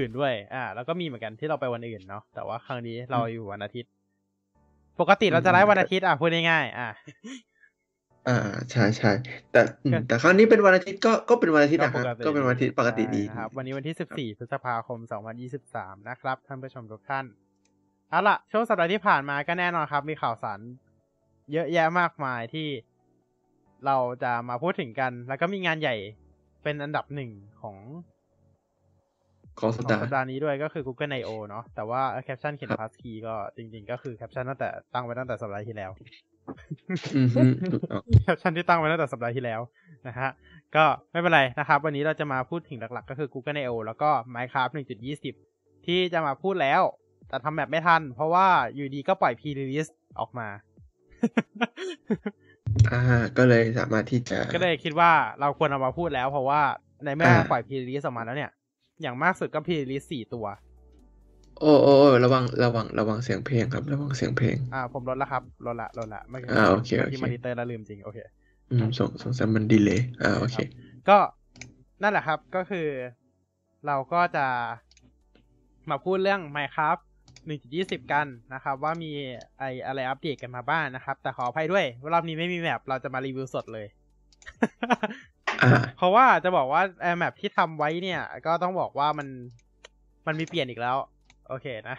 อื่นด้วย อ่า แล้วก็มีเหมือนกันที่เราไปวันอื่นเนาะ แต่ว่าครั้งนี้เราอยู่วันอาทิตย์ ปกติเราจะไลฟ์วันอาทิตย์อะพูดง่ายๆอะอ่าใช่ใช่แต่อืมก็แต่ครั้งนี้เป็นวันอาทิตย์ก็ก็เป็นวันอาทิตย์ก็นะปฮะกติก็เป็นวันอาทิตย์ปกติดีใช่นะครับ วันนี้วันที่14พฤษภาคม2023นะครับท่านผู้ชมทุกท่านเอาล่ะ ช่วงสัปดาห์ที่ผ่านมาก็แน่นอนครับ มีข่าวสารเยอะแยะมากมายที่เราจะมาพูดถึงกัน แล้วก็มีงานใหญ่เป็นอันดับหนึ่งของ ของขสัปงดาห์สัปดาห์นี้ด้วยก็คือ Google I/O เนาะแต่ว่าแคปชั่นเขียนครับ passkey ก็จริง ๆ ก็คือแคปชั่นตั้งแต่ตั้งไว้ตั้งแต่สัปดาห์ที่แล้วอืมฮึถูกต้องแคปชั่นที่ตั้งไว้ตั้งแต่สัปดาห์ที่แล้วนะฮะก็ไม่เป็นไรนะครับ วันนี้เราจะมาพูดถึงหลัก ๆ ก็คือ Google I/O แล้วก็ Minecraft 1.20 ที่จะมาพูดแล้ว แต่ทำแบบไม่ทัน เพราะว่าอยู่ดีก็ปล่อย pre-release ออกมาอ่าก็เลยสามารถที่จะ ก็เลยคิดว่าเราควรเอามาพูดแล้ว เพราะว่าในเมื่ออ่าปล่อย pre-release ออกมาแล้วเนี่ย อย่างมากสุดก็ pre-release สี่ตัวโอ้โอ้โอ้ระวังระวังระวังเสียงเพลงครับ ระวังเสียงเพลง อ่า ผมลดแล้วครับลดละลดละเมื่อกี้อ่าโอเคเมื่อกี้โอเคมอนิเตอร์แล้วลืมจริงโอเคอืมสงสงสัยมันดีเลยอ่าโอเค ก็นั่นแหละครับก็คือ เราก็จะมาพูดเรื่อง Minecraft 1.20 กันนะครับ ว่ามีไออะไรอัปเดตกันมาบ้างนะครับ แต่ขออภัยด้วยว่ารอบนี้ไม่มีแมปเราจะมารีวิวสดเลยอ่า เพราะว่าจะบอกว่าไอแมปที่ทำไว้เนี่ย ก็ต้องบอกว่ามันมันมีเปลี่ยนอีกแล้ว โอเคนะ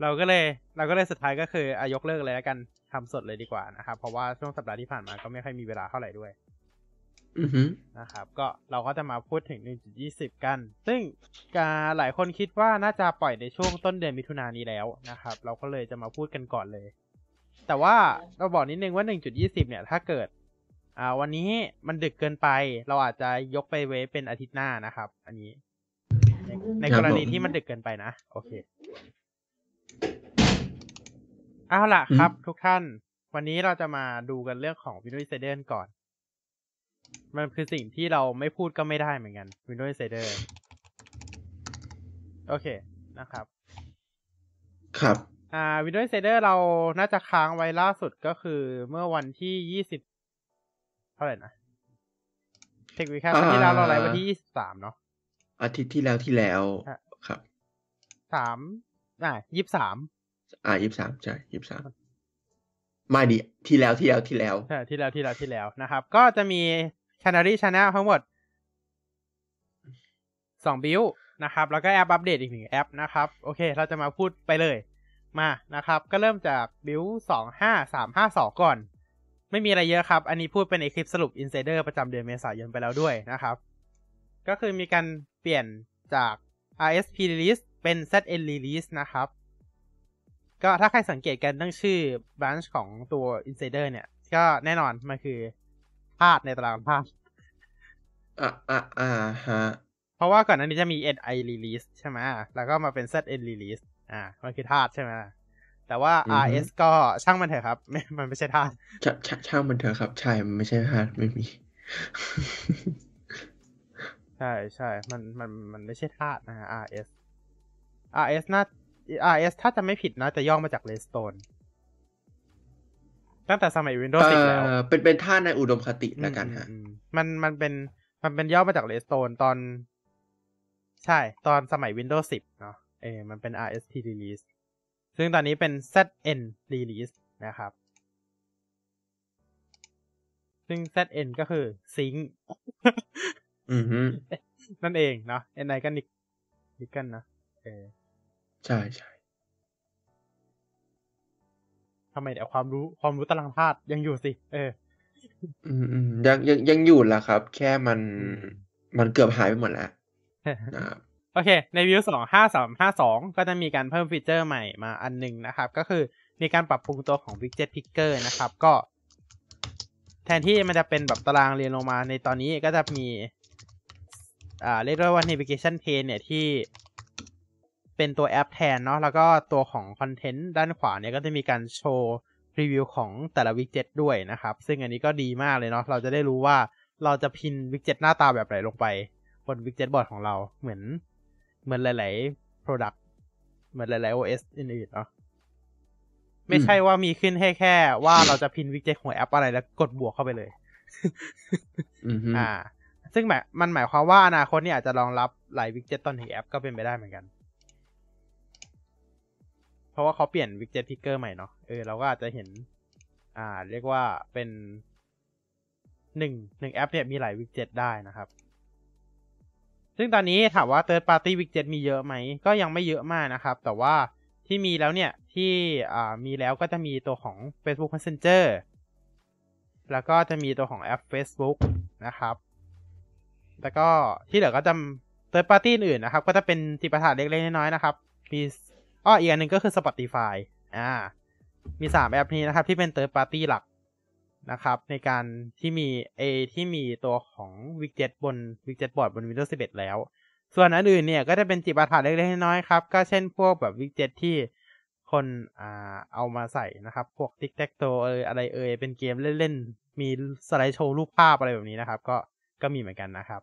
เราก็เลย เราก็เลยสุดท้ายก็คืออายกเลิกเลยแล้วกันทำสดเลยดีกว่านะครับ เพราะว่าช่วงสัปดาห์ที่ผ่านมาก็ไม่ค่อยมีเวลาเท่าไหร่ด้วยอือฮึนะครับ ก็เราก็จะมาพูดถึง 1.20 กัน ซึ่งอ่าหลายคนคิดว่าน่าจะปล่อยในช่วงต้นเดือนมิถุนายนนี้แล้วนะครับ เราก็เลยจะมาพูดกันก่อนเลย แต่ว่าเราบอกนิดนึงว่า 1.20 เนี่ย ถ้าเกิด อ่าวันนี้มันดึกเกินไป เราอาจจะยกไปเวฟเป็นอาทิตย์หน้านะครับ อันนี้ ในในกรณีที่มันดึกเกินไปนะ โอเคเอาล่ะครับ ทุกท่าน วันนี้เราจะมาดูกันเรื่องของ Windows Insider ก่อน มันคือสิ่งที่เราไม่พูดก็ไม่ได้เหมือนกัน Windows Insider โอเคนะครับ ครับ อ่า Windows Insider เราน่าจะค้างไว้ล่าสุดก็คือเมื่อวันที่ยี่สิบเท่าไหร่นะเทควิควันที่แล้วเราไลฟ์วันที่ยี่สิบสามเนาะอาทิตย์ที่แล้วที่แล้วฮะครับสามอ่ายี่สิบสามอ่ายี่สิบสามใช่ยี่สิบสามไม่ดิที่แล้วที่แล้วที่แล้วใช่ที่แล้วที่แล้วที่แล้วนะครับ ก็จะมี Canary Channel ทั้งหมดสองบิลนะครับ แล้วก็แอปอัปเดตอีกหนึ่งแอปนะครับ โอเค เราจะมาพูดไปเลย มานะครับ ก็เริ่มจากบิลสองห้าสามห้าสองก่อน ไม่มีอะไรเยอะครับ อันนี้พูดเป็นในคลิปสรุป Insider ประจำเดือนเมษายนไปแล้วด้วยนะครับ ก็คือมีการเปลี่ยนจาก RSP release เป็น ZN release นะครับ ก็ถ้าใครสังเกตกันตั้งชื่อ branch ของตัว Insider เนี่ย ก็แน่นอนมันคือธาตุในตารางธาตุอ่าอ่าอ่าฮะ เพราะว่าก่อนหน้านี้จะมี NI release ใช่ไหมแล้วก็มาเป็น ZN release อ่า มันคือธาตุใช่ไหม แต่ว่า RS ก็ช่างมันเถอะครับไม่มันไม่ใช่ธาตุชาชาช่างมันเถอะครับ ใช่ มันไม่ใช่ฮะไม่มี ใช่ใช่มันมันมันไม่ใช่ธาตุนะฮะ RS RS น่า RS ถ้าจะไม่ผิดนะ จะย่อมาจาก Redstone ตั้งแต่สมัย Windows 10 แล้วเอ่อเป็นเป็นท่าในอุดมคติแล้วกันฮะอืมอืมมันมันเป็นมันเป็นย่อมาจาก Redstone ตอน ใช่ ตอนสมัย Windows 10 เนาะเออมันเป็น RST release ซึ่งตอนนี้เป็น ZN release นะครับ ซึ่ง ZN ก็คือ Sync อือฮึนั่นเองเนาะ NI ก็นิกนิกกันนะเออใช่ใช่ทำไมเดี๋ยวความรู้ความรู้ตารางธาตุยังอยู่สิ เออ อืมอืมยังยังยังอยู่แหละครับ แค่มันอืมมันเกือบหายไปหมดแล้วนะครับ โอเค ในวิวสองห้าสามห้าสองก็จะมีการเพิ่มฟีเจอร์ใหม่มาอันหนึ่งนะครับ ก็คือมีการปรับปรุงตัวของ Widget Picker นะครับ ก็ แทนที่มันจะเป็นแบบตารางเรียงลงมา ในตอนนี้ก็จะมี อ่า เรียกได้ว่า navigation pane เนี่ยที่เป็นตัวแอปแทนเนาะแล้วก็ตัวของ content ด้านขวาเนี่ยก็จะมีการโชว์รีวิวของแต่ละวิกเจ็ตด้วยนะครับ ซึ่งอันนี้ก็ดีมากเลยเนาะเราจะได้รู้ว่าเราจะ pin widget หน้าตาแบบไหนลงไป บน widget board ของเราเหมือน เหมือนหลาย ๆ Product เหมือนหลาย ๆ OS อื่นๆเนาะไม่ใช่ว่ามีขึ้นให้แค่ว่าเราจะ pin widget ของแอปอะไรแล้วกดบวกเข้าไปเลยอือฮึอ่า ซึ่งหมายมันหมายความว่าอนาคตเนี่ยอาจจะรองรับหลาย widget ต่อหนึ่งแอปก็เป็นไปได้เหมือนกัน เพราะว่าเขาเปลี่ยน widget picker ใหม่เนาะเออเราก็อาจจะเห็น อ่า เรียกว่าเป็นหนึ่งหนึ่งแอปเนี่ยมีหลายวิกเจ็ตได้นะครับ ซึ่งตอนนี้ถามว่า third party widget มีเยอะไหม ก็ยังไม่เยอะมากนะครับ แต่ว่าที่มีแล้วเนี่ย ที่มีแล้วก็จะมีตัวของ Facebook Messenger แล้วก็จะมีตัวของแอป Facebook นะครับ แล้วก็ที่เหลือก็จะ third party อื่นนะครับ ก็จะเป็นจิปาถาเล็กๆ น้อยๆนะครับ มีอ้ออีกอันหนึ่งก็คือ Spotify อ่า มีสามแอปนี้นะครับ ที่เป็น third party หลัก นะครับ ในการที่มี A ที่มีตัวของ widget บน widget board บน Windows 11 แล้ว ส่วนอันอื่นเนี่ยก็จะเป็นจิปาถาเล็กๆน้อยๆครับ ก็เช่นพวกแบบ widget ที่คนอ่าเอามาใส่นะครับ พวก tic tac toe เอยอะไรเอยเป็นเกมเล่นๆ มีสไลด์โชว์รูปภาพอะไรแบบนี้นะครับ ก็ก็มีเหมือนกันนะครับ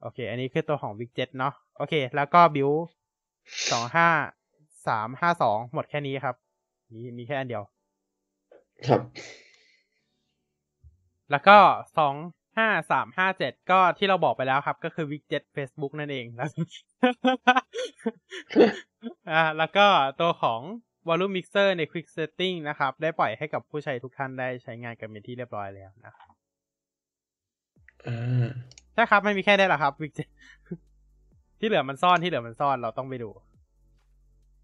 โอเค อันนี้คือตัวของ widget เนาะโอเค แล้วก็ build สองห้าสามห้าสองหมดแค่นี้ครับมีมีแค่อันเดียว ครับ แล้วก็สองห้าสามห้าเจ็ดก็ที่เราบอกไปแล้วครับ ก็คือ widget Facebook นั่นเองแล้วอ่าแล้วก็ตัวของ volume mixer ใน quick setting นะครับ ได้ปล่อยให้กับผู้ใช้ทุกท่านได้ใช้งานกันเป็นที่เรียบร้อยแล้วนะครับอ่าใช่ครับ ไม่มีแค่นี้แหละครับ widget ที่เหลือมันซ่อนที่เหลือมันซ่อนเราต้องไปดู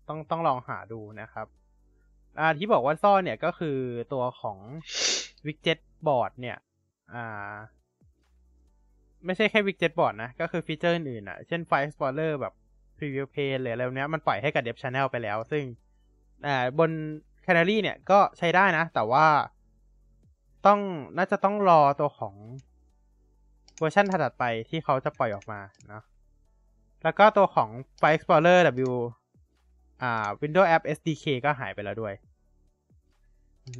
ต้องต้องลองหาดูนะครับ อ่าที่บอกว่าซ่อนเนี่ยก็คือตัวของ widget board เนี่ย อ่า ไม่ใช่แค่ widget board นะ ก็คือ feature อื่นอะ เช่น File Explorer แบบ Preview Pane หรืออะไรแบบเนี้ยมันปล่อยให้กับ Dev Channel ไปแล้ว ซึ่ง อ่า บน Canary เนี่ยก็ใช้ได้นะ แต่ว่าต้องน่าจะต้องรอตัวของเวอร์ชันถัดไปที่เขาจะปล่อยออกมาเนาะแล้วก็ตัวของ File Explorer W อ่า Windows App SDK ก็หายไปแล้วด้วย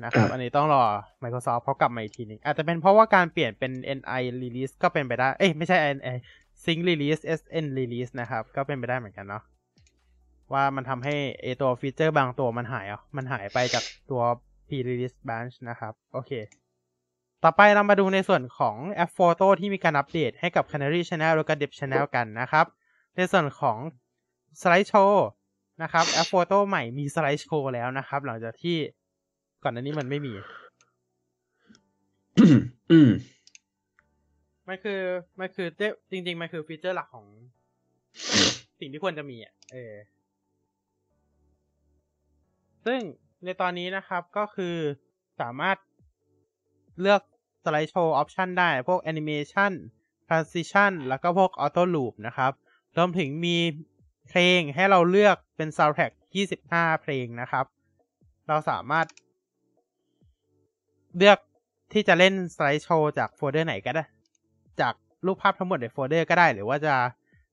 นะครับ อันนี้ต้องรอ Microsoft เขากลับมาอีกทีนึง อาจจะเป็นเพราะว่าการเปลี่ยนเป็น NI release ก็เป็นไปได้ เอ้ยไม่ใช่ NI Sync release SN release นะครับ ก็เป็นไปได้เหมือนกันเนาะว่ามันทำให้ไอตัวฟีเจอร์บางตัวมันหายอะมันหายไปจากตัว P release branch นะครับ โอเค ต่อไปเรามาดูในส่วนของแอป Photo ที่มีการอัปเดตให้กับ Canary Channel แล้วก็ Dev Channel กันนะครับ ในส่วนของ Slide Show นะครับแอป Photo ใหม่มี Slide Show แล้วนะครับ หลังจากที่ ก่อนหน้านี้มันไม่มีอืมมันคือมันคือเจ๊จริง ๆ มันคือฟีเจอร์หลักของ สิ่งที่ควรจะมีอะเออ ซึ่งในตอนนี้นะครับก็คือสามารถเลือก slideshow option ได้ พวก animation transition แล้วก็พวก auto loop นะครับรวมถึงมีเพลงให้เราเลือกเป็น soundtrack 25 เพลงนะครับ เราสามารถ เลือกที่จะเล่น slideshow จากโฟลเดอร์ไหนก็ได้ จากรูปภาพทั้งหมดในโฟลเดอร์ก็ได้ หรือว่าจะ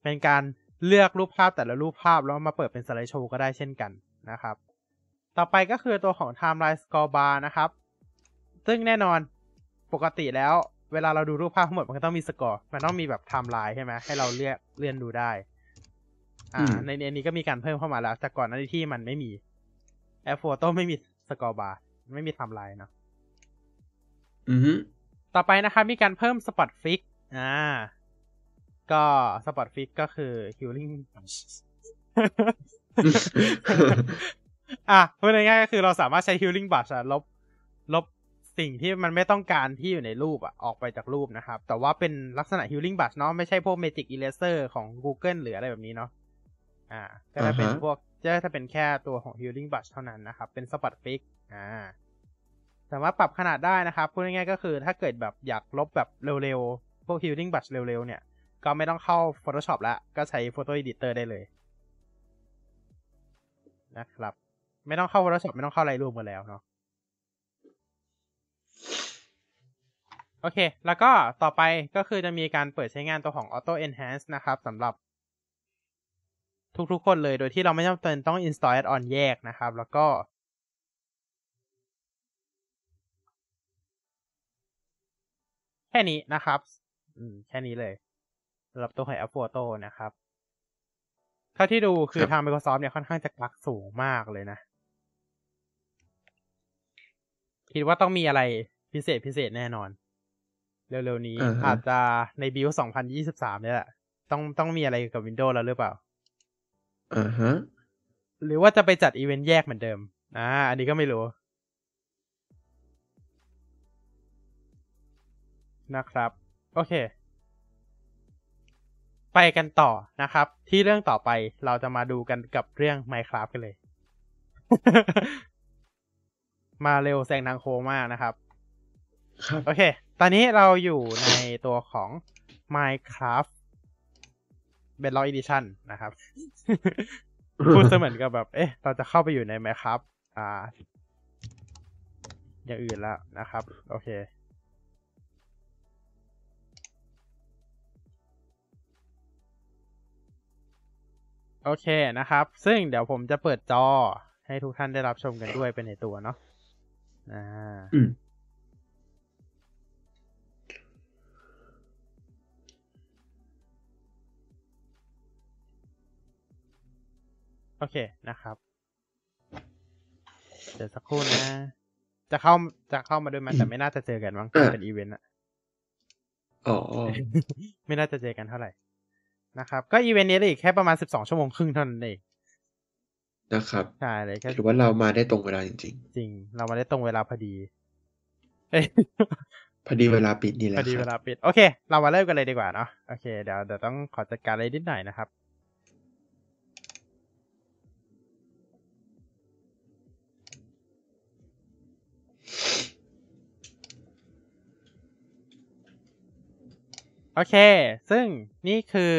เป็นการเลือกรูปภาพแต่ละรูปภาพแล้วมาเปิดเป็น slideshow ก็ได้เช่นกันนะครับ ต่อไปก็คือตัวของ timeline scroll bar นะครับ ซึ่งแน่นอนปกติแล้วเวลาเราดูรูปภาพทั้งหมดมันก็ต้องมี scroll มันต้องมีแบบไทม์ไลน์ใช่ไหมให้เราเลือกเลื่อนดูได้ อ่าอืมในในนี้ก็มีการเพิ่มเข้ามาแล้ว แต่ก่อนหน้านี้ที่มันไม่มีแอป Photos ไม่มี scroll bar ไม่มีไทม์ไลน์เนาะ อือฮึต่อไปนะครับมีการเพิ่ม spot fixอ่า ก็สปอตฟิกก็คือ healing อะพูดง่ายๆก็คือเราสามารถใช้ healing brush อะลบลบสิ่งที่มันไม่ต้องการที่อยู่ในรูปอะออกไปจากรูปนะครับ แต่ว่าเป็นลักษณะ healing brush เนาะไม่ใช่พวก magic eraser ของ Google หรืออะไรแบบนี้เนาะอ่า ก็จะเป็นอ่าฮะพวกจะจะเป็นแค่ตัวของ healing brush เท่านั้นนะครับ เป็น spot fix อ่า สามารถปรับขนาดได้นะครับพูดง่ายๆก็คือถ้าเกิดแบบอยากลบแบบเร็วๆ พวก healing brush เร็วๆ เนี่ย ก็ไม่ต้องเข้า Photoshop แล้วก็ใช้ Photo Editor ได้เลยนะครับ ไม่ต้องเข้า Photoshop ไม่ต้องเข้า Lightroom กันแล้วเนาะโอเค แล้วก็ต่อไปก็คือจะมีการเปิดใช้งานตัวของ Auto Enhance นะครับสำหรับ ทุกๆ คนเลยโดยที่เราไม่จำเป็นต้อง install add-on แยกนะครับ แล้วก็ แค่นี้นะครับ อืม แค่นี้เลยสำหรับตัวของแอป Photo นะครับ เท่าที่ดูคือทาง Microsoft เนี่ยค่อนข้างจะกักสูงมากเลยนะ คิดว่าต้องมีอะไรพิเศษพิเศษแน่นอน เร็วๆนี้อ่าฮะอาจจะในบิล2023เนี่ยแหละ ต้องต้องมีอะไรเกี่ยวกับ Windows แล้วหรือเปล่าอ่าฮะ หรือว่าจะไปจัดอีเวนต์แยกเหมือนเดิมอ่าอันนี้ก็ไม่รู้ นะครับ โอเค ไปกันต่อนะครับ ที่เรื่องต่อไปเราจะมาดูกันกับเรื่อง Minecraft กันเลย มาเร็วแซงทางโค้งมากนะครับ ครับ โอเค ตอนนี้เราอยู่ในตัวของ Minecraft Bedrock Edition นะครับ พูดเสมือนกับแบบ เอ๊ะ เราจะเข้าไปอยู่ใน Minecraft อ่า อย่างอื่นแล้วนะครับ โอเค โอเคนะครับ ซึ่งเดี๋ยวผมจะเปิดจอให้ทุกท่านได้รับชมกันด้วยเป็นในตัวเนาะอ่าอืมโอเคนะครับ เดี๋ยวสักครู่นะ จะเข้าจะเข้ามาด้วยมันแต่ไม่น่าจะเจอกันมั้งอะเป็นอีเวนต์อะอ๋อ ไม่น่าจะเจอกันเท่าไหร่ นะครับ ก็อีเวนต์นี้เหลืออีกแค่ประมาณสิบสองชั่วโมงครึ่งเท่านั้นเองนะครับใช่เลยก็ถือว่าเรามาได้ตรงเวลาจริงจริง เรามาได้ตรงเวลาพอดีเอ้ยๆพอดีเวลาปิดนี่แหพละอดีคเวรับลาปิด โอเค เรามาเริ่มกันเลยดีกว่าเนาะโอเคเดี๋ยวเดี๋ยวต้องขอจัดการอะไรนิดหน่อยนะครับ โอเค ซึ่งนี่คือ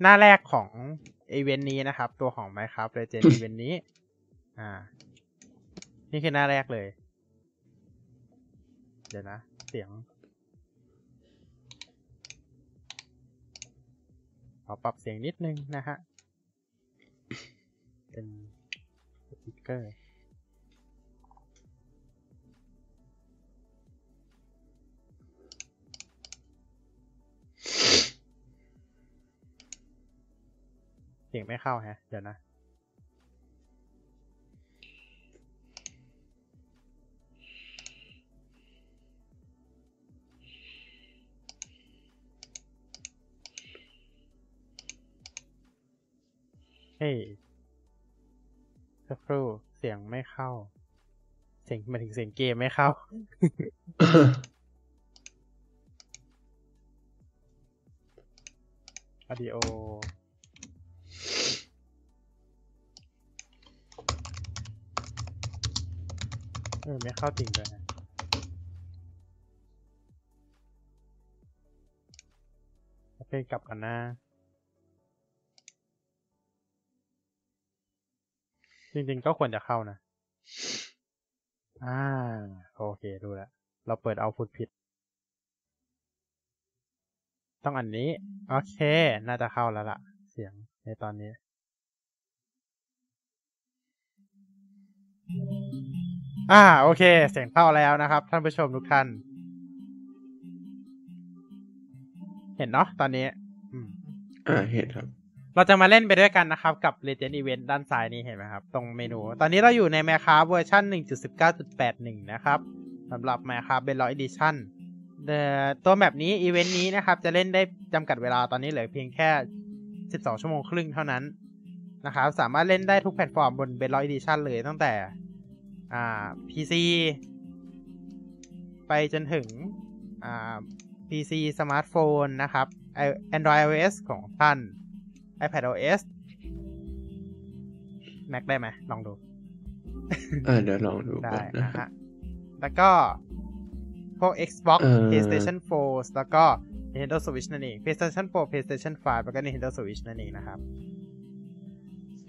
หน้าแรกของอีเวนต์นี้นะครับ ตัวของ Minecraft Legend event นี้ อ่า นี่คือหน้าแรกเลย เดี๋ยวนะ เสียงขอปรับเสียงนิดนึงนะฮะ เป็น speaker เสียงไม่เข้าแฮะ เดี๋ยวนะ เฮ้ยสักครู่เสียงไม่เข้า เสียงหมายถึงเสียงเกมไม่เข้าอ d ดิโอ อไม่เข้าจริงเลยนะโอเคกลับกันนะจริงๆก็ควรจะเข้านะ อ่า โอเคดูแล้ว เราเปิดเอาฟุตผิด ต้องอันนี้ โอเค น่าจะเข้าแล้วล่ะ เสียงในตอนนี้ อ่าโอเค เสียงเข้าแล้วนะครับ ท่านผู้ชมทุกท่าน เห็นเนาะตอนนี้ อืม อ่าเห็นครับ เราจะมาเล่นไปด้วยกันนะครับ กับ Legend Event ด้านซ้ายนี้เห็นไหมครับ ตรงเมนู ตอนนี้เราอยู่ใน Minecraft เวอร์ชัน1.19.81 นะครับสำหรับ Minecraft Bedrock Edition เอ่อตัว map นี้อีเวนต์นี้นะครับ จะเล่นได้จำกัดเวลาตอนนี้เหลือเพียงแค่ 12 ชั่วโมงครึ่งเท่านั้นนะครับ สามารถเล่นได้ทุกแพลตฟอร์มบน Bedrock Edition เลยตั้งแต่ อ่า PC ไปจนถึงอ่า PC สมาร์ทโฟนนะครับ Android iOS ของท่าน iPadOS Mac ได้ไหมลองดูอ่าเดี๋ยวลองดูได้กันนะนะครับฮะแล้วก็พวก Xbox เอ่อ PlayStation 4 แล้วก็ Nintendo Switch นั่นเอง PlayStation 4 PlayStation 5 แล้วก็ Nintendo Switch นั่นเองนะครับ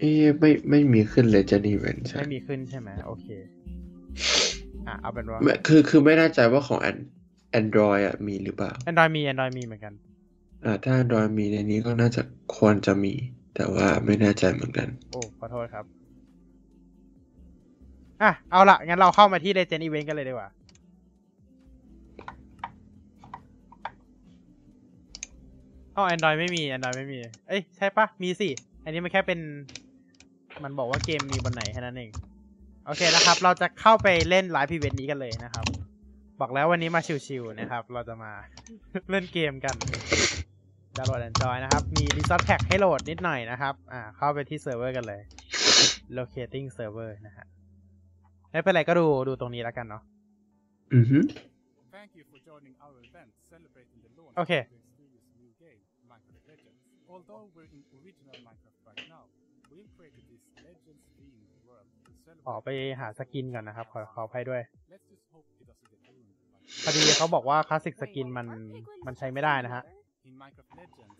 เอ๊ะไม่ไม่มีขึ้นเลยจะนี่เวนใช่ไม่มีขึ้นใช่ไหมโอเค อะเอาเป็นว่าไม่คือคือไม่แน่ใจว่าของ An- Android อะมีหรือเปล่า Android มี Android มีเหมือนกัน อ่าถ้า Android มีในนี้ก็น่าจะควรจะมี แต่ว่าไม่แน่ใจเหมือนกัน โอ้ขอโทษครับ อะเอาละงั้นเราเข้ามาที่ Legend Event กันเลยดีกว่าอ๋อ Android ไม่มี Android ไม่มี เอ้ยใช่ปะมีสิ อันนี้มันแค่เป็น มันบอกว่าเกมมีบนไหนแค่นั้นเอง โอเคนะครับ เราจะเข้าไปเล่นไลฟ์อีเวนต์นี้กันเลยนะครับ บอกแล้ววันนี้มาชิวๆนะครับ เราจะมาเล่นเกมกัน download and enjoy นะครับ มี Resource Pack ให้โหลดนิดหน่อยนะครับ อ่า เข้าไปที่เซิร์ฟเวอร์กันเลย locating server นะฮะ ไม่เป็นไรก็ดูดูตรงนี้แล้วกันเนาะ อือฮึ Thank you for joining our event celebrating the launch Okay. of the studio's new game, Minecraft Legends. Although we're in original Minecraft right now, we've created this ขอ celebrate. ไปหาสกินก่อนนะครับ ขอขออภัยด้วย Let's just hope it doesn't get ruined. by- พอดีเขาบอกว่าคลาสสิกสกินมัน Aren't piglins มันใช้ไม่ได้นะฮะ together? In Minecraft Legends,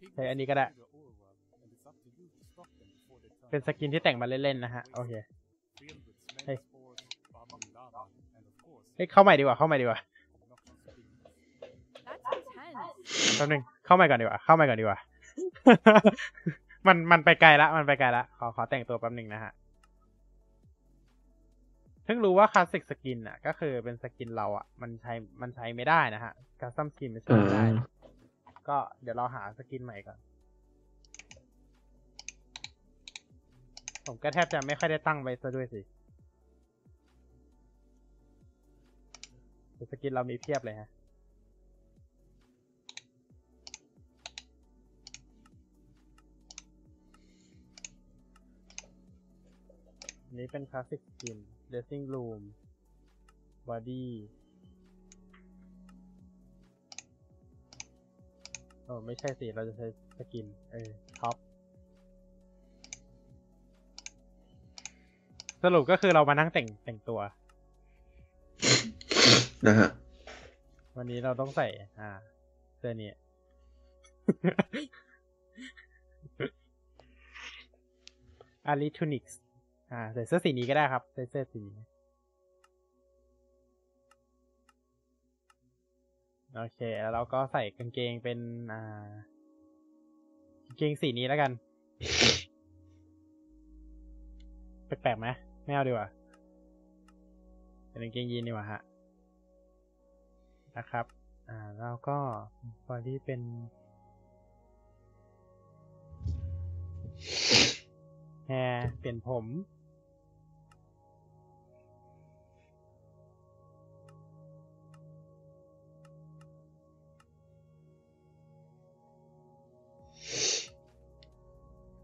piglins ใช้อันนี้ก็ได้ enter the overworld, and it's up to you to stop them before they turn เป็นสกินที่แต่งมาเล่นๆนะฮะ โอเค filled with smelly Hey. spores, bubbling lava, and of course, เฮ้ยเข้าใหม่ดีกว่า เข้าใหม่ดีกว่า obnoxious piglins. That's intense. แป๊บนึงเข้าใหม่ก่อนดีกว่า เข้าใหม่ก่อนดีกว่า มันมันไปไกลละ มันไปไกลละ ขอขอแต่งตัวแป๊บนึงนะฮะ เพิ่งรู้ว่า classic skin อะ ก็คือเป็น skin เราอะ มันใช้มันใช้ไม่ได้นะฮะ custom skin มันใช้อ่าไม่ได้ ก็เดี๋ยวเราหา skin ใหม่ก่อน ผมก็แทบจะไม่ค่อยได้ตั้งไว้ซะด้วยสิแต่ skin เรามีเพียบเลยฮะอันนี้เป็น classic skin dressing room body โอ้ไม่ใช่สิ เราจะใช้ skin เออ top สรุปก็คือเรามานั่งแต่งแต่งตัว นะฮะ วันนี้เราต้องใส่ อ่าเสื้อนี้อาริทูนิกส์ อ่าใส่เสื้อสีนี้ก็ได้ครับใส่เสื้อสีนี้โอเค แล้วเราก็ใส่กางเกงเป็นอ่ากางเกงสีนี้แล้วกัน แปลกๆไหมไม่เอาดีกว่าเป็นกางเกงยีนดีกว่าฮะนะครับ อ่าแล้วก็ body เป็นแฮร์เปลี่ยนผม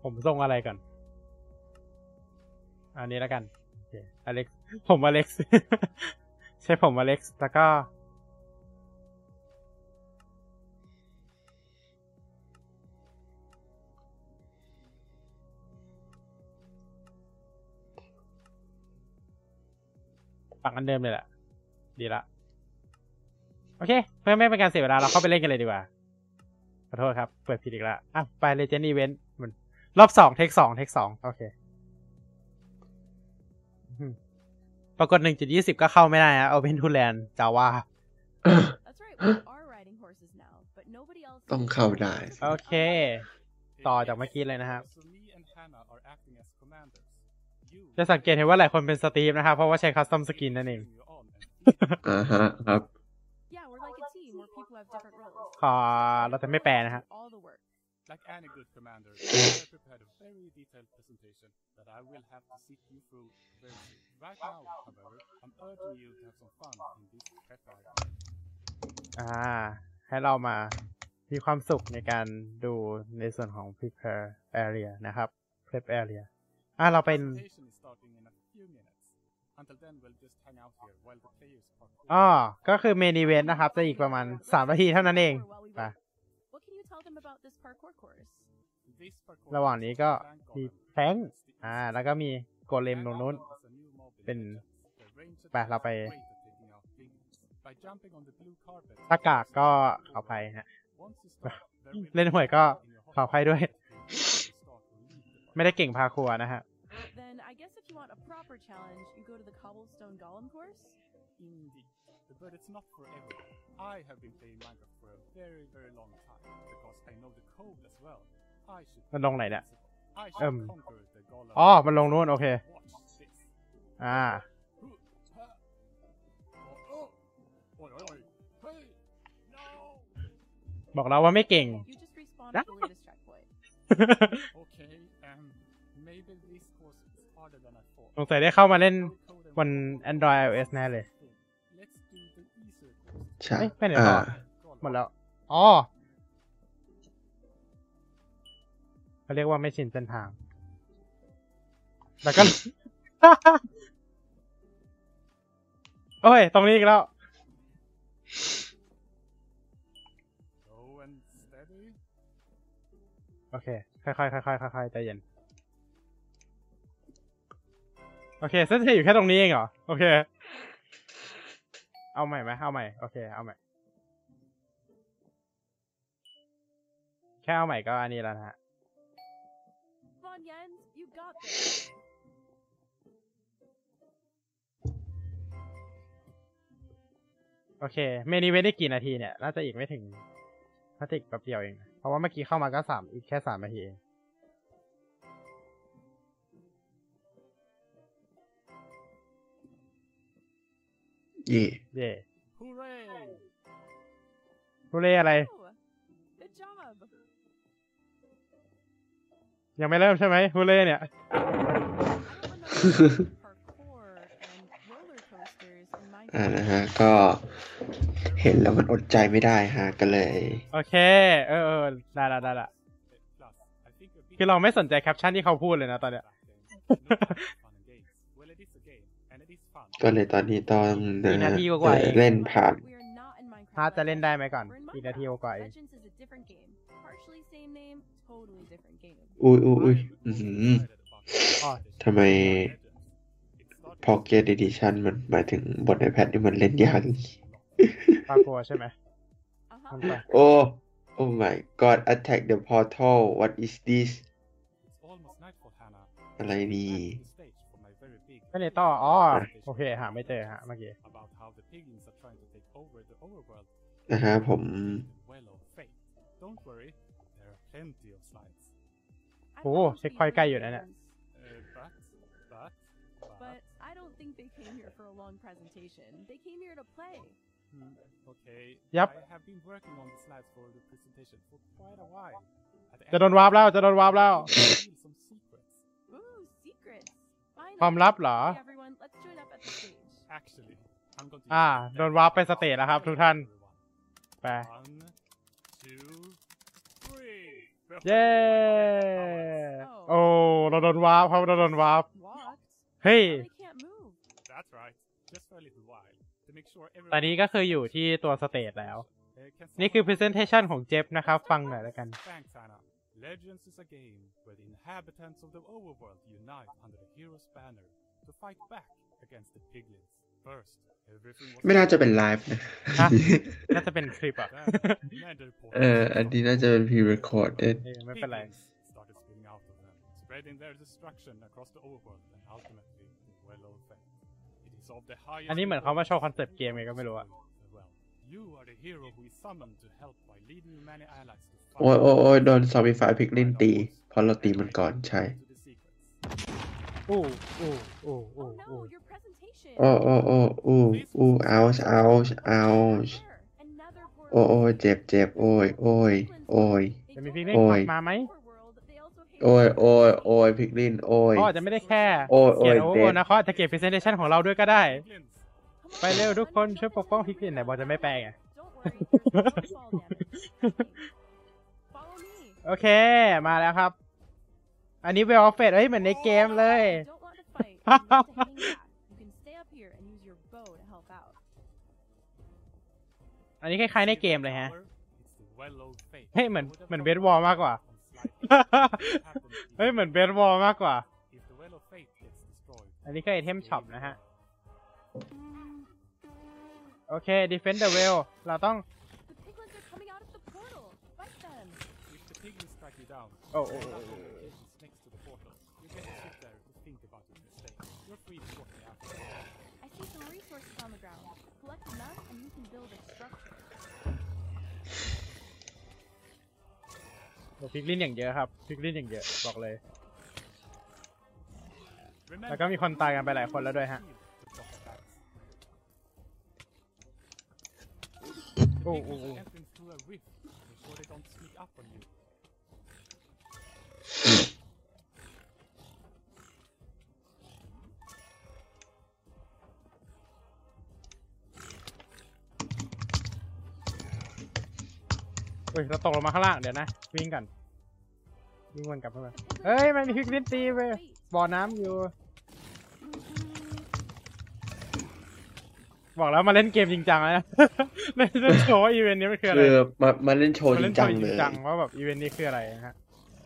ผมทรงอะไรก่อน อันนี้แล้วกันโอเคอเล็กซ์ผมอเล็กซ์ใช่ผมอเล็กซ์แล้วก็ปักอันเดิมเลยแหละ ดีละ โอเค เพื่อไม่เป็นการเสียเวลา เราเข้าไปเล่นกันเลยดีกว่า ขอโทษครับ เปิดผิดอีกแล้วอะไปเลเจนด์อีเวนต์มัน รอบสองเทคสองเทคสองโอเคอืมปรากฏหนึ่งจุดยี่สิบก็เข้าไม่ได้นะ Open to Land Java That's right, we are riding horses now, but nobody else ต้องเข้าได้ โอเค ต่อจากเมื่อกี้เลยนะครับ So me and Hannah are acting as commanders. You จะสังเกตเห็นว่าหลายคนเป็นสตรีมนะครับ เพราะว่าใช้คัสตอมสกินนั่นเอง you on and อ่าฮะครับ Yeah, we're like a team where people have different roles. ขอเราจะไม่แปลนะฮะ All the work. Like any good commander, I prepared a very detailed presentation that I will have to sit you through very soon. Right now, however, I'm urging you to have some fun in this prep area. อ่า ให้เรามามีความสุขในการดูในส่วนของ prepare area นะครับ prep area อ่าเราเป็น Presentation is starting in a few minutes. Until then, we'll just hang out here while the players parkour. อ๋อ ก็คือ main event นะครับ จะอีกประมาณสามนาทีเท่านั้นเอง While we ไป them about this parkour course? This parkour ระหว่างนี้ก็ is มี Plank แท้ง Golem. It's the อ่า easiest แล้วก็มีโกเลมตรงนู้น Plank Golem is a new mob in เป็น Legends. The ranged ไปเราไป attacks are great at taking out piglins. By jumping on the blue carpet, หน้ากากก็ขออภัยฮะ once you start, there will เล่น be หวยก็ in your ขออภัยด้วย home to start or leave the party. ไม่ได้เก่งพาครัวนะฮะ Then I guess if you want a proper challenge, you go to the cobblestone golem course. Indeed. But it's not for everyone. I have been playing Minecraft for a very, very long time because I know the code as well. I should มันลงไหนเนี่ย I เอิ่ should ม conquer the golem. อ๋อ มันลงนู้นโอเค Watch this. อ่า Oi, oi, oi. Hey! No! บอกเราว่าไม่เก่ง You just respawn Ah. at the latest checkpoint. Okay, um, maybe this course is harder than I thought. สงสัยได้เข้ามาเล่น No code and บน Android iOS แน่เลย ใช่เอ้ยไปไหนอ่าต่อหมดแล้ว อ๋อเขาเรียกว่าไม่ชินเส้นทาง แล้วก็โอ้ย ตรงนี้อีกแล้ว Slow and steady. โอเค ค่อยๆค่อยๆค่อยๆใจเย็น โอเคเส้นที่อยู่แค่ตรงนี้เองเหรอ โอเค เอาใหม่ไหมเอาใหม่ โอเค เอาใหม่ แค่เอาใหม่ก็อันนี้แล้วนะฮะ on, Jens, you got this. โอเค เมนูเว้นได้กี่นาทีเนี่ย น่าจะอีกไม่ถึงน่าจะอีกแป๊บเดียวเอง เพราะว่าเมื่อกี้เข้ามาก็สามอีกแค่สามนาทีเอง เย่เย่ Hooray! ผู้เล่อะไร Oh, good job. ยังไม่เริ่มใช่ไหมผู้เล่เนี่ย I don't remember parkour and roller coasters in อ่า Minecraft. นะฮะ ก็เห็นแล้วมันอดใจไม่ได้ฮะก็เลย โอเค เออเออได้ละได้ละ Plus, I think a big คือเราไม่สนใจแคปชั่นที่เขาพูดเลยนะตอนเนี้ย ก็เลยตอนนี้ต้องนะอีกนาฮะทีกว่าๆเองเล่นผ่าน We are not in Minecraft ถ้าจะเล่นได้ไหม Legends. ก่อน We're in อีกนาทีก Minecraft. ว่าๆเอง Legends is a different game. Partially same name, totally different game. อุ้ยอุ้ยอุ้ยอื้อหือ Oh. ทำไม Pocket Edition มันหมายถึงบทในแพทนี่มันเล่นยากอย่างงี้ปรากลัวใช่ไหม Uh-huh. ทำไปโอ้ Oh my god attack the portal what is this It's almost nightfall, Hannah. อะไรนี่ ไม่เลยต่ออ๋อโอเคหาไม่เจอฮะเมื่อกี้ about how the piglins are trying to take over the overworld นะฮะผม the well of fate. Don't worry, there are plenty of slides. I โอ้ thought เช็ค we พอยต์ใกล้อยู่ were นะเนี่ย friends, Uh, but, but, but, But I don't think they came here for a long presentation. They came here to play. hmm, okay. Yep. I have been working on the slides for the presentation for quite a while. At the จะ end โดนวาร์ปแล้วจะโดนวาร์ปแล้ว I reveal some secrets. Ooh, secrets. Fine. ความลับเหรอ Okay, everyone, let's join up at the stage. Actually, I'm going to. อ่า use โดนวาร์ปไปสเตจแล้วครับ ทุกท่าน everyone. ไป One, two, three. เย้ Oh. โอ้ เราโดนวาร์ปครับ เราโดนวาร์ป Walked. เฮ้ย Now they can't move. That's right. Just for a little while. To make sure ตอนนี้ everyone. ก็คืออยู่ที่ตัวสเตจแล้ว Uh, can นี่คือ someone- presentation ของเจฟนะครับ ฟังหน่อยแล้วกัน Thanks, Anna. Legends is a game where the inhabitants of the overworld unite under the hero's banner to fight back against the piglins. First, everything was ไม่น่าจะเป็นไลฟ์นะ ฮะ น่าจะเป็นคลิปอ่ะ Then, Nether เออ อันนี้น่าจะเป็น pre-recorded เออไม่เป็นไร piglins started spilling out of them, spreading their destruction across the overworld and ultimately the well of fate. It is of the highest อันนี้เหมือนเขามาโชว์คอนเซปต์เกมไงก็ไม่รู้อะ Well, โอ้ยโอ้ยโอ้ยโดนซอมบี้ไฟพิกลินตีเพราะเราตีมันก่อนใช่ to the secrets. อู้อู้อู้ Oh อู้อู้ no, your presentation. โอ้โอ้โอ้อู้อู้เอาชเอาชเอาช There, another โอ้ portal. โอ้ยเจ็บเจ็บโอ้ยโอ้ยโอ้ย They จะมี don't พิก like เล่นโอ้กยลับมาไหม overworld, they also hate โอ้ย the โอ้ยโอ้ยพิกลินโอ้ยเขาอาจจะไม่ได้แค่โอ้ยโอ้เกียยรติโอเจ็โอบนะเขาอาจจะเก็บ presentation ของเราด้วยก็ได้ Piglins, Come ไปเร็ว on, ทุกคน let's ช่วย jump ปกป้อง into พิกลินไหน it. บอกจะไม่แปลไง Don't worry, there's no fall damage. Follow me. โอเค มาแล้วครับ อันนี้เวลเฟดเอ้ยเหมือนในเกมเลย If you don't want to fight, you need to hang back. You can stay up here and use your bow to help out. อันนี้คล้ายๆในเกมเลยฮะ Power, it's the well of fate. เฮ้ยเหมือน Would have เหมือน thought เบสบอลมากกว่า on slide. Happen เฮ้ยเหมือนเบสบอลมากกว่า If the well of fate gets destroyed, อันนี้ก็ไอเทมช็อปนะฮะ โอเค defend the well เราต้อง The piglins are coming out of the portal. Fight them. if the piglins strike you down, Oh, oh, there oh, are oh, oh. locations next to the portal. You get to sit there to think about your mistake. You're free to walk me after. I see some resources on the ground. Collect enough and you can build a structure. โอ้พิกลินอย่างเยอะครับพิกลินอย่างเยอะ บอกเลย Remember, แล้วก็มีคนตายกันไปหลายคนแล้วด้วยฮะ oh, oh, oh. entering through a rift. Make sure they don't sneak up on you. เฮ้ยเราตกลงมาข้างล่างเดี๋ยวนะ วิ่งกันวิ่งวนกลับเข้ามาเฮ้ย มันมีพิกลินตีไปบ่อน้ำอยู่ บอกแล้วมาเล่นเกมจริงจังแล้วนะเล่นเล่นโชว์ว่าอีเวนต์นี้มันคืออะไรคือมามาเล่นโชว์มาจเล่รินงโชจังว์จเลริงยจังว่าแบบอีเวนต์นี้คืออะไรนะฮะ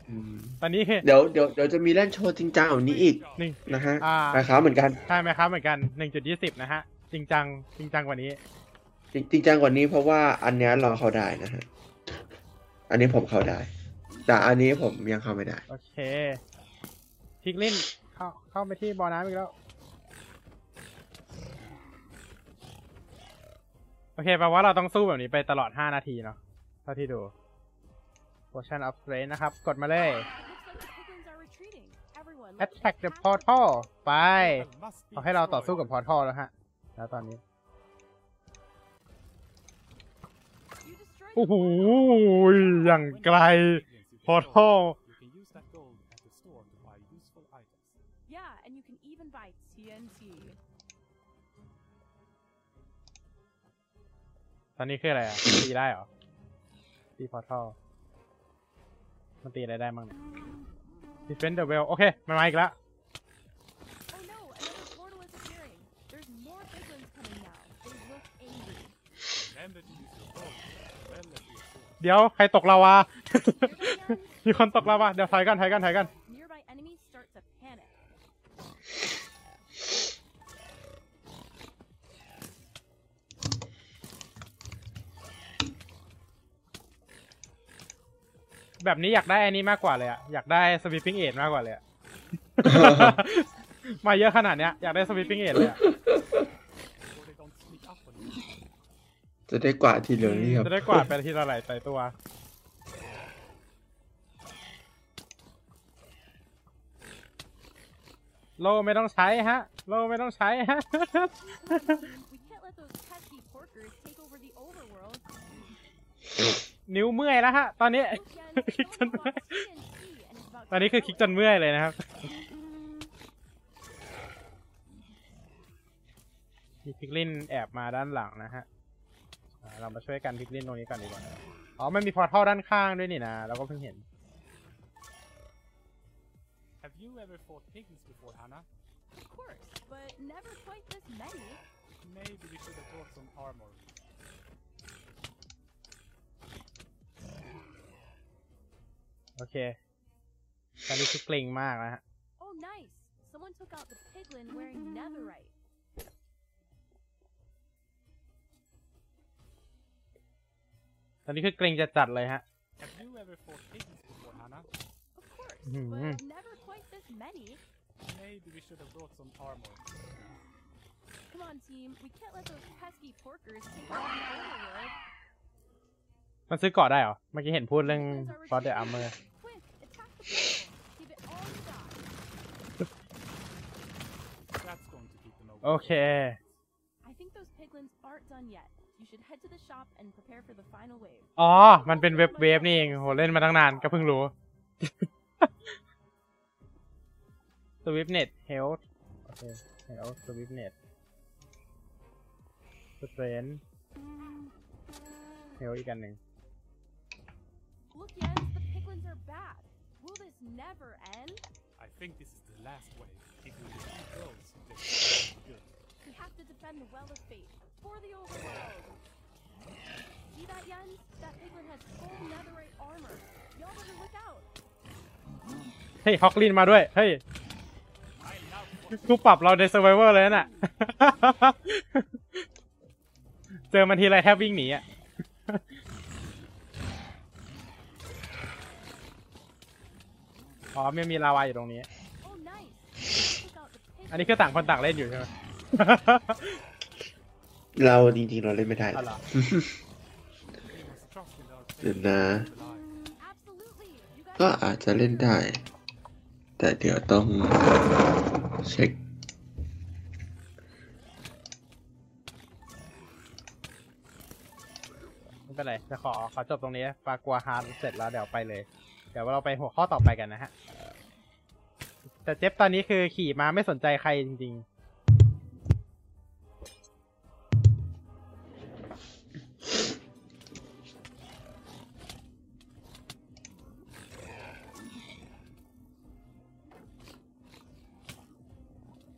อืมตอนนี้คือเดี๋ยวเดี๋ยวเดี๋ยวจะมีเล่นโชว์จริงจังแบบนี้อีกหนึ่งนะฮะอ่านะครับเหมือนกันใช่ไหมครับเหมือนกันหนึ่งจุดยี่สิบนะฮะจริงจังจริงจังกว่านี้ จริงจริงจังกว่านี้เพราะว่าอันเนี้ยเราเข้าได้นะฮะอันนี้ผมเข้าได้ แต่อันนี้ผมยังเข้าไม่ได้ โอเคพิกลินเข้าเข้าไปที่บ่อน้ำอีกแล้ว โอเคแปลว่าเราต้องสู้แบบนี้ไปตลอด 5 นาทีเนาะเท่าที่ดู Potion of Strength นะครับ กดมาเลย Attack the portal ไปเขาให้เราต่อสู้กับ portal แล้วฮะ แล้วตอนนี้โอ้โหอย่างไกล portal ตอนนี้คืออะไรอะ ตีได้เหรอ ตีพอร์ทัลมันตีอะไรได้บ้างเนี่ยดิเฟนเดอร์เบลโอเคมามาอีกแล้วเดี๋ยว ใครตกลาวา มีคนตกลาวา เดี๋ยวถ่ายกันถ่ายกันถ่ายกัน แบบนี้อยากได้อันนี้มากกว่าเลยอะอยากได้ sweeping aid มากกว่าเลยอะ มาเยอะขนาดเนี้ยอยากได้ sweeping aid เลยอะ So they don't sneak up on you. จะได้กว่าดทีเหลืองนี่ครับจะได้กวาดไปทีละหลายใส่ตัว โลไม่ต้องใช้ฮะ โลไม่ต้องใช้ฮะ We can't let those pesky porkers take over the overworld. นิ้วเมื่อยแล้วฮะ ตอนนี้ Look, Yen, Kick someone them bought TNT and it's about ตอนนี้คือคลิกจนเมื่อยเลยนะครับมี piglin แอบมาด้านหลังนะฮะอ่าเรามาช่วยกัน piglin ตรงนี้ก่อนดีกว่าอ๋อมันมี portal ด้านข้างด้วยนี่นะเราก็เพิ่งเห็น Have you ever fought piglins before, Hannah? Of course, but never quite this many. Maybe we should have brought some armor. โอเค ตอนนี้คือเกรงมากนะฮะ Oh, nice. Someone took out the piglin wearing netherite. ตอนนี้คือเกรงจะจัดเลยฮะ Have you ever fought piglins before, Hannah? Of course, Mhm. but never quite this many. Maybe we should have brought some armor. Come on, team. We can't let those pesky porkers take over the overworld. มันซื้อเกาะได้เหรอ เมื่อกี้เห็นพูดเรื่อง Piglins are ฟอสเดอร์อา retreating. ร์เมอร์ Quick, attack the portal. Give it all you got. That's going to keep them away. โอเค I think those piglins aren't done yet. You should head to the shop and prepare for the final wave. อ๋อ มันเป็นเว็บเวฟนี่เองโหเล่นมาตั้งนานก็เพิ่งรู้สวิปเน็ตเฮลท์โอเคเฮลท์สวิปเน็ตสเตรนเฮลอีกอันหนึ่ง Look, Jens, the piglins are back. Will this never end? I think this is the last wave. If we defeat those, this will be good. We have to defend the Well of Fate for the overworld. See that, Jens? That piglin has full netherite armor. Y'all better look out. เฮ้ยฮอกลินมาด้วย เฮ้ยกูปรับเราใน Survivor เลยน่ะ เจอมันทีไรแทบวิ่งหนีอะ อ๋อไม่มีลาวาอยู่ตรงนี้ Oh, nice. Took out the อันนี้ piglin. คือต่างคนต่างเล่นอยู่ใช่ไหม เราจริงๆเราเล่นไม่ได้อ๋อเหรอ We must trust in our เดี๋ยว faith นะ to lie. Absolutely. You guys ก็อาจจะเล่นได้ แต่เดี๋ยวต้องเช็ค ไม่เป็นไรจะขอขอจบตรงนี้ปากกัวฮาร์ดเสร็จแล้วเดี๋ยวไปเลยเดี๋ยวเราไปหัวข้อต่อไปกันนะฮะ แต่เจ็บตอนนี้คือขี่มาไม่สนใจใครจริงๆ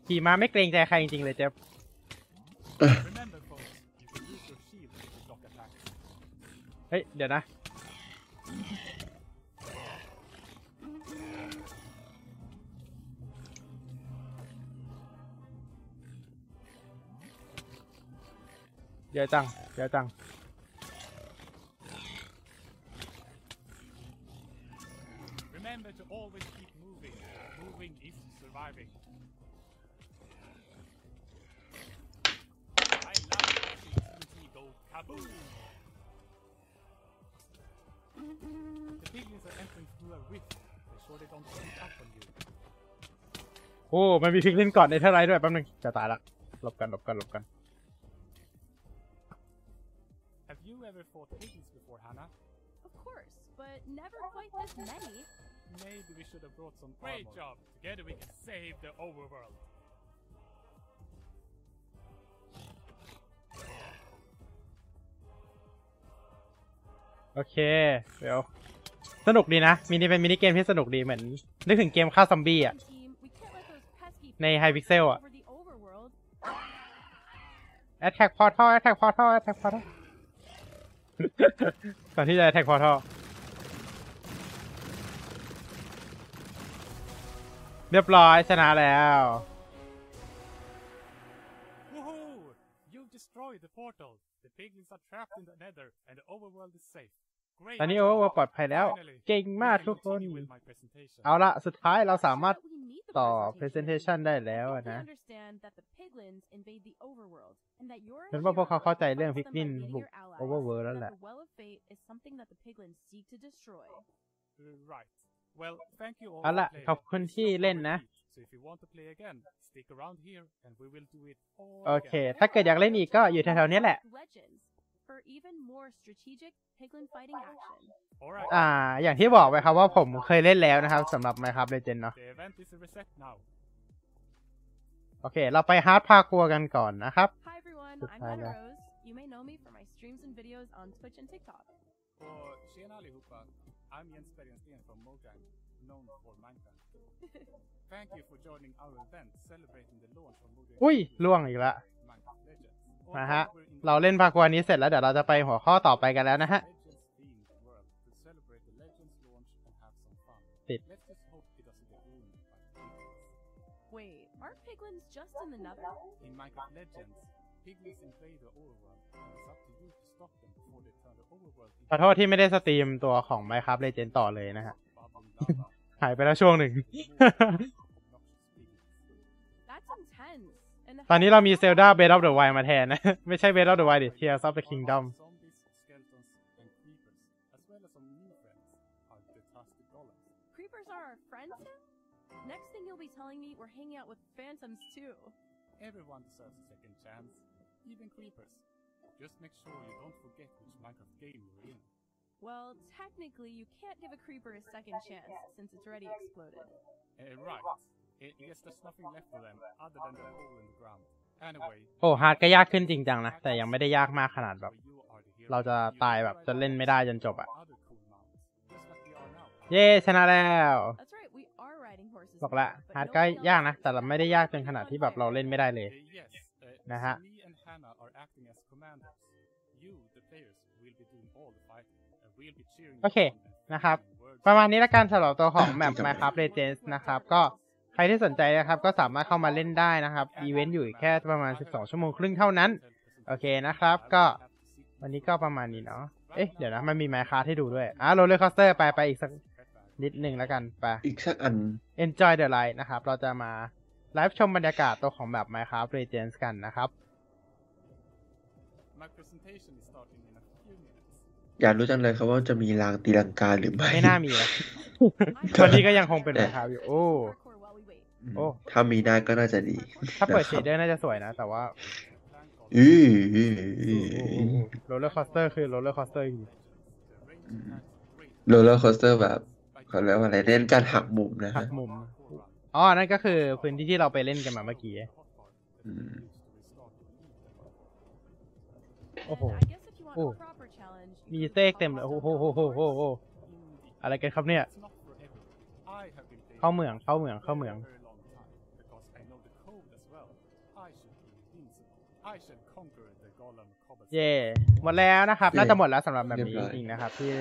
ขี่มาไม่เกรงใจใครจริงเลยเจ็บเฮ้ย เดี๋ยวนะ เดี๋ยวจังเดี๋ยวจัง Remember to always keep moving. Moving is surviving. I love watching TNT go kaboom! The piglins are entering through a rift. They sure they don't sneak up on you. โอ้ มันมีพิกลินก่อนในเท่าไรด้วยแป๊บนึง จะตายละหลบกันหลบกันหลบกัน Have you ever fought piglins before, Hannah? Of course, but never quite this many. Maybe we should have brought some Great job! Together we can save the overworld. โอเค เดี๋ยว สนุกดีนะ มินิเป็นมินิเกมที่สนุกดีเหมือน นึกถึงเกมฆ่าซอมบี้อะ Team, we can't let those pesky ใน Hypixel อะ over the overworld. Attack Portal Attack Portal Attack Portal ก่อนที่จะแท็กพอท่อเรียบร้อยชนะแล้ว Woohoo! You've destroyed the portal. The piglins are trapped in the nether, and the overworld is safe. Great. ตอนนี้โอเวอร์ปลอดภัยแล้ว Finally, เก่งมาก we can ทุกคน continue with my presentation. เอาละสุดท้ายเราสามารถ Sure that we need the ต่อ presentation. presentation ได้แล้ว I อะ hope you นะ understand that the piglins invade the overworld, and that you're a ฉันว่าพวกเขา hero เข้าใจ who เรื่อง fights พิก them ลิน by leading บุก your allies, โอเวอร์เวิร์แล้ว that แหละ the Well of Fate is something that the piglins seek to destroy. Right. Well, thank you all เอา for ละ playing. ขอบคุณที่เล่นนะ So if you want to play again, stick around here, and we will do it all โอเค again. ถ้าเกิดอยากเล่นอีกก็อยู่แถวๆนี้แหละ Legends for even more strategic piglin fighting action. All right. อ่า อย่างที่บอกไปครับว่าผมเคยเล่นแล้วนะครับสำหรับ Minecraft Legend เนาะ The event is reset now. โอเค เราไปฮาร์ดพาคัวกันก่อนนะครับ Hi everyone, Good I'm time, Hannah yeah. Rose. You may know me from my streams and videos on Twitch and TikTok. Och tjena allihopa. I'm Jens Bergensten from Mojang, known for Minecraft. Thank you for joining our event celebrating the launch of Mojang อุ้ยล่วงอีกละ Minecraft Legends. มาฮะ We're in เราเล่นพาคัวนี้เสร็จแล้วเดี๋ยวเราจะไปหัวข้อต่อไปกันแล้วนะฮะ Legends themed world to celebrate the Legends launch and have some fun. Tip. Let's just hope it doesn't get ruined by piglins. Wait, aren't piglins just in the nether? In Minecraft Legends, piglins invade the overworld, and it's up to you to stop them before they turn the overworld ขอโทษที่ไม่ได้สตรีมตัวของ Minecraft Legend ต่อเลยนะฮะ bubbling lava. หายไปแล้วช่วงหนึ่ง That's intense. And ตอนนี้ how เรามี long- Zelda Breath of the Wild มาแทนนะ ไม่ใช่ Breath of the Wild ดิ Tears of the Kingdom Zombies, skeletons, and creepers, as well as some new friends, are the Tastic Golems. Creepers are our friends now? Next thing you'll be telling me we're hanging out with phantoms too. Everyone deserves a second chance, even creepers. Just make sure you don't forget which Minecraft game you're in. Well, technically, you can't give a creeper a second chance since it's already exploded. Uh, right. I I guess there's nothing left for them other than the hole in the ground. Anyway. โอ้ฮาร์ดก็ยากขึ้นจริงจังนะ แต่ยังไม่ได้ยากมากขนาดแบบ you are the hero. เราจะตายแบบจนเล่นไม่ได้จนจบอะ Other cool mounts, just like we are now. เย้ชนะแล้ว That's right, we are riding horses. บอกละ now, but ฮาร์ดก็ nobody ยาก else นะ is. แต่เราไม่ได้ยากจนขนาดที่แบบเราเล่นไม่ได้เลย Uh, yes, uh, Nah. so me and Hannah are acting as commanders. You, the players, will be doing all the fighting, and we'll be cheering you โอเค on and นะครับ thanking words ประมาณนี้ละกันสำหรับตัวของอะแมปจริงจัง Minecraft Legends นะครับ ก็ใครที่สนใจนะครับก็สามารถเข้ามาเล่นได้นะครับอีเวนต์อยู่อีกแค่ประมาณ 12 ชั่วโมงครึ่งเท่านั้น โอเคนะครับ ก็วันนี้ก็ประมาณนี้เนาะเอ๊ะเดี๋ยวนะ มันมี Minecraft ให้ดูด้วยอะ roller coaster ไปไปอีกสักนิดหนึ่งแล้วกันไปอีกสักอัน Enjoy the ride นะครับ เราจะมาไลฟ์ชมบรรยากาศตัวของแบบ Minecraft Legends กันนะครับ My presentation is starting in a few minutes. อยากรู้จังเลยครับว่าจะมีรางตีลังกาหรือไม่ ไม่น่ามีนะวันนี้ก็ยังคงเป็น Minecraft อยู่โอ้ โอ้ ถ้ามีได้ก็น่าจะดี ถ้าเปิดนะเชครับดเดอร์น่าจะสวยนะ แต่ว่า Plank of อืออืออืออือโรลเลอร์คอสเตอร์คือโรลเลอร์คอสเตอร์จริง the range Mm. attacks great โรลเลอร์คอสเตอร์แบบเขาเรียกว่าอะไรเล่นการหักมุมนะหัฮะกมุมอ๋อ นั่นก็คือพื้นที่ที่เราไปเล่นกันมาเมื่อกี้อืมโอ้โห And I guess if you want Oh. a proper challenge, มี you เซ็ก can เต็มเลย โอ้โหโหโหโหโหอะไรกันครับเนี่ย เข้าเหมือง เข้าเหมือง เข้าเหมือง เย่หมดแล้วนะครับเย่น่าจะหมดแล้วสำหรับแบบเรีนี้ยบร้จอยริงๆนะครับ ที่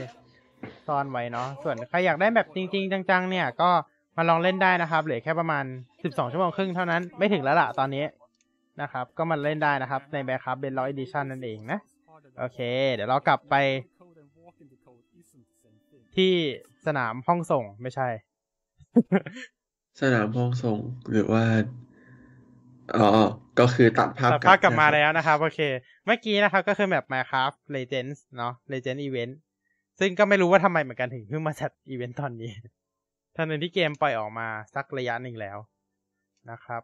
ซ่อนไว้เนาะส่วนใครอยากได้แบบจริง ๆ จัง ๆ เนี่ยก็มาลองเล่นได้นะครับเหลือแค่ประมาณ 12 ชั่วโมงครึ่งเท่านั้นไม่ถึงแล้วล่ะตอนนี้นะครับ ก็มาเล่นได้นะครับ ในแบครับเบนล็อกอีดิชันนั่นเองนะ โอเค เดี๋ยวเรากลับไป Code and walking the code isn't the same thing. ที่สนามห้องส่งไม่ใช่ สนามห้องส่งหรือว่า อ๋อ ก็คือตัดภาพตัดภาพกลับมานะครับแล้วนะครับโอเค เมื่อกี้นะครับก็คือแบบ Minecraft Legends เนาะ Legend Event ซึ่งก็ไม่รู้ว่าทำไมเหมือนกันถึงเพิ่งมาจัดอีเวนต์ตอนนี้ทั้งที่เกมปล่อยออกมาสักระยะหนึ่งแล้วนะครับ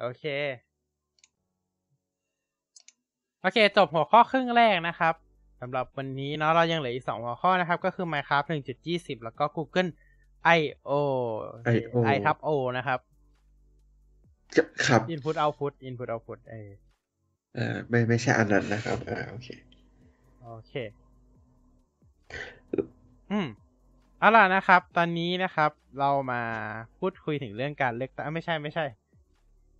โอเค โอเค จบหัวข้อครึ่งแรกนะครับสำหรับวันนี้เนาะเรายังเหลืออีกสองหัวข้อนะครับ ก็คือ Minecraft 1.20 แล้วก็ Google I/O I/O I ทับ O นะครับ ครับ Input Output Input Output เออเออไม่ไม่ใช่อันนั้นนะครับอ่าโอเคโอเค อืมเอาล่ะนะครับ ตอนนี้นะครับ เรามาพูดคุยถึงเรื่องการเลือกตั้งไม่ใช่ไม่ใช่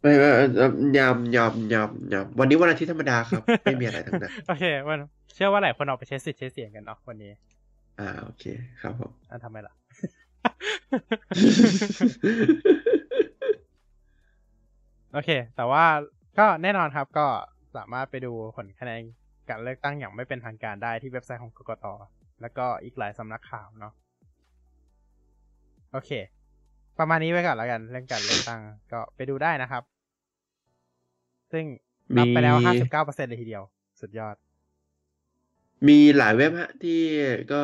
ไม่ไม่เอ่อยำยำยำยำวันนี้วันอาทิตย์ธรรมดาครับ ไม่มีอะไรทั้งนั้นโอเควันเชื่อว่าหลายคนออกไปใช้สิทธิ์ใช้เสียงกันเนาะวันนี้ อ่าโอเค ครับผมอะทำไมล่ะ โอเค แต่ว่าก็แน่นอนครับก็สามารถไปดูผลคะแนนการเลือกตั้งอย่างไม่เป็นทางการได้ที่เว็บไซต์ของกกต แล้วก็อีกหลายสำนักข่าวเนาะโอเค ประมาณนี้ไว้ก่อนแล้วกัน เรื่องการเลือกตั้งก็ไปดูได้นะครับ ซึ่งนับไปแล้วมีห้าสิบเก้าเปอร์เซ็นต์เลยทีเดียว สุดยอด มีหลายเว็บฮะที่ก็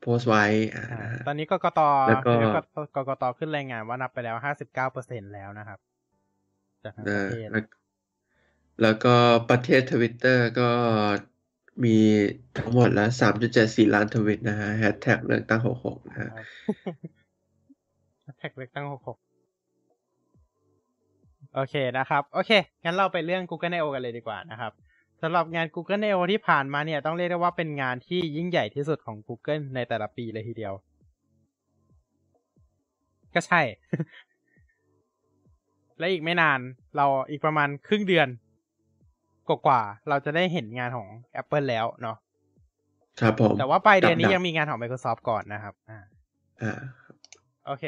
โพสต์ไว้อ่าอ่านะฮะตอนนี้กกตแล้วก็กกตขึ้นรายงานว่านับไปแล้วห้าสิบเก้าเปอร์เซ็นแล้วนะครับจากทั้งเอประอเทศแล้วแล้วก็ประเทศทวิตเตอร์ก็มีทั้งหมดแล้วสามจุดเจ็ดสี่ล้านทวิตนะฮะแฮชแท็กเลือกตั้งหกหกนะฮะครับแท็กเลือกตั้งหกหกโอเคนะครับ โอเค งั้นเราไปเรื่อง Google I/O กันเลยดีกว่านะครับ สำหรับงาน Google I/O ที่ผ่านมาเนี่ยต้องเรียกได้ว่าเป็นงานที่ยิ่งใหญ่ที่สุดของ Google ในแต่ละปีเลยทีเดียว ก็ใช่ และอีกไม่นานเราอีกประมาณครึ่งเดือน กว่าๆเราจะได้เห็นงานของ Apple แล้วเนาะครับผม แต่ว่าปลายเดือนนี้ดับๆยังมีงานของ Microsoft ก่อนนะครับ อ่าอ่าโอเค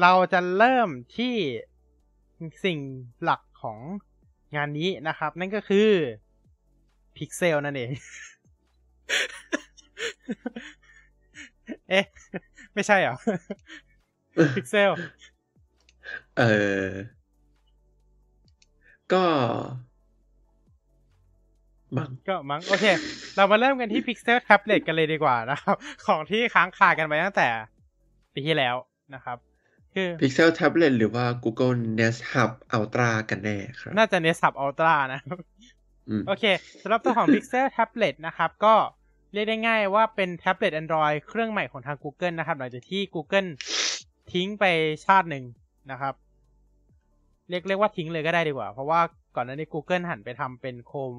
เราจะเริ่มที่สิ่งหลักของงานนี้นะครับ นั่นก็คือ Pixel นั่นเอง เอ๊ะ ไม่ใช่เหรอ Pixel เออ ก็ มั้งก็มั้งโอเค เรามาเริ่มกันที่ Pixel Tablet กันเลยดีกว่านะครับ ของที่ค้างคากันไปตั้งแต่ปีที่แล้วนะครับ คือ Pixel Tablet หรือว่า Google Nest Hub Ultra กันแน่ครับ น่าจะ Nest Hub Ultra นะครับอืม โอเคสำหรับตัวของ Pixel Tablet นะครับ ก็เรียกได้ง่ายว่าเป็นแท็บเล็ต Android เครื่องใหม่ของทาง Google นะครับ หลังจากที่ Google ทิ้งไปชาติหนึ่งนะครับ เรียกเรียกว่าทิ้งเลยก็ได้ดีกว่า เพราะว่าก่อนหน้านี้ Google หันไปทำเป็น Chrome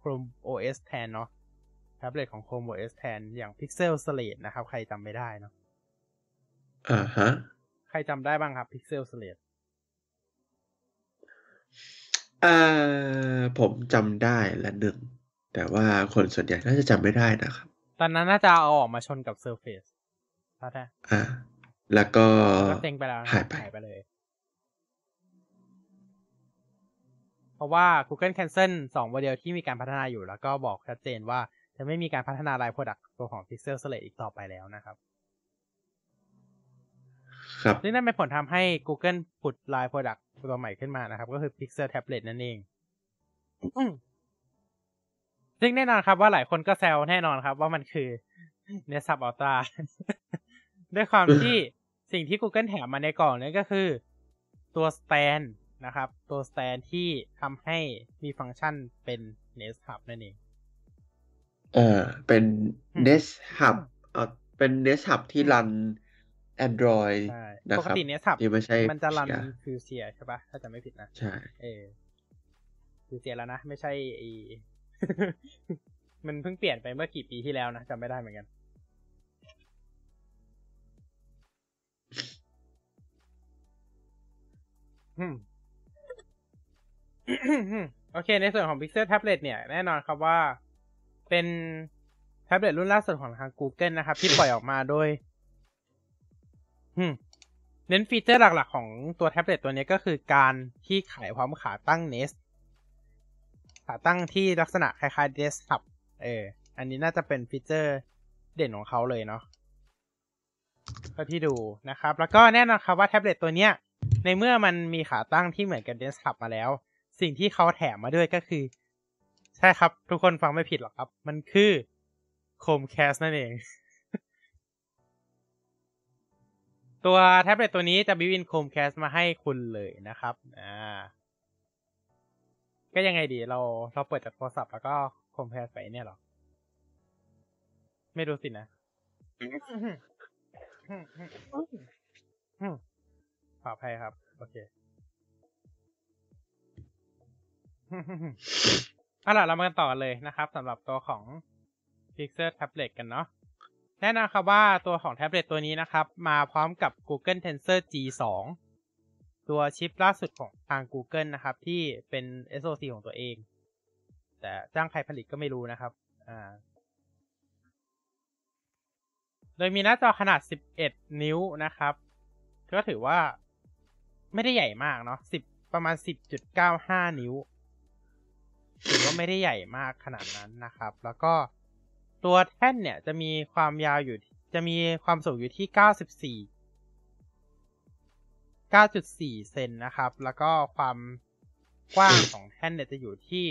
Chrome OS แทนเนาะแท็บเล็ตของ Chrome OS แทนอย่าง Pixel Slate นะครับ ใครจำไม่ได้เนาะอ่าฮะ ใครจำได้บ้างครับ Pixel Slate อ่าผมจำได้ละหนึ่ง แต่ว่าคนส่วนใหญ่น่าจะจำไม่ได้นะครับ ตอนนั้นน่าจะเอาออกมาชนกับ Surface ถ้าได้อ่า แล้วก็ก็เต็งไปแล้วนะหายไปหายไปเลย เพราะว่า Google Cancel สองโมเดลที่มีการพัฒนาอยู่แล้วก็บอกชัดเจนว่าจะไม่มีการพัฒนาลาย Product ตัวของ Pixel Slate อีกต่อไปแล้วนะครับ ครับซึ่งนั่นเป็นผลทำให้ Google ผุดลาย Product ตัวใหม่ขึ้นมานะครับ ก็คือ Pixel Tablet นั่นเองซึ่งแน่นอนครับว่าหลายคนก็แซวแน่นอนครับ ว่ามันคือ Nest Hub Ultra ด้วยความที่สิ่งที่ Google แถมมาในกล่องนี้ก็คือ ตัว stand นะครับ ตัว stand ที่ทำให้มีฟังก์ชันเป็น Nest Hub นั่นเอง เออเป็นอืม Nest Hub เออเป็น Nest Hub ที่รัน Android ใช่นะครับปกติ Nest Hub ที่ไม่ใช่มันจะรัน Pixel Fuchsia ใช่ปะถ้าจะไม่ผิดนะ ใช่ เออ Fuchsia แล้วนะ ไม่ใช่ไอมันเพิ่งเปลี่ยนไปเมื่อกี่ปีที่แล้วนะจำไม่ได้เหมือนกันอืมโอเค ในส่วนของ Pixel Tablet เนี่ย แน่นอนครับว่าเป็นแท็บเล็ตรุ่นล่าสุดของทาง Google นะครับ ที่ปล่อยออกมาโดยอืม เน้นฟีเจอร์หลักๆ ของตัวแท็บเล็ตตัวนี้ก็คือการที่ขายพร้อมขาตั้ง Nest ขาตั้งที่ลักษณะคล้ายๆ Desktop เออ อันนี้น่าจะเป็นฟีเจอร์เด่นของเขาเลยเนาะเท่าที่ดูนะครับ แล้วก็แน่นอนครับว่าแท็บเล็ตตัวเนี้ย ในเมื่อมันมีขาตั้งที่เหมือนกับ Desktop มาแล้ว สิ่งที่เขาแถมมาด้วยก็คือ ใช่ครับ ทุกคนฟังไม่ผิดหรอกครับ มันคือ Chromecast นั่นเอง ตัวแท็บเล็ตตัวนี้จะบิวิน Chromecast มาให้คุณเลยนะครับอ่าก็ยังไงดีเราเราเปิดจากโทรศัพท์แล้วก็ Chromecast ไปเนี่ยหรอ ไม่รู้สินะขออภัยครับ โอเคเอาล่ะเรามากันต่อกันเลยนะครับสำหรับตัวของ Pixel Tablet กันเนาะ แน่นอนครับว่าตัวของแท็บเล็ตตัวนี้นะครับ มาพร้อมกับ Google Tensor G2 ตัวชิปล่าสุดของทาง Google นะครับ ที่เป็น SoC ของตัวเอง แต่จ้างใครผลิตก็ไม่รู้นะครับอ่าโดยมีหน้าจอขนาด 11 นิ้วนะครับ ก็ถือว่าไม่ได้ใหญ่มากเนาะ10 ประมาณ 10.95 นิ้ว ถือว่าไม่ได้ใหญ่มากขนาดนั้นนะครับ แล้วก็ ตัวแท่นเนี่ยจะมีความยาวอยู่ จะมีความสูงอยู่ที่ 94 9.4 เซนนะครับ แล้วก็ความกว้างของแท่นเนี่ยจะอยู่ที่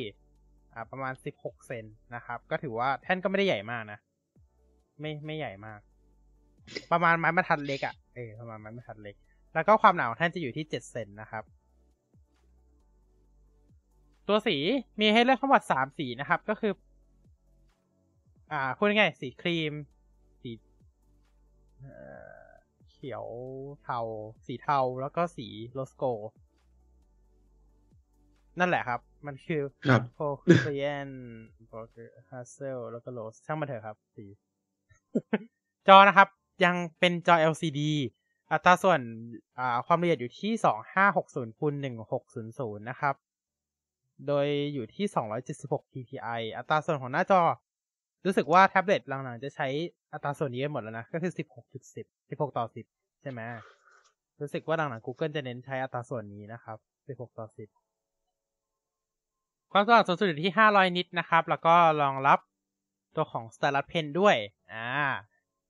ประมาณ 16 เซนนะครับ ก็ถือว่าแท่นก็ไม่ได้ใหญ่มากนะ ไม่ไม่ใหญ่มาก ประมาณไม้บรรทัดเล็กอะ่ะ เออประมาณไม้บรรทัดเล็ก แล้วก็ความหนาของแท่นจะอยู่ที่ 7 เซนนะครับ ตัวสีมีให้เลือกทั้งหมดสามสีนะครับ ก็คือ อ่าพูดง่ายๆสีครีม สีเอ่อเขียวเทา สีเทาแล้วก็สีโรสโก นั่นแหละครับ มันคือครับโคเคียนโปรฮัสเซลแล้วก็โรสช่างมาเถอะครับ สี จอนะครับ ยังเป็นจอ LCD อัตราส่วนอ่าความละเอียดอยู่ที่ 2560คูณ1600 นะครับ โดยอยู่ที่ 276 ppi อัตราส่วนของหน้าจอ รู้สึกว่าแท็บเล็ตหลังๆจะใช้อัตราส่วนนี้หมดแล้วนะ ก็คือ16.10 16ต่อ10ใช่ไหมรู้สึกว่าหลังๆ Google จะเน้นใช้อัตราส่วนนี้นะครับ16ต่อ10ความสว่างสูงสุดอยู่ที่500นิตนะครับ แล้วก็รองรับตัวของ Stylus Pen ด้วย อ่า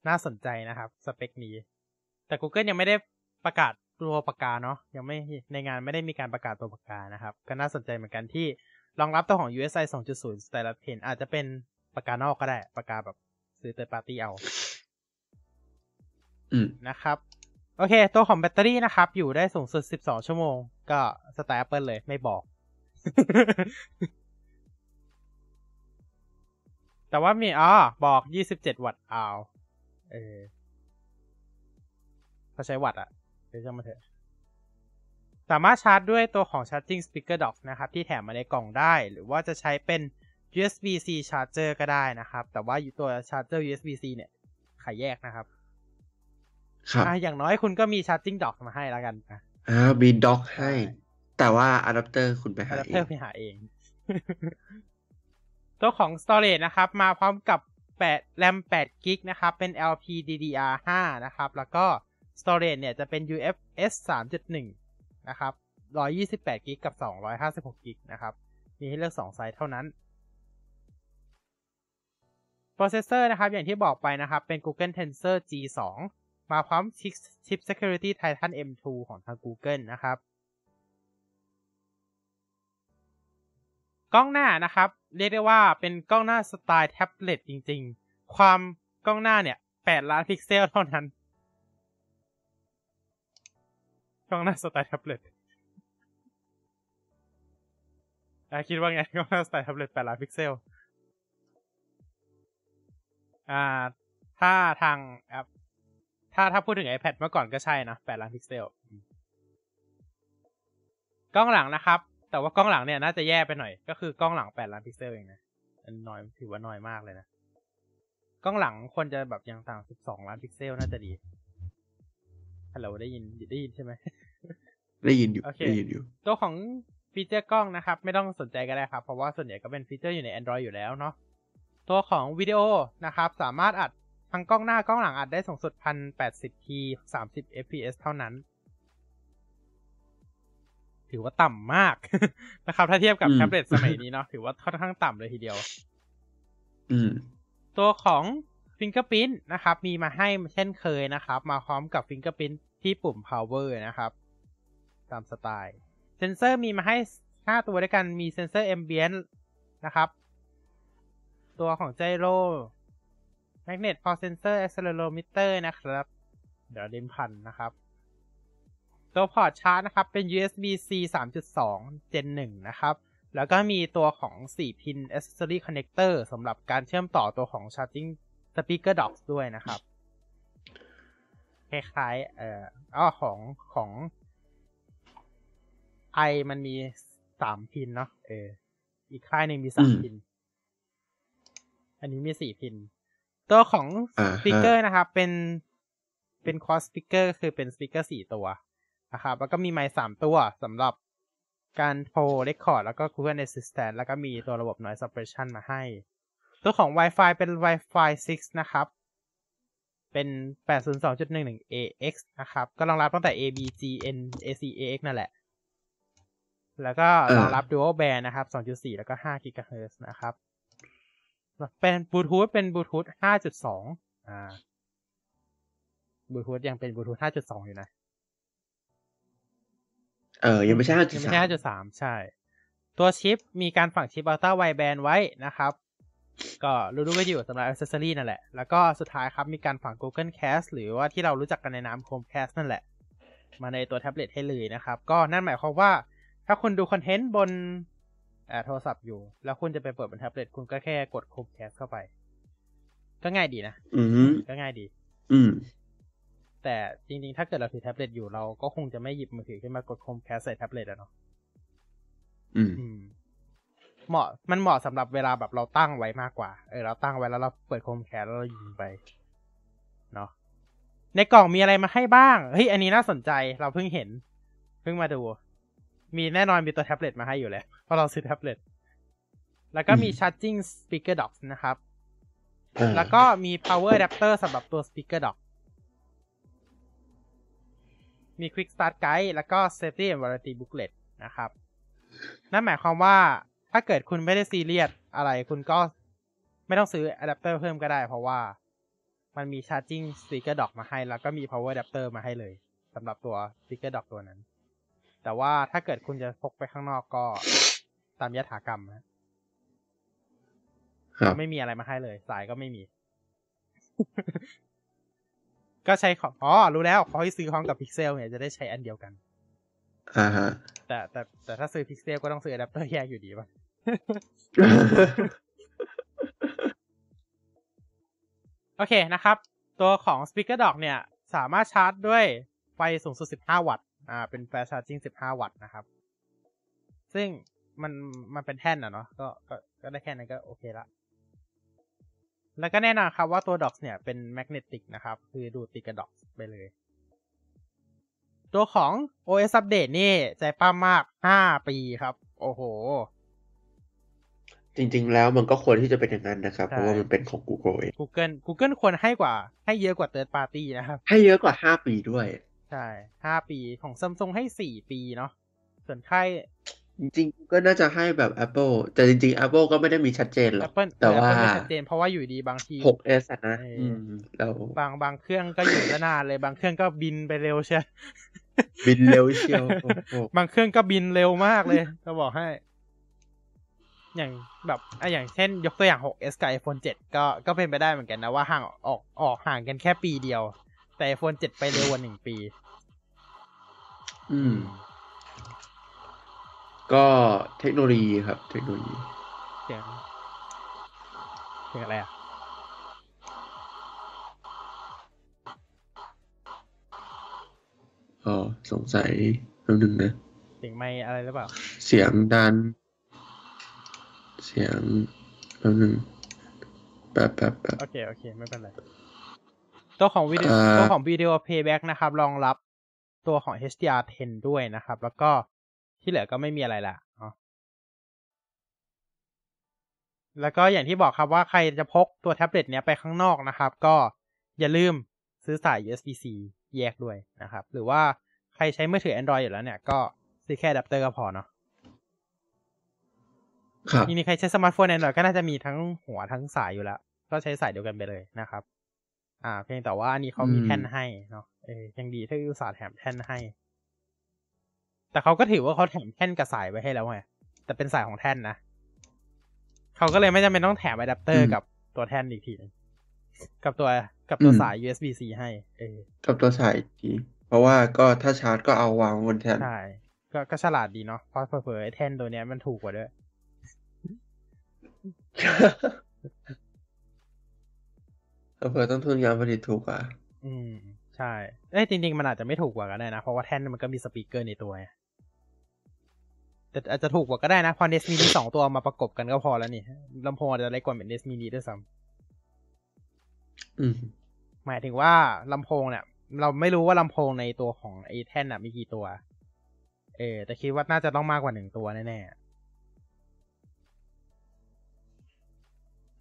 น่าสนใจนะครับ สเปคนี้ แต่ Google ยังไม่ได้ประกาศตัวปากกาเนาะ ยังไม่ ในงานไม่ได้มีการประกาศตัวปากกานะครับ ก็น่าสนใจเหมือนกันที่รองรับตัวของ USI 2.0 Stylus Pen อาจจะเป็น ปากกานอกก็ได้ ปากกาแบบซื้อ third party เอาอืมนะครับ โอเค ตัวของแบตเตอรี่นะครับ อยู่ได้สูงสุด 12 ชั่วโมง ก็สไตล์ Apple เลยไม่บอก แต่ว่ามีอ๋อบอก 27 วัตต์อาวเออเขาใช้วัตต์อะเดี๋ยวจะมาเถอะ สามารถชาร์จด้วยตัวของ Charging Speaker Dock นะครับ ที่แถมมาในกล่องได้ หรือว่าจะใช้เป็น USB-C charger ก็ได้นะครับ แต่ว่าตัว charger USB-C เนี่ยขายแยกนะครับครับอะอย่างน้อยคุณก็มี charging dock มาให้แล้วกันนะอ่ามี dock ให้ใช่แต่ว่าอะแดปเตอร์คุณไปอะหาอะแดปเตอร์เองไปหาเอง ตัวของ storage นะครับ มาพร้อมกับ8 RAM 8 GB นะครับ เป็น LPDDR5 นะครับ แล้วก็ storage เนี่ยจะเป็น UFS 3.1 นะครับ128 g b กับ256 g b นะครับ มีให้เลือก 2 ไซส์เท่านั้น processor นะครับ อย่างที่บอกไปนะครับ เป็น Google Tensor G2 มาพร้อมชิปชิป Security Titan M2 ของทาง Google นะครับ กล้องหน้านะครับ เรียกได้ว่าเป็นกล้องหน้าสไตล์แท็บเล็ตจริง ๆ ความกล้องหน้าเนี่ย 8 ล้านพิกเซลเท่านั้น กล้องหน้าสไตล์แท็บเล็ตอะคิดว่าไงกล้องหน้าสไตล์แท็บเล็ต8ล้านพิกเซล อ่า ถ้าทางแอปถ้าถ้าพูดถึง iPad เมื่อก่อนก็ใช่นะ8ล้านพิกเซลอืมกล้องหลังนะครับ แต่ว่ากล้องหลังเนี่ยน่าจะแย่ไปหน่อย ก็คือกล้องหลัง8ล้านพิกเซลเองนะอันน้อยถือว่าน้อยมากเลยนะ กล้องหลังควรจะแบบอย่างต่ำ12ล้านพิกเซลน่าจะดีฮัลโหลได้ยินได้ยินใช่ไหมได้ยินอยู่โอเคได้ยินอยู่ ตัวของฟีเจอร์กล้องนะครับ ไม่ต้องสนใจก็ได้ครับ เพราะว่าส่วนใหญ่ก็เป็นฟีเจอร์อยู่ใน Android อยู่แล้วเนาะ ตัวของวิดีโอนะครับ สามารถอัดทั้งกล้องหน้ากล้องหลังอัดได้สูงสุด 1080p 30 fps เท่านั้น ถือว่าต่ำมากนะครับ ถ้าเทียบกับอืมแท็บเล็ตสมัยนี้เนาะถือว่าค่อนข้างต่ำเลยทีเดียวอืมตัวของ Fingerprint นะครับ มีมาให้เช่นเคยนะครับ มาพร้อมกับ Fingerprint ที่ปุ่ม power นะครับ ตามสไตล์ เซนเซอร์มีมาให้ 5 ตัวด้วยกันมีเซนเซอร์ ambient นะครับ ตัวของ gyro magnetometer sensor accelerometer นะครับ เดี๋ยวเดมพันนะครับ ตัวพอร์ตชาร์จนะครับ เป็น USB C 3.2 Gen 1 นะครับ แล้วก็มีตัวของ 4 pin accessory connector สำหรับการเชื่อมต่อตัวของ charging speaker dock ด้วยนะครับ คล้ายๆ เอ่ออ้อของของ i มันมี3พินเนาะเอออีกค่ายหนึ่งมีอืม3พิน อันนี้มี4พิน ตัวของอ่าฮะสปีกเกอร์นะครับ เป็นเป็น cross speaker คือเป็นสปีกเกอร์4ตัวนะครับแล้วก็มีไมค์3ตัวสำหรับการโทรเรคคอร์ดแล้วก็ Google Assistant แล้วก็มีตัวระบบ Noise Suppression มาให้ ตัวของ Wi-Fi เป็น Wi-Fi 6 นะครับ เป็น 802.11ax นะครับ ก็รองรับตั้งแต่ AB GN AC ax นั่นแหละ แล้วก็รองรับ Dual Band นะครับ 2.4 แล้วก็5 GHz นะครับ เป็นบลูทูธเป็นบลูทูธ5.2อ่าบลูทูธยังเป็นบลูทูธ5.2อยู่นะ เออ ยังไม่ใช่ห้าจุยัดงสาไม่ใช่ม5.3ใช่ ตัวชิปมีการฝังชิป Ultra Wideband ไว้นะครับ ก็รู้ๆก็อยู่สำหรับ accessory นั่นแหละ แล้วก็สุดท้ายครับ มีการฝัง Google Cast หรือว่าที่เรารู้จักกันในนาม Chromecast นั่นแหละ มาในตัวแท็บเล็ตให้เลยนะครับ ก็นั่นหมายความว่า ถ้าคุณดูคอนเทนต์บนเอ่อ โทรศัพท์อยู่ แล้วคุณจะไปเปิดบนแท็บเล็ตคุณก็แค่กด Chromecast เข้าไป ก็ง่ายดีนะอืมก็ง่ายดี อืมแต่จริงๆ ถ้าเกิดเราถือแท็บเล็ตอยู่เราก็คงจะไม่หยิบมือถือขึ้นมากด Chromecast ใส่แท็บเล็ตอะเนาะอืมอืมเหมาะมันเหมาะสำหรับเวลาแบบเราตั้งไว้มากกว่า เออเราตั้งไว้แล้วเราเปิดโคมแคสแล้วเรายิงไปเนาะในกล่องมีอะไรมาให้บ้าง เฮ้ย อันนี้น่าสนใจ เราเพิ่งเห็น เพิ่งมาดู มีแน่นอนมีตัวแท็บเล็ตมาให้อยู่แล้วเพราะเราซื้อแท็บเล็ตแล้วก็มีอืม charging speaker dock นะครับอ่าแล้วก็มี power adapter สำหรับตัว speaker dock มี quick start guide แล้วก็ safety and warranty booklet นะครับ นั่นหมายความว่าถ้าเกิดคุณไม่ได้ซีเรียสอะไรคุณก็ไม่ต้องซื้ออะแดปเตอร์เพิ่มก็ได้ เพราะว่ามันมี charging speaker dock มาให้ แล้วก็มี power adapter มาให้เลยสำหรับตัว speaker dock ตัวนั้น แต่ว่าถ้าเกิดคุณจะพกไปข้างนอกก็ตามยถากรรมนะครับไม่มีอะไรมาให้เลย สายก็ไม่มี ก็ใช้ของอ๋อรู้แล้วเขาให้ซื้อพร้อมกับพิกเซลเนี่ยจะได้ใช้อันเดียวกันอ่าฮะ แต่แต่แต่ถ้าซื้อพิกเซลก็ต้องซื้ออะแดปเตอร์แยกอยู่ดีป่ะโอเคนะครับ ตัวของ Speaker Dock เนี่ย สามารถชาร์จด้วยไฟสูงสุด 15 วัตต์ อ่า เป็น fast charging 15 วัตต์นะครับ ซึ่งมันมันเป็นแท่นอะเนาะก็ก็ก็ได้แค่นั้นก็โอเคละ แล้วก็แน่นอนครับว่าตัว Dock เนี่ยเป็นแมกเนติกนะครับ คือดูดติดกับ Dock ไปเลย ตัวของ OS Update นี่ใจป้ามาก 5 ปีครับ โอ้โห จริง ๆ แล้วมันก็ควรที่จะเป็นอย่างนั้นนะครับใช่เพราะว่ามันเป็นของ Google เอง Google Google ควรให้กว่า ให้เยอะกว่า Third Party นะครับ ให้เยอะกว่าห้าปีด้วย ใช่5ปีของ Samsung ให้4ปีเนาะส่วนค่ายจริงๆก็น่าจะให้แบบ Apple แต่จริงๆ Apple ก็ไม่ได้มีชัดเจนหรอก Apple แต่ว่า Apple ไม่ชัดเจนเพราะว่าอยู่ดีบางที 6s อะนะเอออือืมแล้วบางบางเครื่องก็อยู่ได้นานเลย บางเครื่องก็บินไปเร็วใช่บินเร็วเชียวโอ้โหบางเครื่องก็บินเร็วมากเลยจะบอกให้ อย่างแบบอะอย่างเช่นยกตัวอย่าง 6s กับ iPhone 7 ก็ก็เป็นไปได้เหมือนกันนะว่าห่างออกออกห่างกันแค่ปีเดียว แต่ iPhone 7 ไปเร็วกว่าหนึ่งปี อืม ก็เทคโนโลยีครับ เทคโนโลยีเสียงเสียงอะไรอะอ๋อสงสัยแป๊บนึงนะเสียงไม่อะไรหรือเปล่า เสียงดัน เสียงแป๊บนึงแป๊บแป๊บแป๊บโอเค โอเค ไม่เป็นไร ตัวของวิดีโอเอ่อตัวของวิดีโอ playback นะครับรองรับตัวของ HDR10 ด้วยนะครับ แล้วก็ที่เหลือก็ไม่มีอะไรละเนาะแล้วก็อย่างที่บอกครับว่าใครจะพกตัวแท็บเล็ตเนี้ยไปข้างนอกนะครับ ก็อย่าลืมซื้อสาย USB-C แยกด้วยนะครับ หรือว่าใครใช้มือถือ Android อยู่แล้วเนี่ยก็ซื้อแค่อะแดปเตอร์ก็พอเนาะครับทีนี้ใครใช้สมาร์ทโฟน Android ก็น่าจะมีทั้งหัวทั้งสายอยู่แล้ว ก็ใช้สายเดียวกันไปเลยนะครับ อ่า เพียงแต่ว่าอันนี้เขามีอืมแท่นให้เนาะเออยังดีที่อุตส่าห์แถมแท่นให้ แต่เขาก็ถือว่าเขาแถมแท่นกับสายไว้ให้แล้วไงแต่เป็นสายของแท่นนะเขาก็เลยไม่จำเป็นต้องแถมอะแดปเตอร์กับตัวแท่นอีกทีหนึงกับตัวกับตัวสาย USB-C ให้ เออกับตัวสายอีกทีเพราะว่าก็ถ้าชาร์จก็เอาวางบนแทนใช่ก็ก็ฉลาดดีเนาะเพราะเผลอๆไอ้แท่นตัวเนี้ยมันถูกกว่าด้วย เผื่อต้นทุนการผลิตถูกกว่า อืม ใช่ เอ้ยจริงๆ มันอาจจะไม่ถูกกว่าก็ได้นะ เพราะว่าแท่นมันก็มีสปีกเกอร์ในตัวไงแต่อาจจะถูกกว่าก็ได้นะ พอเนสมินิสองตัวมาประกบกันก็พอแล้วนี่ลำโพงอาจจะเล็กกว่าเป็นเนสมินิด้วยซ้อืมำหมายถึงว่าลำโพงเนี่ยเราไม่รู้ว่าลำโพงในตัวของไอ้แท่นน่ะมีกี่ตัว เออ แต่คิดว่าน่าจะต้องมากกว่าหนึ่งตัวแน่ๆ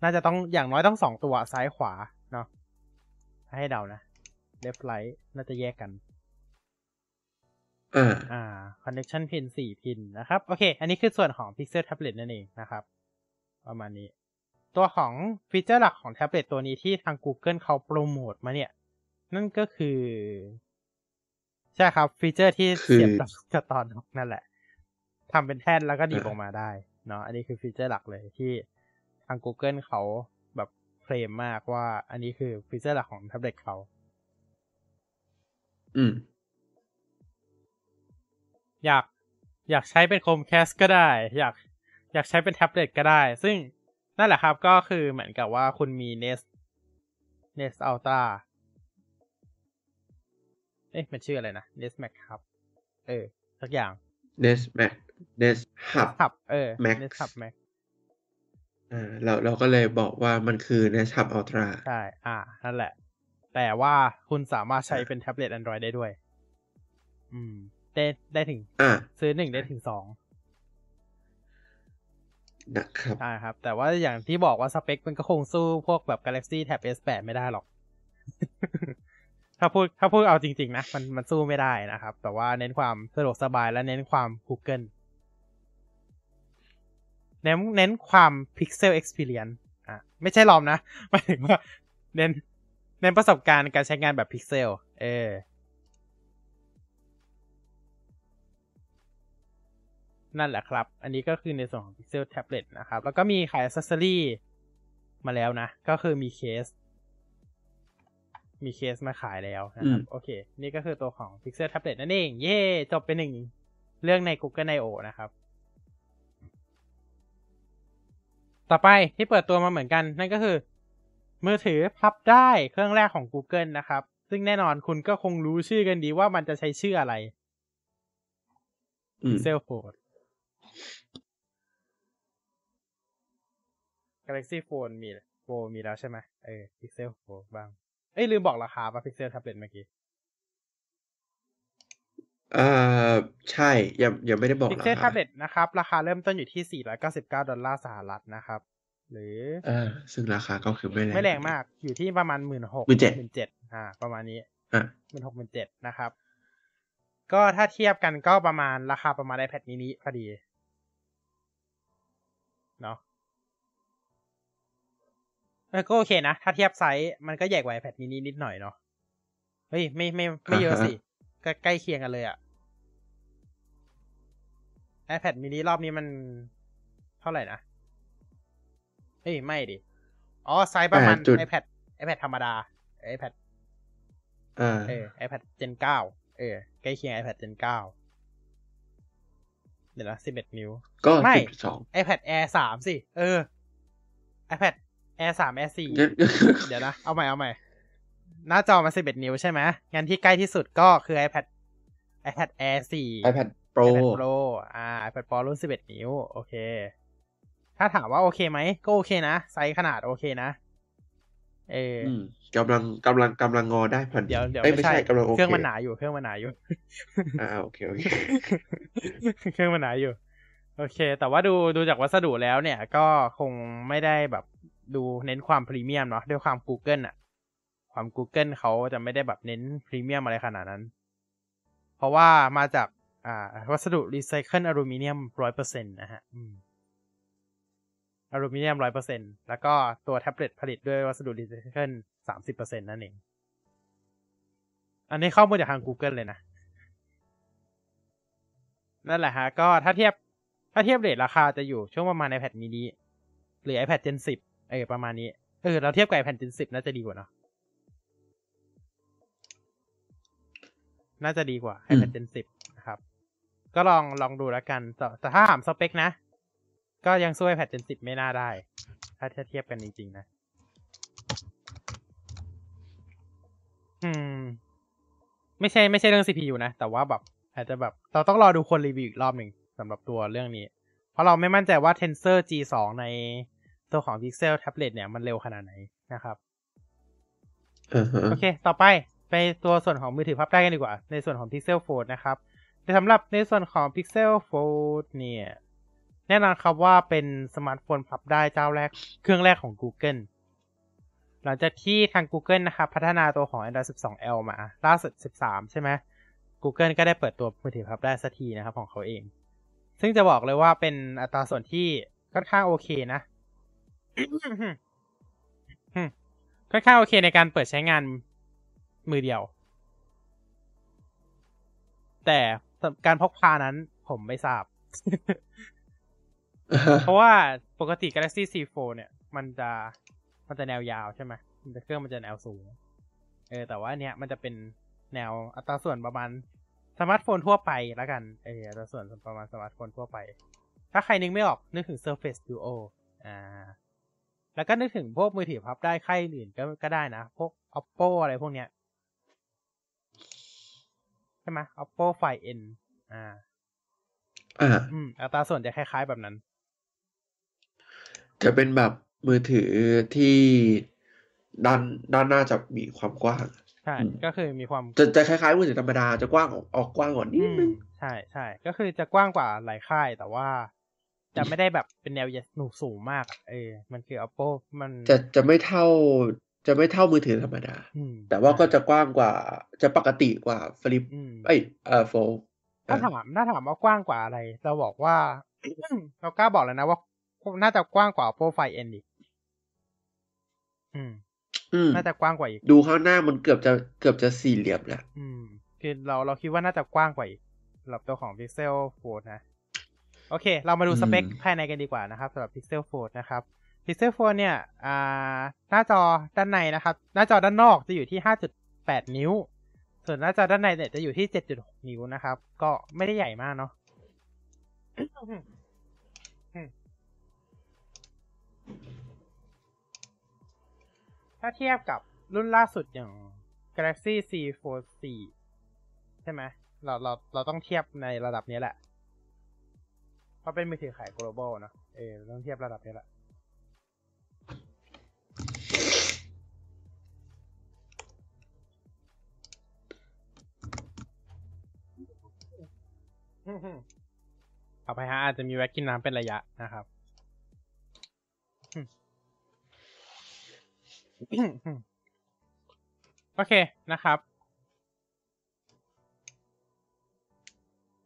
น่าจะต้องอย่างน้อยต้องสองตัวซ้ายขวาเนาะถ้า ให้เดานะ left right น่าจะแยกกันอ่าอ่า connection pin สี่ pin นะครับ โอเค อันนี้คือส่วนของ Pixel Tablet นั่นเองนะครับ ประมาณนี้ ตัวของฟีเจอร์หลักของแท็บเล็ตตัวนี้ที่ทาง Google เขาโปรโมทมาเนี่ย นั่นก็คือ ใช่ครับ ฟีเจอร์ที่คือเสียบกับกับตัว dock นั่นแหละทำเป็นแท่นแล้วก็ดึงออกมาได้เนาะอันนี้คือฟีเจอร์หลักเลยที่ทาง Google เขาแบบ เคลมมากว่า อันนี้คือฟีเจอร์หลักของแท็บเล็ตเขา อืม อยากอยากใช้เป็น Chromecast ก็ได้ อยากอยากใช้เป็นแท็บเล็ตก็ได้ ซึ่งนั่นแหละครับก็คือเหมือนกับว่าคุณมี Nest Nest Ultra เอ๊ะมันชื่ออะไรนะ Nest Max ครับ เออ สักอย่าง Nest Max Nest Hub Hub เออ Max Nest Hub Max อ่าเราเราก็เลยบอกว่ามันคือ Nest Hub Ultra ใช่ อ่า นั่นแหละ แต่ว่าคุณสามารถใช้เป็นแท็บเล็ต Android ได้ด้วย อืม ได้ได้ถึง อ่า ซื้อหนึ่งได้ถึงสองนะครับใช่ครับ แต่ว่าอย่างที่บอกว่าสเปคมันก็คงสู้พวกแบบ Galaxy Tab S8 ไม่ได้หรอก ถ้าพูดถ้าพูดเอาจริง ๆ นะ มันมันสู้ไม่ได้นะครับ แต่ว่าเน้นความสะดวกสบายและเน้นความ Google เน้นเน้นความ Pixel Experience อะไม่ใช่ลอมนะหมายถึงว่าเน้นเน้นประสบการณ์การใช้งานแบบ Pixel เออนั่นแหละครับ อันนี้ก็คือในส่วนของ Pixel Tablet นะครับ แล้วก็มีขาย accessory มาแล้วนะ ก็คือมีเคส มีเคสมาขายแล้วนะครับอืมโอเค นี่ก็คือตัวของ Pixel Tablet นั่นเอง เย่จบไปหนึ่งเรื่องใน Google I/O นะครับ ต่อไปที่เปิดตัวมาเหมือนกัน นั่นก็คือ มือถือพับได้เครื่องแรกของ Google นะครับ ซึ่งแน่นอนคุณก็คงรู้ชื่อกันดีว่ามันจะใช้ชื่ออะไรอืม Pixel Fold Galaxy Phone มี Fold มีแล้วใช่ไหมเออ Pixel Fold บ้าง เอ้ยลืมบอกราคาป่ะ Pixel Tablet เมื่อกี้ อ่าใช่ยังยังไม่ได้บอกรา Pixel คา Tablet นะครับ ราคาเริ่มต้นอยู่ที่ 499 ดอลลาร์สหรัฐนะครับ หรืออ่าซึ่งราคาก็คือไม่แรงไม่แรงมาก อยู่ที่ประมาณหมื่นหก17,000หมื่นเจ็ดอ่า ประมาณนี้อะหมื่นหกหมื่นเจ็ดนะครับ ก็ถ้าเทียบกันก็ประมาณราคาประมาณ iPad mini พอดี เนาะเออก็โอเคนะ ถ้าเทียบไซส์มันก็ใหญ่กว่า iPad mini นิดหน่อยเนาะเฮ้ยไม่ไม่ไม่เยอะสิก็ ใกล้เคียงกันเลยอะ iPad mini รอบนี้มันเท่าไหร่นะเอ้ย ไม่ดิ อ๋อ ไซส์ประมาณ8จุด iPad iPad ธรรมดา iPad อ่าเออ iPad Gen 9 เออ ใกล้เคียง iPad Gen 9 เดี๋ยวนะ11 นิ้ว ก็ไม่สิบสอง iPad Air 3 สิ เออ iPad Air 3 Air 4 เดี๋ยวนะ เอาใหม่ เอาใหม่ หน้าจอมัน11 นิ้วใช่ไหมงั้นที่ใกล้ที่สุดก็คือ iPad iPad Air 4 iPad Pro iPad Pro อ่า iPad Pro รุ่น 11 นิ้ว โอเค ถ้าถามว่าโอเคไหม ก็โอเคนะ ไซส์ขนาดโอเคนะ เออออืมกำลังกำลังกำลังงอได้พอดีเดี๋ยวเดี๋ยวอ้ไม่ใช่กำลังโอเคเครื่องมันหนาอยู่ เครื่องมันหนาอยู่ อ่าโอเคโอเค เครื่องมันหนาอยู่ โอเค แต่ว่าดูดูจากวัสดุแล้วเนี่ย ก็คงไม่ได้แบบดูเน้นความพรีเมียมเนาะด้วยความ Google อะ ความ Google เขาจะไม่ได้แบบเน้นพรีเมียมอะไรขนาดนั้น เพราะว่ามาจากอ่าวัสดุรีไซเคิลอลูมิเนียมร้อยเปอร์เซ็นต์นะฮะอลูมิเนียมร้อยเปอร์เซ็นต์แล้วก็ตัวแท็บเล็ตผลิตด้วยวัสดุรีไซเคิลสามสิบเปอร์เซ็นต์นั่นเอง อันนี้ข้อมูลจากทาง Google เลยนะ นั่นแหละฮะ ก็ถ้าเทียบ ถ้าเทียบเรทราคาจะอยู่ช่วงประมาณ iPad mini หรือ iPad Gen 10 เออประมาณนี้ เออ เราเทียบกับ iPad Gen 10 น่าจะดีกว่าเนอะ น่าจะดีกว่าอืม iPad Gen 10นะครับ ก็ลองลองดูแล้วกันแต่แต่ถ้าถามสเปคนะ ก็ยังสู้ iPad Gen 10ไม่น่าได้ ถ้าเทียบกันจริงๆนะ อืม ไม่ใช่ไม่ใช่เรื่อง CPU นะ แต่ว่าแบบอาจจะแบบเราต้องรอดูคนรีวิวอีกรอบหนึ่งสำหรับตัวเรื่องนี้ เพราะเราไม่มั่นใจว่า Tensor G2 ในตัวของ Pixel Tablet เนี่ยมันเร็วขนาดไหนนะครับอ่าฮะโอเค ต่อไป ไปตัวส่วนของมือถือพับได้กันดีกว่า ในส่วนของ Pixel Fold นะครับแต่สำหรับในส่วนของ Pixel Fold เนี่ย แน่นอนครับว่าเป็นสมาร์ทโฟนพับได้เจ้าแรกเครื่องแรกของ Google หลังจากที่ทาง Google นะครับ พัฒนาตัวของ Android 12L มา ล่าสุด 13 ใช่ไหม Google ก็ได้เปิดตัวมือถือพับได้สักทีนะครับของเขาเอง ซึ่งจะบอกเลยว่าเป็นอัตราส่วนที่ค่อนข้างโอเคนะค่อนข้างโอเคในการเปิดใช้งาน มือเดียว แต่การพกพานั้นผมไม่ทราบ เพราะว่าปกติ Galaxy Z4 เนี่ย มันจะมันจะแนวยาวใช่ไหมมันจะเครื่องมันจะแนวสูง เออ แต่ว่าอันเนี้ยมันจะเป็นแนวอัตราส่วนประมาณสมาร์ทโฟนทั่วไปแล้วกัน เอออัตราส่วนประมาณสมาร์ทโฟนทั่วไป ถ้าใครนึกไม่ออกนึกถึง Surface Duo อ่า แล้วก็นึกถึงพวกมือถือพับได้ค่ายอื่นก็ก็ได้นะ พวก Oppo อะไรพวกเนี้ย ใช่ไหม Oppo Find N อ่า อ่า อืมอัตราส่วนจะคล้ายๆแบบนั้น จะเป็นแบบมือถือที่ด้านด้านหน้าจะมีความกว้างใช่อืมก็คือมีความจะจะคล้ายๆมือถือธรรมดาจะกว้างออกออกกว้างกว่านิอืดมนึงใช่ใช่ก็คือจะกว้างกว่าหลายค่าย แต่ว่าจะไม่ได้แบบเป็นแนวหนูสูงมากอะเออ มันคือ Oppo มันจะจะไม่เท่า จะไม่เท่ามือถือธรรมดาอืมแต่ว่าก็จะกว้างกว่า จะปกติกว่าฟลิปอืมเอ้ยเอ่อโฟลถ้าถามถ้าถามว่ากว้างกว่าอะไร เราบอกว่า เรากล้าบอกเลยนะว่า น่าจะกว้างกว่า Oppo Find N อีกอืมอืมน่าจะกว้างกว่าอีก ดูข้างหน้ามันเกือบจะเกือบจะสี่เหลี่ยมแล้วอืมคือเราเราคิดว่าน่าจะกว้างกว่าอีกสำหรับตัวของ Pixel Fold นะ โอเค เรามาดูอืมสเปคภายในกันดีกว่านะครับสำหรับ Pixel Fold นะครับ Pixel Fold เนี่ยหน้าจอด้านในนะครับ หน้าจอด้านนอกจะอยู่ที่ 5.8 นิ้ว ส่วนหน้าจอด้านในเนี่ยจะอยู่ที่ 7.6 นิ้วนะครับ ก็ไม่ได้ใหญ่มากเนาะถ้าเทียบกับรุ่นล่าสุดอย่าง Galaxy C Fold 4ใช่ไหมเราเราเราต้องเทียบในระดับนี้แหละ เพราะเป็นมือถือขาย global เนอะเออต้องเทียบระดับนี้แหละ เอาไปฮะอาจจะมีแวะกินน้ำเป็นระยะนะครับโอเคนะครับ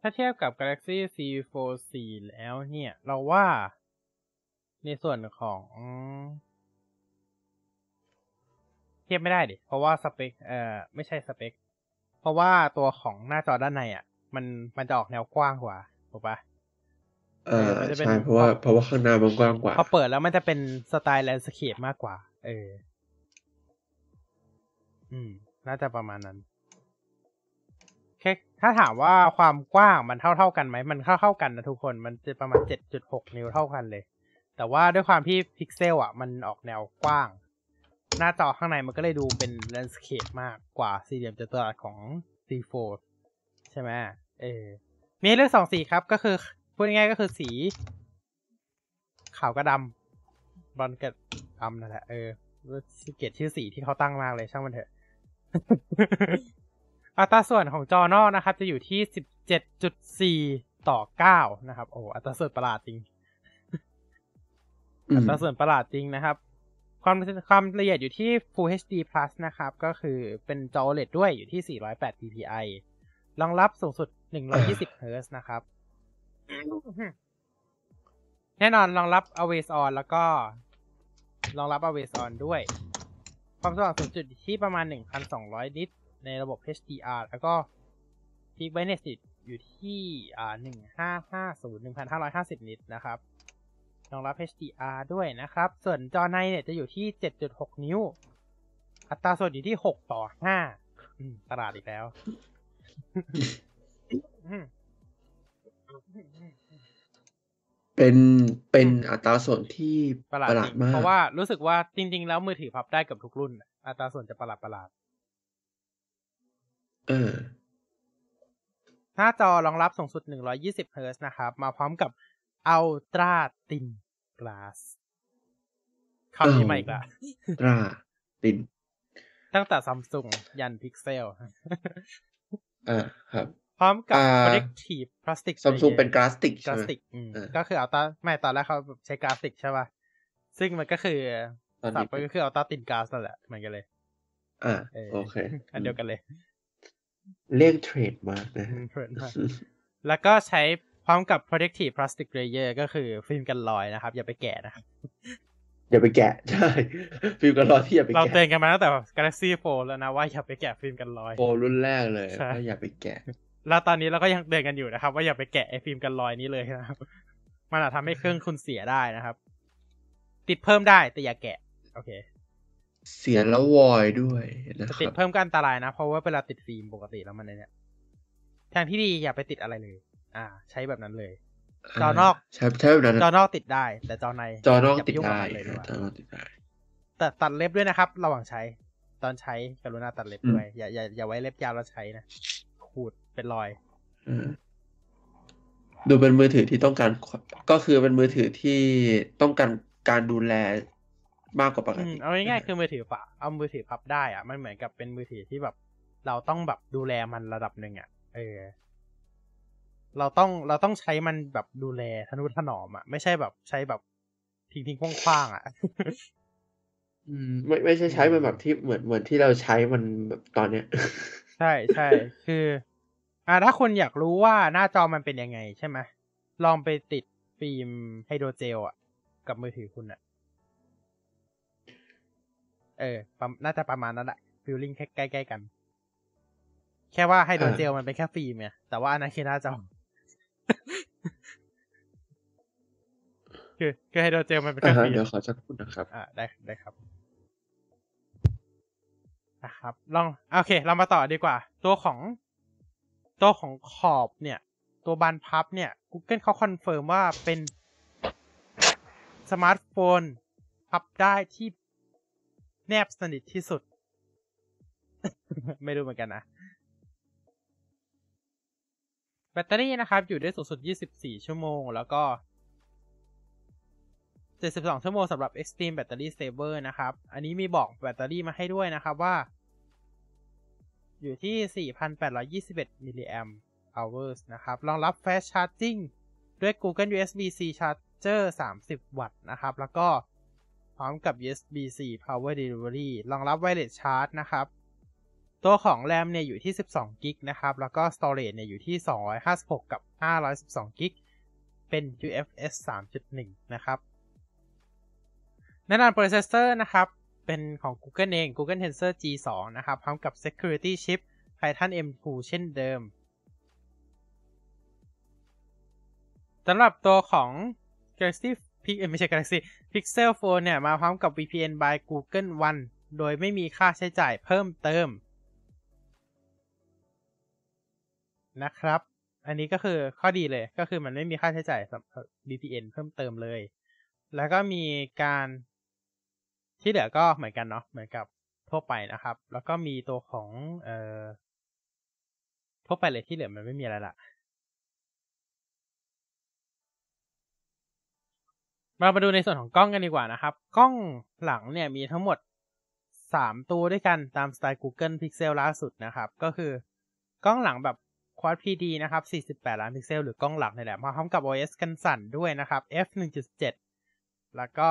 ถ้าเทียบกับ Galaxy C Fold 4แล้วเนี่ย เราว่าในส่วนของ เทียบไม่ได้ดิ เพราะว่าสเปค เอ่อ ไม่ใช่สเปค เพราะว่าตัวของหน้าจอด้านในอะ มันมันจะออกแนวกว้างกว่าถูกปะเอ่ามันจะเป็นใช่เพราะว่าเพราะว่าข้างหน้ามันกว้างกว่าพอเปิดแล้วมันจะเป็นสไตล์ landscape มากกว่า เออ อืม น่าจะประมาณนั้นแค่ถ้าถามว่าความกว้างมันเท่าเท่าๆกันไหมมันเท่าเท่าๆกันนะทุกคนมันจะประมาณเจ็ดจุดหกนิ้วเท่ากันเลย แต่ว่าด้วยความที่พิกเซลอะ มันออกแนวกว้าง หน้าจอข้างในมันก็เลยดูเป็น landscape มากกว่าสี่เหลี่ยมจัตุรัสของ Z4 ใช่ไหม เออ มีให้เลือกสองสีครับ ก็คือพูดง่ายๆก็คือสี ขาวกับดำบอลกับดำนั่นแหละเออเกลียดชื่อสีที่เขาตั้งมากเลยช่างมันเถอะอัตราส่วนของจอนอกนะครับ จะอยู่ที่สิบเจ็ดจุดสี่ต่อเก้านะครับ โอ้อัตราส่วนประหลาดจริงอือัมตราส่วนประหลาดจริงนะครับ ความความละเอียดอยู่ที่ Full HD Plus นะครับ ก็คือเป็นจอ OLED ด้วยอยู่ที่ 408 dpi รองรับสูงสุด 120 Hz นะครับ แน่นอนรองรับ Always On แล้วก็รองรับ Always On ด้วย ความสว่างสูงสุดอยู่ที่ประมาณ 1,200 นิตในระบบ HDR แล้วก็ Peak Brightness อยู่ที่อ่า1550 1550 นิตนะครับรองรับ HDR ด้วยนะครับ ส่วนจอในเนี่ยจะอยู่ที่ 7.6 นิ้ว อัตราส่วนอยู่ที่ 6 ต่อ5อืมตลาดอีกแล้วอืม เป็นเป็นอัตราส่วนที่ประหลาดประหลาจดริงมาก เพราะว่ารู้สึกว่าจริง ๆ แล้วมือถือพับได้เกับทุกรุ่น อัตราส่วนจะประหลาดประหลาด เออ หน้าจอรองรับสูงสุด 120 Hz นะครับ มาพร้อมกับ Ultra Thin Glass คำนี้ใหม่อีกละตราตินตั้งแต่ซัมซุงยันพิกเซล อ่าครับพร้อมกับอ่า Protective Plastic ซัมซุง Layer เป็นกราสติกกใช่ราไหมสติกอืมเออก็คืออัลตราไม่ตอนแรกเขาใช้กราสติกใช่ป่ะซึ่งมันก็คือตอนสับนี้ไปก็คืออัลตราตินกราสนั่นแหละเหมือนกันเลย อ่าเออโอเค อันเดียวกันเลยเลี่ยงเทรดมากนะอืฮะมเพลินมากแล้วก็ใช้พร้อมกับ protective plastic layer ก็คือฟิล์มกันรอยนะครับ อย่าไปแกะนะครับ อย่าไปแกะใช่ฟิล์มกันรอยที่อย่าไปเราเตือนแกะกันมาตั้งแต่ Galaxy Fold แล้วนะว่าอย่าไปแกะฟิล์มกันรอยโปรรุ่นแรกเลยใช่ก็อย่าไปแกะ แล้วตอนนี้เราก็ยังเตือนกันอยู่นะครับ ว่าอย่าไปแกะไอ้ฟิล์มกันรอยนี้เลยนะครับ มันอาจทำให้เครื่องคุณเสียได้นะครับ ติดเพิ่มได้แต่อย่าแกะ โอเค เสียแล้ววอยด้วยนะคติดรับเพิ่มก็อันตรายนะ เพราะว่าเวลาติดฟิล์มปกติแล้วมันเนี่ยทางที่ดีอย่าไปติดอะไรเลย อ่า ใช้แบบนั้นเลย จอนอกใช่ใช่แบบนั้นจอนอกติดได้ แต่จอในจอนอกย่าปติดยุ่งกับได้มันเลยดีกว่าจอนอกติดได้แต่ตัดเล็บด้วยนะครับ ระหว่างใช้ ตอนใช้กรุณาตัดเล็บอืมด้วยอย่าอย่าอย่าไว้เล็บยาวแล้วใช้นะขูดเป็นรอยเออดูเป็นมือถือที่ต้องการก็คือเป็นมือถือที่ต้องการการดูแลมากกว่าปกอืมติเอาง่ายๆคือมือถือฝาเอามือถือพับได้อะมันเหมือนกับเป็นมือถือที่แบบ เราต้องแบบดูแลมันระดับหนึ่งอะเออ เราต้องเราต้องใช้มันแบบดูแลทนุถนอมอะไม่ใช่แบบใช้แบบทิ้งทิ้งคว้างๆอะอืมไม่ไม่ใช่ใช้มันแบบที่เหมือนเหมือนที่เราใช้มันแบบตอนเนี้ย ใช่ใช่คือ อ่าถ้าคนอยากรู้ว่าหน้าจอมันเป็นยังไงใช่ไหมลองไปติดฟิล์ม hydrogel อะกับมือถือคุณอะเออประน่าจะประมาณนั้นแหละ feeling ใกล้ๆกัน แค่ว่า hydrogel มันเป็นแค่ฟิล์มไงแต่ว่าอันนั้นคือหน้าจอ คือคือ hydrogel มันเป็นอ่าแค่ฮะฟิล์เดี๋ยวมขอสักครู่นะครับ อ่าได้ได้ครับนะครับ ลองโอเค เรามาต่อดีกว่า ตัวของ ตัวของขอบเนี่ย ตัวบานพับเนี่ย Google เขาคอนเฟิร์มว่าเป็นสมาร์ทโฟนพับได้ที่แนบสนิทที่สุด ไม่รู้เหมือนกันนะ แบตเตอรี่นะครับ อยู่ได้สูงสุด 24 ชั่วโมง แล้วก็ 72 ชั่วโมงสำหรับ Extreme Battery Saver นะครับ อันนี้มีบอกแบตเตอรี่มาให้ด้วยนะครับว่า อยู่ที่ 4,821มิลลิแอม hours นะครับ รองรับ Fast Charging ด้วย Google USB-C Charger 30 วัตต์นะครับ แล้วก็พร้อมกับ USB-C Power Delivery รองรับ Wireless Charge นะครับ ตัวของ RAM เนี่ยอยู่ที่ 12 กิกนะครับ แล้วก็ Storage เนี่ยอยู่ที่ 256 กับ 512 กิก เป็น UFS 3.1 นะครับแน่นอน processor นะครับ เป็นของ Google เอง Google Tensor G2 นะครับ พร้อมกับ Security Chip Titan M2 เช่นเดิมสำหรับตัวของ Galaxy p i x ไม่ใช่ Galaxy Pixel Phone เนี่ย มาพร้อมกับ VPN by Google One โดยไม่มีค่าใช้จ่ายเพิ่มเติม นะครับ อันนี้ก็คือข้อดีเลยก็คือมันไม่มีค่าใช้จ่ายสำหรับ VPN เพิ่มเติมเลย แล้วก็มีการที่เหลือก็เหมือนกันเนาะเหมือนกับทั่วไปนะครับ แล้วก็มีตัวของเอ่อทั่วไปเลยที่เหลือมันไม่มีอะไรละเรามาดูในส่วนของกล้องกันดีกว่านะครับ กล้องหลังเนี่ยมีทั้งหมดสามตัวด้วยกันตามสไตล์ Google Pixel ล่าสุดนะครับ ก็คือกล้องหลังแบบ Quad PD นะครับ 48 ล้านพิกเซล หรือกล้องหลักนี่แหละ มาพร้อมกับ OS กันสั่นด้วยนะครับ f 1.7 แล้วก็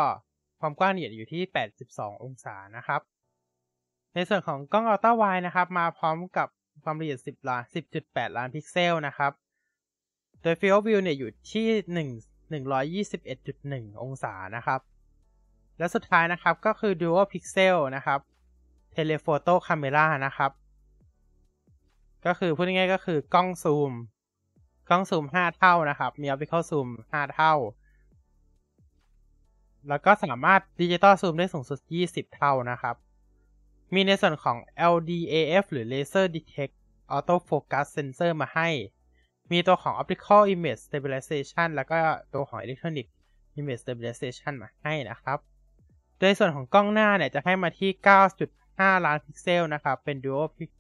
ความกว้างเนี่ยอยู่ที่ 82 องศานะครับ ในส่วนของกล้อง Ultra Wide นะครับ มาพร้อมกับความละเอียด 10 ล้าน 10.8 ล้านพิกเซลนะครับ โดย Field of View เนี่ยอยู่ที่ 1 121.1 องศานะครับ และสุดท้ายนะครับก็คือ Dual Pixel นะครับ Telephoto Camera นะครับ ก็คือพูดง่ายๆก็คือกล้องซูม กล้องซูม5เท่านะครับ มี Optical Zoom 5เท่า แล้วก็สามารถดิจิตอลซูมได้สูงสุด 20 เท่านะครับ มีในส่วนของ LDAF หรือ Laser Detect Auto Focus Sensor มาให้ มีตัวของ Optical Image Stabilization แล้วก็ตัวของ Electronic Image Stabilization มาให้นะครับ โดยส่วนของกล้องหน้าเนี่ยจะให้มาที่ 9.5 ล้านพิกเซลนะครับ เป็น Dual Pic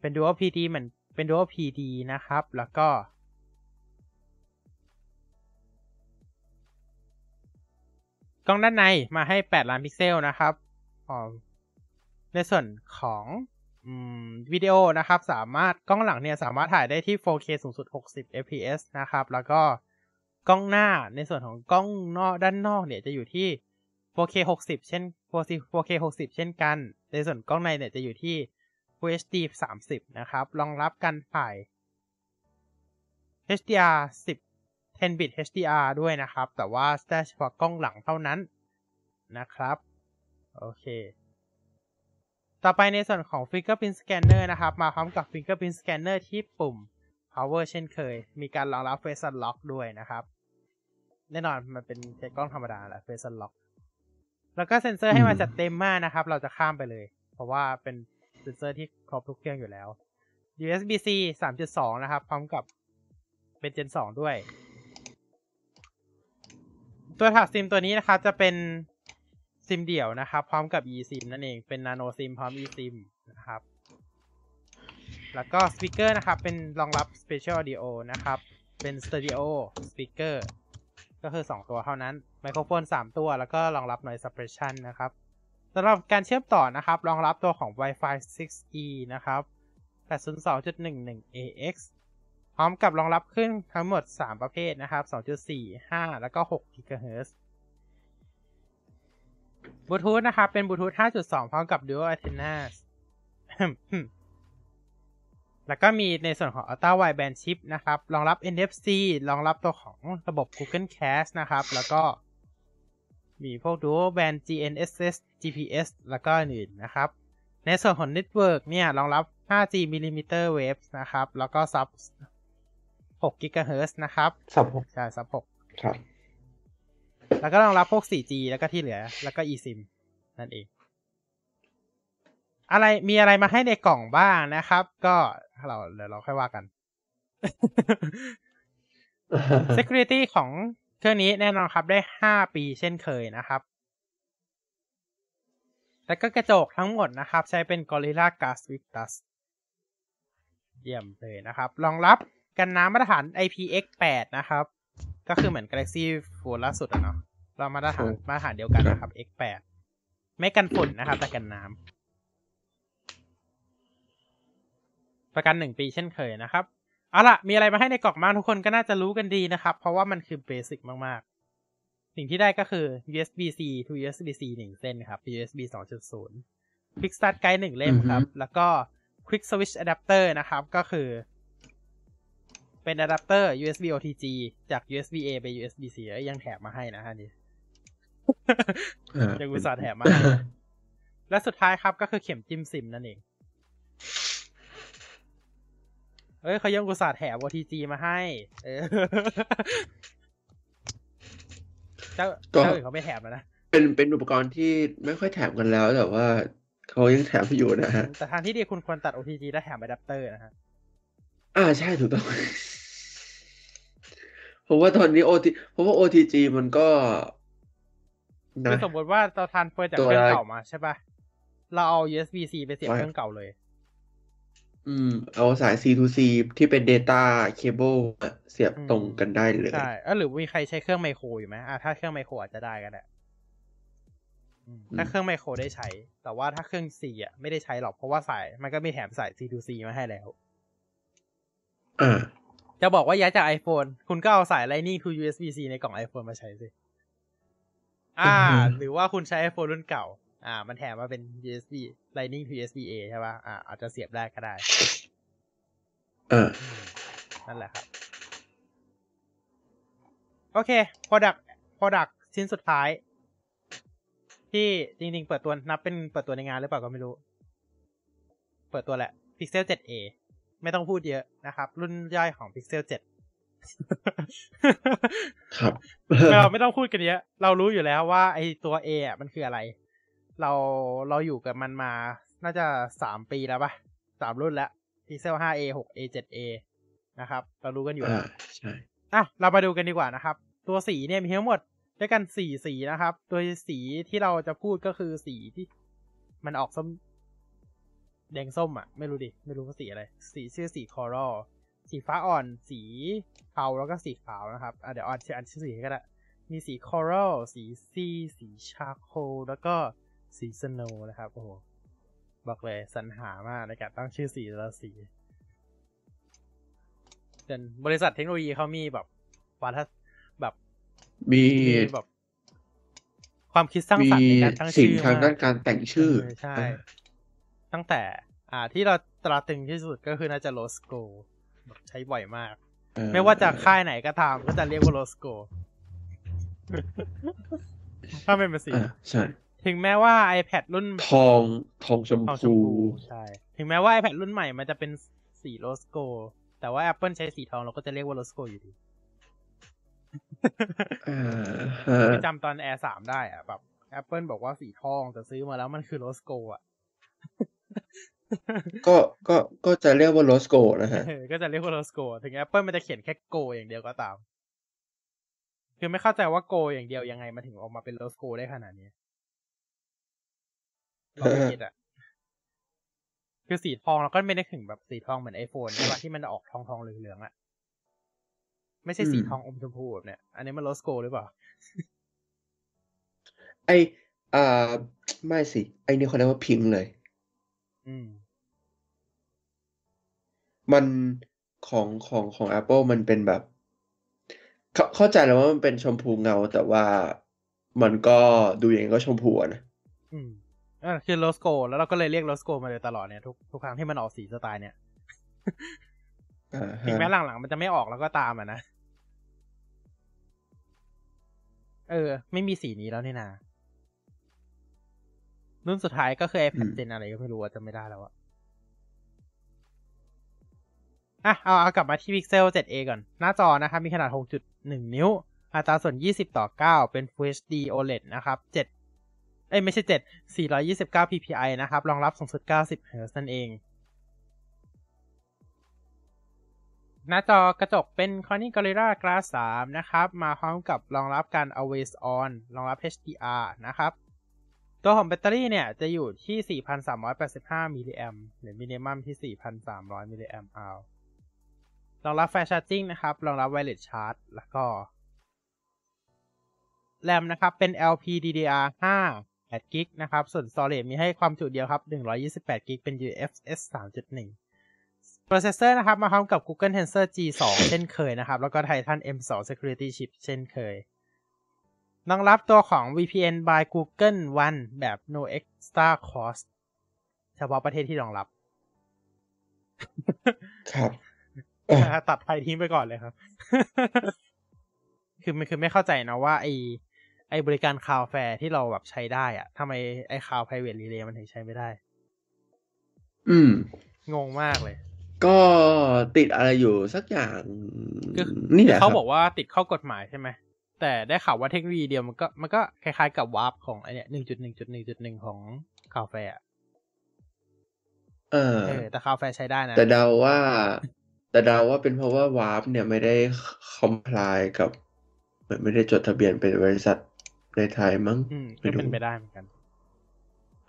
เป็น Dual PD เหมือนเป็น Dual PD นะครับ แล้วก็ กล้องด้านในมาให้ 8 ล้านพิกเซลนะครับในส่วนของอวิดีโอนะครับ สามารถกล้องหลังเนี่ย สามารถถ่ายได้ที่ 4K สูงสุด 60 fps นะครับ แล้วก็กล้องหน้าในส่วนของกล้องนอกด้านนอกเนี่ยจะอยู่ที่ 4K 60 เช่น 4K 60 เช่นกัน ในส่วนกล้องในเนี่ยจะอยู่ที่ Full HD 30 นะครับ รองรับการถ่าย HDR 10 10 bit HDR ด้วยนะครับ แต่ว่าได้เฉพาะกล้องหลังเท่านั้นนะครับ โอเค ต่อไปในส่วนของ Fingerprint Scanner นะครับ มาพร้อมกับ Fingerprint Scanner ที่ปุ่ม Power เช่นเคย มีการรองรับ Face Unlock ด้วยนะครับ แน่นอนมันเป็นแค่กล้องธรรมดาแหละ Face Unlock แล้วก็เซ็นเซอร์ให้มาจัดเต็มมากนะครับ เราจะข้ามไปเลย เพราะว่าเป็น เซนเซอร์ที่ครบทุกเครื่องอยู่แล้ว USB-C 3.2 นะครับ พร้อมกับเป็น Gen 2 ด้วย ตัวถักซิมตัวนี้นะครับจะเป็นซิมเดี่ยวนะครับ พร้อมกับ eSIM นั่นเองเป็น Nano SIM พร้อม eSIM นะครับ แล้วก็สปีกเกอร์นะครับ เป็นรองรับ Spatial Audio นะครับ เป็น Stereo Speaker ก็คือ 2 ตัวเท่านั้น ไมโครโฟน 3 ตัว แล้วก็รองรับ Noise Suppression นะครับ สำหรับการเชื่อมต่อนะครับ รองรับตัวของ Wi-Fi 6E นะครับ 802.11ax พร้อมกับรองรับขึ้นทั้งหมด 3 ประเภทนะครับ 2.4 5 แล้วก็6 GHz บลูทูธนะครับ เป็นบลูทูธ 5.2 พร้อมกับ Dual Antennas แล้วก็มีในส่วนของ Ultra Wideband Chip นะครับ รองรับ NFC รองรับตัวของระบบ Google Cast นะครับ แล้วก็ มีพวก Dual Band GNSS GPS แล้วก็อื่นๆนะครับ ในส่วนของ Network เนี่ยรองรับ 5G millimeter waves นะครับ แล้วก็ซับ6 GHz นะครับสับหกใช่ซับ6ครับ แล้วก็รองรับพวก 4G แล้วก็ที่เหลือ แล้วก็ eSIM นั่นเอง อะไรมีอะไรมาให้ในกล่องบ้างนะครับ ก็เราเดี๋ยวเราค่อยว่ากัน Security ของ เครื่องนี้แน่นอนครับได้ 5 ปีเช่นเคยนะครับ แล้วก็กระจกทั้งหมดนะครับ ใช้เป็น Gorilla Glass Victus เยี่ยมเลยนะครับ รองรับกันน้ำมาตรฐาน IPX8 นะครับ ก็คือเหมือน Galaxy Fold ล่าสุดอะเนาะเรามาตรฐานครับมาตรฐานเดียวกันนะครับ X8 ไม่กันฝุ่นนะครับ แต่กันน้ำประกันหนึ่งปีเช่นเคยนะครับ เอาล่ะ มีอะไรมาให้ในกล่องบ้างทุกคนก็น่าจะรู้กันดีนะครับ เพราะว่ามันคือเบสิกมากๆ สิ่งที่ได้ก็คือ USB-C to USB-C หนึ่งเส้นครับ USB 2.0 Quick Start Guide หนึ่งเล่มครับ แล้วก็ Quick Switch Adapter นะครับ ก็คือ เป็นอะแดปเตอร์ USB OTG จาก USB A ไป USB C เอ้ยยังแถมมาให้นะฮะนี่ยังอุตส่าห์แถมมาให้และสุดท้ายครับก็คือเข็มจิ้มซิมนั่นเอง เอ้ยเขายังอุตส่าห์แถม OTG มาให้ เออ เจ้าก็ เจ้าอื่นเขาไม่แถมแล้วนะ เป็นเป็นอุปกรณ์ที่ไม่ค่อยแถมกันแล้ว แต่ว่าเขายังแถมให้อยู่นะฮะ แต่ทางที่ดีคุณควรตัด OTG และแถมอะแดปเตอร์นะฮะ อ่าใช่ถูกต้อง ผมว่าตอนนี้โอทีเพราะว่า OTG มันก็คืนะอสมมติว่าเราทานเฟอร์จากตัวเครื่องละเก่ามาใช่ปะเราเอา USB C ไปเสียบว่าเครื่องเก่าเลย อืม เอาสาย C to C ที่เป็น Data Cable อะเสียบอืมตรงกันได้เลย ใช่เออหรือมีใครใช้เครื่องไมโครอยู่ไหมอ่าถ้าเครื่องไมโครอาจจะได้ก็ได้อืมถ้าเครื่องไมโครได้ใช้ แต่ว่าถ้าเครื่อง C อะไม่ได้ใช้หรอก เพราะว่าสาย มันก็มีแถมสาย C to C มาให้แล้วอ่าจะบอกว่าย้ายจาก iPhone คุณก็เอาสาย Lightning to USB C ในกล่อง iPhone มาใช้สิ อ่าอือฮึหรือว่าคุณใช้ iPhone รุ่นเก่า อ่า มันแถมมาเป็น USB Lightning to USB A ใช่ป่ะอ่าอาจจะเสียบได้ก็ได้อ่านั่นแหละครับ โอเค product product ชิ้นสุดท้าย ที่จริงๆ เปิดตัวนับเป็นเปิดตัวในงานหรือเปล่าก็ไม่รู้ เปิดตัวแหละ Pixel 7a ไม่ต้องพูดเยอะนะครับ รุ่นย่อยของ Pixel 7ครับเราไม่ต้องพูดกันเยอะ เรารู้อยู่แล้วว่าไอตัว A อะมันคืออะไร เราเราอยู่กับมันมา น่าจะสามปีแล้วปะสามรุ่นแล้ว Pixel 5a 6a 7a นะครับ เรารู้กันอยู่อ่าแล้วใช่อะเรามาดูกันดีกว่านะครับ ตัวสีเนี่ยมีทั้งหมดด้วยกันสี่สีนะครับโดยสีที่เราจะพูดก็คือสีที่มันออกส้มแดงส้มอะ ไม่รู้ดิ ไม่รู้ว่าสีอะไร สีชื่อสีคอรัลสีฟ้าอ่อน สีเทาแล้วก็สีขาวนะครับอะเดี๋ยวอ่านชื่ออ่านชื่อสีก็ได้ มีสีคอรัลสีซี สีชาโคลแล้วก็ สีสโนว์นะครับ โอ้โห บอกเลยสรรหามากในการตั้งชื่อสีแต่ละสีจนบริษัทเทคโนโลยีเขามีแบบวัฒนแบบมีมีแบบความคิดสร้างมีสรรค์ในการตั้งสิ่งชื่อทางด้านมการแต่งชื่อเใช่อ่าตั้งแต่ อ่าที่เราตราตรึงที่สุดก็คือน่าจะโลสโกใช้บ่อยมากเอ่อไม่ว่าจะค่ายไหนก็ตามก็จะเรียกว่าโลสโกถ้าเป็นภาษีอ่าใช่ ถึงแม้ว่า iPad รุ่นทองทองชมทองชพูมพูใช่ถึงแม้ว่า iPad รุ่นใหม่มันจะเป็นสีโลสโก แต่ว่า Apple ใช้สีทองเราก็จะเรียกว่าโลสโกอยู่ดีอ่าฮะไม่จำตอน Air สามได้อะแบบ Apple บอกว่าสีทองแต่ซื้อมาแล้วมันคือโลสโกอะก็ก็ก็จะเรียกว่าโรสโกนะฮะเออก็จะเรียกว่าโลสโกถึง Apple มันจะเขียนแค่โกอย่างเดียวก็ตาม คือไม่เข้าใจว่าโกอย่างเดียวยังไงมาถึงออกมาเป็นโลสโกได้ขนาดนี้ เราไม่คิดอะคือสีทองเราก็ไม่ได้ถึงแบบสีทองเหมือนไอโฟนใช่ปะที่มันออกทองทองๆเหลืองๆอะไม่ใช่สีอืมทองอมชมพูแบบเนี้ยอันนี้มันโลสโกหรือเปล่า ไออ่าไม่สิ ไอนี่เขาเรียกว่าพิงค์เลย อืม มันของของของ Apple มันเป็นแบบเข้าเข้าใจแล้วว่ามันเป็นชมพูเงา แต่ว่ามันก็ดูอย่างนี้ก็ชมพูอะนะอืม อ่าคือโลสโกแล้วเราก็เลยเรียกโลสโกมาเลยตลอดเนี่ยทุกทุกครั้งที่มันออกสีสไตล์เนี่ยอ่าถึงฮะแม้หลังๆมันจะไม่ออกแล้วก็ตามอะนะ เออ ไม่มีสีนี้แล้วนี่นารุ่นสุดท้ายก็คือ iPad Gen อะไรก็ไม่รู้อะจำไม่ได้แล้วอะอะเอาเอากลับมาที่ Pixel 7a ก่อน หน้าจอนะครับ มีขนาด 6.1 นิ้ว อัตราส่วน 20 ต่อ 9 เป็น Full HD OLED นะครับ7 เอ้ยไม่ใช่7 429 ppi นะครับ รองรับสูงสุด90 Hz นั่นเอง หน้าจอกระจกเป็น Corning Gorilla Glass 3 นะครับ มาพร้อมกับรองรับการ Always On รองรับ HDR นะครับ ตัวของแบตเตอรี่เนี่ย จะอยู่ที่ 4,385 มิลลิแอมหรือมินิมัมที่ 4,300 มิลลิแอมเอารองรับ Fast Charging นะครับ รองรับ Wireless Charge แล้วก็แรมนะครับ เป็น LPDDR5 8กิกนะครับ ส่วน Storage มีให้ความจุเดียวครับ 128กิกเป็น UFS 3.1 Processor นะครับมาพร้อมกับ Google Tensor G2 เช่นเคยนะครับ แล้วก็ Titan M2 Security Chip เช่นเคยรองรับตัวของ VPN by Google One แบบ no extra cost เฉพาะประเทศที่รองรับ ครับอะตัดไทยทิ้งไปก่อนเลยครับ คือมันคือไม่เข้าใจนะว่าไอ ไอบริการ Cloudflare ที่เราแบบใช้ได้อะทำไมไอคาว private relay มันถึงใช้ไม่ได้ อืม งงมากเลย ก็ติดอะไรอยู่สักอย่างคือนี่แหละเขาครับบอกว่าติดข้อกฎหมายใช่ไหมแต่ได้ข่าวว่าเทคโนโลยีเดียวมันก็มันก็คล้ายๆกับ WARP ของไอเนี่ยหนึ่งจุดหนึ่งจุดหนึ่งจุดหนึ่งของ Cloudflareเออเออแต่ Cloudflare ใช้ได้นะ แต่เดาว่า แต่เดาว่าเป็นเพราะว่า WARP เนี่ยไม่ได้คอมพลายกับเหมือนไม่ได้จดทะเบียนเป็นบริษัท ในไทยมั้งอืมไม่ก็รู้เป็นไปได้เหมือนกัน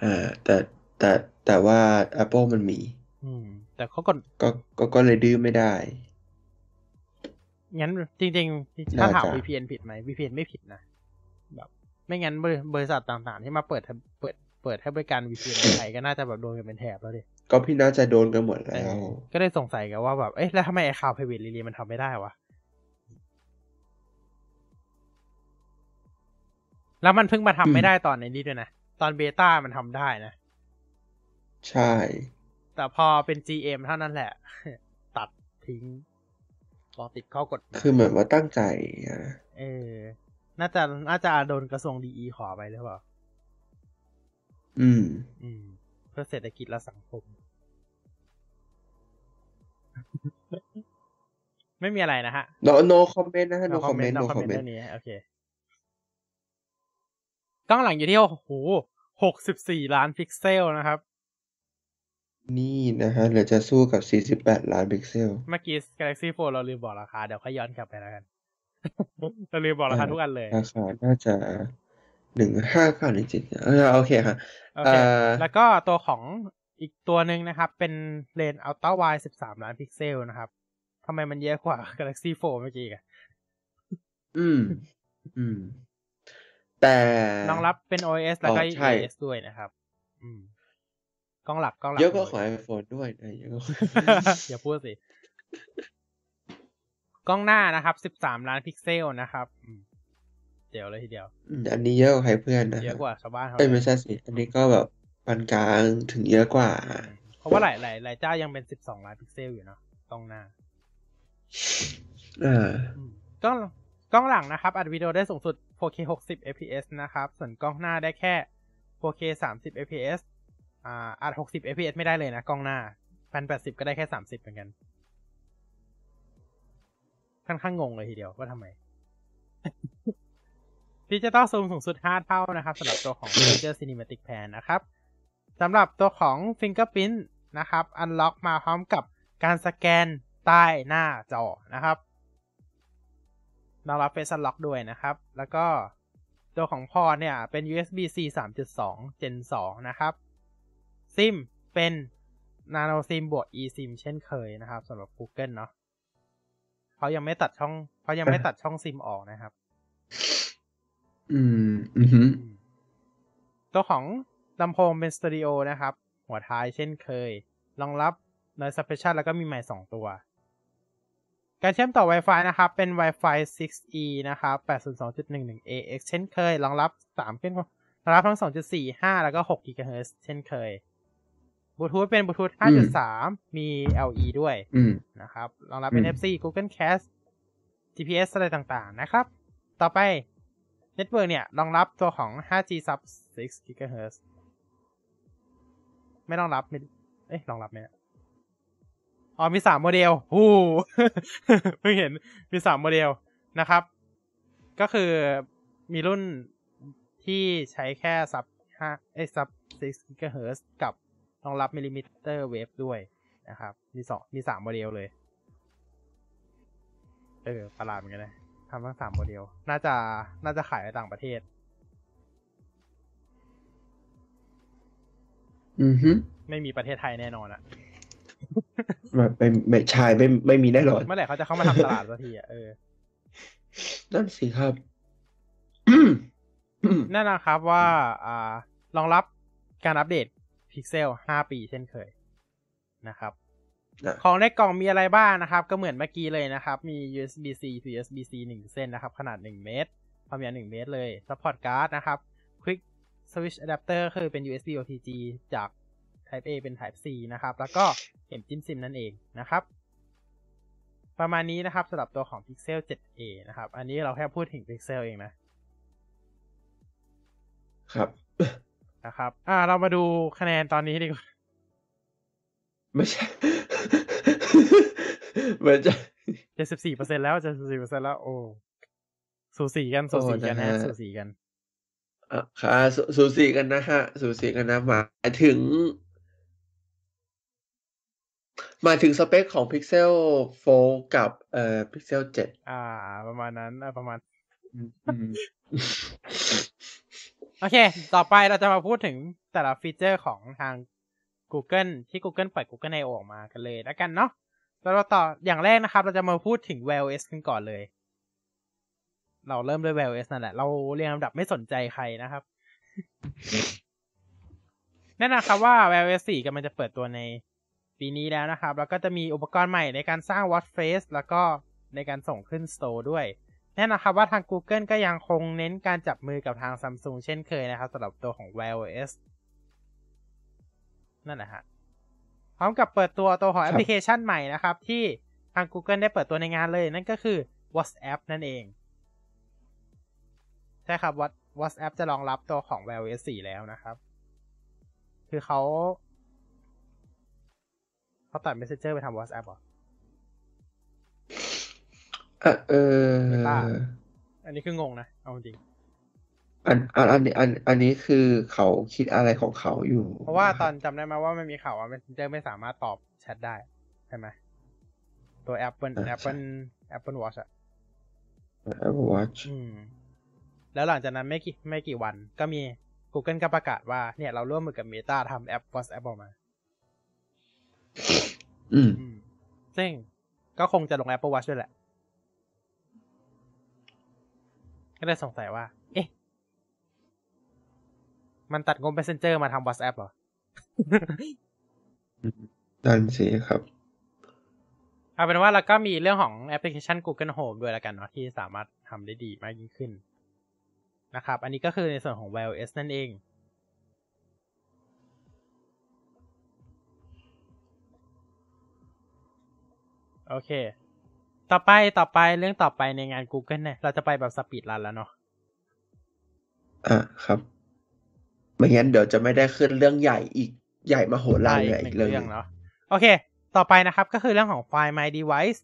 อ่าแต่แต่แต่ว่า Apple มันมี อืม แต่เขากดก็ก็ก็เลยดื้อไม่ได้งั้นจริงๆถ้าถามน่าจะ VPN ผิดไหม VPN ไม่ผิดนะแบบไม่งั้นบริบริษัทต่างๆ ที่มาเปิดเปิดเปิดให้บริการ VPN ในไทยก็น่าจะแบบโดนกันเป็นแถบแล้วดิ ก็พี่น่าจะโดนกันหมดเอแล้วอก็เลยสงสัยกันว่าแบบ เอ๊ะแล้วทำไมไอ้ข่าว private release มันทำไม่ได้วะ แล้วมันเพิ่งมาทำไม่ได้ตอนในนี้ด้วยนะ ตอนเบต้ามันทำได้นะ ใช่ แต่พอเป็น GM เท่านั้นแหละ ตัดทิ้งรอติดข้อกฎหมายคือเหมือนว่าตั้งใจอะเออ น่าจะน่าจะโดนกระทรวงดีขอไปหรือเปล่า อืม อืม เพื่อเศรษฐกิจและสังคม ไม่มีอะไรนะฮะ no no comment นะฮะ no comment no เรื่อง comment นี้โอเค กล้องหลังอยู่ที่โอ้โหหกสิบสี่ล้านพิกเซลนะครับ นี่นะฮะเราจะสู้กับ48ล้านพิกเซล เมื่อกี้ Galaxy Fold เราลืมบอกราคา เดี๋ยวค่อยย้อนกลับไปแล้วกัน เราลืมบอกราคาทุกอันเลย ราคาน่าจะหนึ่งห้าเก้าจริงๆเออโอเคค่ะโอเคเอ่อแล้วก็ตัวของอีกตัวหนึ่งนะครับ เป็นเลนส์ Ultra Wide 13ล้านพิกเซลนะครับทำไมมันเยอะกว่า Galaxy Fold เมื่อกี้อีกอะอืม อืม แต่รองรับเป็น OS แล้วก็อ๋อใช่ EOS ด้วยนะครับอืมกล้องหลักกล้องหลักเยอะกว่าของ iPhone ด้วยนะเยอะกว่าอย่าพูดสิ กล้องหน้านะครับ13ล้านพิกเซลนะครับอืมเดี๋ยวเลยทีเดียวอืมอันนี้เยอะกว่าใครเพื่อนนะเยอะกว่าชาวบ้านเขาเอ้ยไม่ใช่สิอันนี้ก็แบบปานกลางถึงเยอะกว่าอืมเพราะว่าหลายหลายหลายเจ้ายังเป็น12ล้านพิกเซลอยู่เนาะกล้องหน้าอ่าอืมกล้องกล้องหลังนะครับ อัดวิดีโอได้สูงสุด 4K 60 fps นะครับ ส่วนกล้องหน้าได้แค่ 4K 30 fps อ่าอัด60 fps ไม่ได้เลยนะ กล้องหน้า 1080 ก็ได้แค่ 30 เหมือนกันค่อนข้างงงเลยทีเดียวว่าทำไมดิจิตอลซูมสูงสุด 5 เท่านะครับสำหรับตัวของ Major Cinematic Pan นะครับสำหรับตัวของ Fingerprint นะครับ Unlock มาพร้อมกับการสแกนใต้หน้าจอนะครับ รองรับ Face Unlock ด้วยนะครับ แล้วก็ตัวของพอร์ตเนี่ย เป็น USB-C 3.2 Gen 2 นะครับ ซิมเป็น Nano SIM บวก eSIM เช่นเคยนะครับสำหรับ Google เนาะเขายังไม่ตัดช่องเขายังไม่ตัดช่องซิมออกนะครับ อืม อือหือตัวของลำโพงเป็นสตูดิโอนะครับ หัวท้ายเช่นเคย รองรับ noise suppression แล้วก็มีไมค์สองตัว การเชื่อมต่อ Wi-Fi นะครับ เป็น Wi-Fi 6E นะครับ 802.11ax เช่นเคย รองรับ3ขึ้นรองรับทั้ง 2.45 แล้วก็ 6 GHz เช่นเคยบลูทูธเป็นบลูทูธ5.3 มี LE ด้วยอืมนะครับ รองรับอืม NFC Google Cast GPS อะไรต่างๆ นะครับ ต่อไป Network เนี่ย รองรับตัวของ 5G sub 6 GHz ไม่รองรับไม่เอ๊ะรองรับไหมเนี่ย อ๋อมีสามโมเดลหูเพิ่งเห็นมีสามโมเดลนะครับ ก็คือมีรุ่นที่ใช้แค่ sub ห้าเอ้ sub 6 GHz กับรองรับ millimeter wave ด้วยนะครับ มีสองมีสามโมเดลเลย เออ ประหลาดเหมือนกันนะทำทั้งสามโมเดล น่าจะน่าจะขายไปต่างประเทศ อือหือไม่มีประเทศไทยแน่นอนอะแบบ ไม่ไม่ใช่ไม่ไม่มีแน่นอนเมื่อไหร่เขาจะเข้ามาทำตลาดสักทีอะเออนั่นสิครับแน่นอนครับว่า อ่ารองรับการอัปเดตพิกเซล5ปีเช่นเคยนะครับนะของในกล่องมีอะไรบ้างนะครับ ก็เหมือนเมื่อกี้เลยนะครับ มี USB-C to USB-C 1 เส้นนะครับ ขนาด 1 เมตร ความยาว 1 เมตรเลย support card นะครับ quick switch adapter คือเป็น USB OTG จาก Type A เป็น Type C นะครับ แล้วก็เข็มจิ้มซิมนั่นเองนะครับ ประมาณนี้นะครับสำหรับตัวของ Pixel 7a นะครับ อันนี้เราแค่พูดถึง Pixel เองนะ ครับนะครับ อ่า เรามาดูคะแนนตอนนี้ดีกว่า ไม่ใช่ เหมือนจะเจ็ดสิบสี่เปอร์เซ็นแล้วเจ็ดสิบสี่เปอร์เซ็นแล้ว โอ้ สูสีกัน สูสีกันโอ้นะนะฮะสูสีกันอะค่ะสสูสีกันนะฮะ สูสีกันนะหมายถึง หมายถึงสเปคของ Pixel 4 กับเอ่อ Pixel 7 อ่า ประมาณนั้นอะประมาณอืมอืมโอเค ต่อไปเราจะมาพูดถึงแต่ละฟีเจอร์ของทาง Google ที่ Google ปล่อย Google I/O ออกมากันเลยแล้วกันเนาะแล้วเราต่ออย่างแรกนะครับ เราจะมาพูดถึง Wear OS กันก่อนเลย เราเริ่มด้วย Wear OS นั่นแหละ เราเรียงลำดับไม่สนใจใครนะครับแน่นอนครับว่า Wear OS 4กำลังจะเปิดตัวใน ปีนี้แล้วนะครับ แล้วก็จะมีอุปกรณ์ใหม่ในการสร้าง Watch Face แล้วก็ในการส่งขึ้น Store ด้วย แน่นอนครับว่าทาง Google ก็ยังคงเน้นการจับมือกับทาง Samsung เช่นเคยนะครับสำหรับตัวของ Wear OS นั่นแหละฮะพร้อมกับเปิดตัวตัวของครับแอปพลิเคชันใหม่นะครับ ที่ทาง Google ได้เปิดตัวในงานเลย นั่นก็คือ WhatsApp นั่นเอง ใช่ครับ What- WhatsApp จะรองรับตัวของ Wear OS 4 แล้วนะครับ คือเขา เขาตัด Messenger ไปทำ WhatsApp เหรออะเออไม่กล้าอันนี้คืองงนะ เอาจริง อันอันอันนี้อันอันนี้คือเขาคิดอะไรของเขาอยู่ เพราะว่าตอนคบจำได้ไหมว่ามันมีข่าวว่า Messenger ไม่สามารถตอบแชทได้ ใช่ไหมตัว Apple อ่าใช่ Apple Apple Watch อะ Apple Watch อืมแล้วหลังจากนั้นไม่กี่ไม่กี่วันก็มี Google ก็ประกาศว่าเนี่ยเราร่วมมือกับ Meta ทำแอป WhatsApp ออกมา อืมอืม ซึ่งก็คงจะลง Apple Watch ด้วยแหละ ก็เลยสงสัยว่า เอ๊ะ มันตัดงบ Messenger มาทำ WhatsApp เหรอนั่นสิครับ เอาเป็นว่าเราก็มีเรื่องของแอปพลิเคชัน Google Home ด้วยแล้วกันเนาะที่สามารถทำได้ดีมากยิ่งขึ้นนะครับ อันนี้ก็คือในส่วนของ Wear OS นั่นเอง โอเค ต่อไปต่อไปเรื่องต่อไปในงาน Google เนี่ย เราจะไปแบบสปีดรันแล้วเนาะอะครับไม่งั้นเดี๋ยวจะไม่ได้ขึ้นเรื่องใหญ่อีกใหญ่มโหฬารอีเลยกหอีนึ่กงเรื่องหเรื่นึ่องงเนาะโอเค ต่อไปนะครับก็คือเรื่องของ Find My Device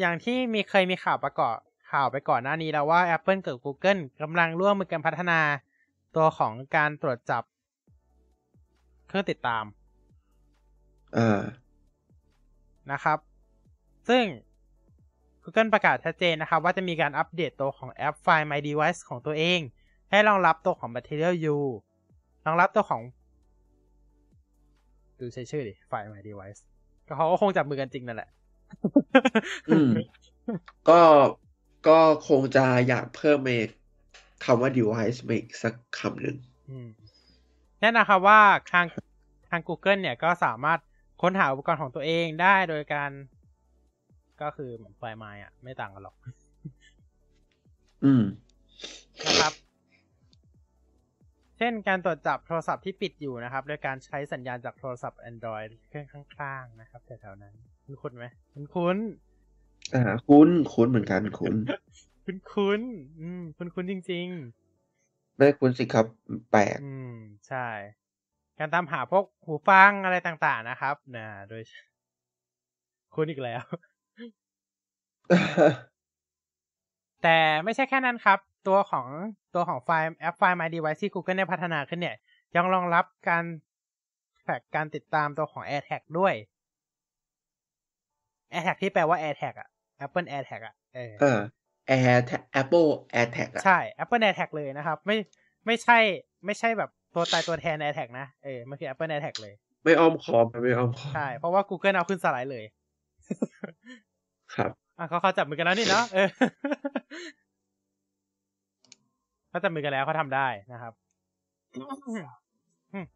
อย่างที่มีเคยมีข่าวประกอบข่าวไปก่อนหน้านี้แล้วว่า Apple กับ Google กำลังร่วมมือกันพัฒนาตัวของการตรวจจับ เครื่องติดตาม อ่า นะครับ ซึ่ง Google ประกาศชัดเจนนะครับ ว่าจะมีการอัปเดตตัวของแอป Find My Device ของตัวเอง ให้รองรับตัวของ Material U รองรับตัวของ ดูใช้ชื่อดิ Find My Device ก็เขาก็คงจับมือกันจริงนั่นแหละอืมก็ก็คงจะอยากเพิ่มเอกคำว่า device มาอีกสักคำหนึ่งอืมแน่นะครับว่าทางทาง Google เนี่ยก็สามารถ ค้นหาอุปกรณ์ของตัวเองได้โดยการ ก็คือเหมือนไฟล์ไมล์อะไม่ต่างกันหรอก อืมนะครับ เช่นการตรวจจับโทรศัพท์ที่ปิดอยู่นะครับ โดยการใช้สัญญาณจากโทรศัพท์ Android เครื่องข้างๆนะครับแถวๆนั้น คุณคุ้นๆไหมคุณคุ้นอ่าคุ้นคุ้นเหมือนกันคุ้นคุณคุ้นๆอืมคุณคุ้นๆจริงไม่คุ้นสิครับแปลกๆอืม ใช่ การตามหาพวกหูฟังอะไรต่างๆนะครับนะโดยคุ้นอีกแล้ว แต่ไม่ใช่แค่นั้นครับ ตัวของตัวของไฟล์แอปไฟล์ My Device ที่ Google ได้พัฒนาขึ้นเนี่ย ยังรองรับการแท็กการติดตามตัวของ AirTag ด้วย AirTag ที่แปลว่า AirTag อะ Apple AirTag อะเอออ่า Air Apple AirTag อะใช่ Apple AirTag เลยนะครับ ไม่ไม่ใช่ ไม่ใช่แบบ ตัวตายตัวแทน AirTag นะเออมันคือ Apple AirTag เลย ไม่อ้อมคอมไม่อ้อมคอมใช่ เพราะว่า Google เอาขึ้นสไลด์เลย ครับอะเขาเขาจับมือกันแล้วนี่เนาะเออเขาจับมือกันแล้วเขาทำได้นะครับอืม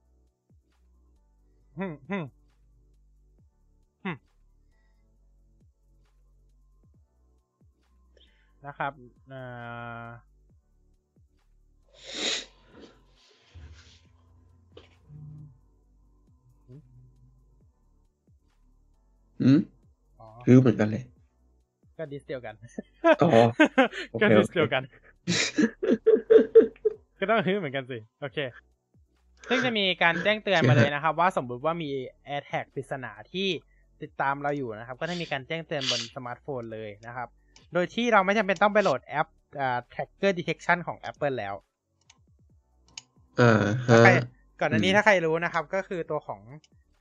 อืมอืมอืมนะครับเอ่อ อืมอ๋อคือเหมือนกันเลย ก็ดิสเดียวกันอ๋อโอเคก็ดิสโอเคเดียวกัน ก็ต้องฮื้อเหมือนกันสิ โอเค ซึ่งจะมีการแจ้งเตือนมาเลยนะครับ ว่าสมมุติว่ามี AirTag ปริศนาที่ติดตามเราอยู่นะครับ ก็จะมีการแจ้งเตือนบนสมาร์ทโฟนเลยนะครับ โดยที่เราไม่จำเป็นต้องไปโหลดแอปอ่า Tracker Detection ของ Apple แล้วอ่าฮะใครก่อนหน้านี้อืมถ้าใครรู้นะครับ ก็คือตัวของ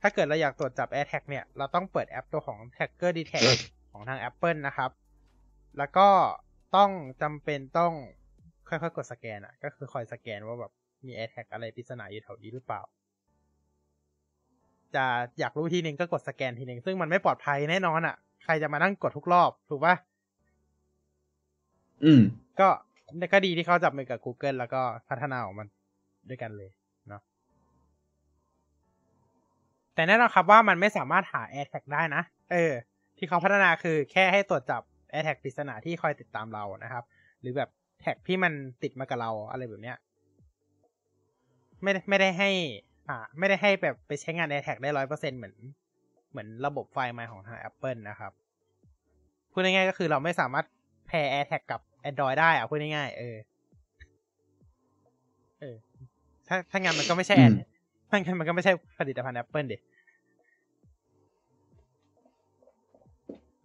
ถ้าเกิดเราอยากตรวจจับ AirTag เนี่ย เราต้องเปิดแอปตัวของ Tracker Detect ของทาง Apple นะครับ แล้วก็ต้องจำเป็นต้องค่อยๆ กดสแกนอะ ก็คือคอยสแกนว่าแบบมี AirTag อะไรปริศนาอยู่แถวนี้หรือเปล่า จะอยากรู้ทีหนึ่งก็กดสแกนทีหนึ่งซึ่งมันไม่ปลอดภัยแน่นอนอะ ใครจะมานั่งกดทุกรอบ ถูกปะอืม ก็ก็ดีที่เขาจับมือกับ Google แล้วก็พัฒนาออกมาด้วยกันเลย แต่แน่นอนครับว่ามันไม่สามารถหา AirTag ได้นะ เออ ที่เขาพัฒนาคือแค่ให้ตรวจจับ AirTag ปริศนาที่คอยติดตามเรานะครับ หรือแบบแท็กที่มันติดมากับเราอะไรแบบเนี้ย ไม่ได้ไม่ได้ให้ อ่า ไม่ได้ให้แบบไปใช้งาน AirTag ได้ร้อยเปอร์เซ็นเหมือน เหมือนระบบไฟล์มาของทาง Apple นะครับพูดง่ายๆก็คือเราไม่สามารถแพร์ AirTag กับ Android ได้อะพูดง่ายๆเออ เออ ถ้าถ้างั้นมันก็ไม่ใช่แอ มนถ้างั้นมันก็ไม่ใช่ผลิตภัณฑ์ Apple เด็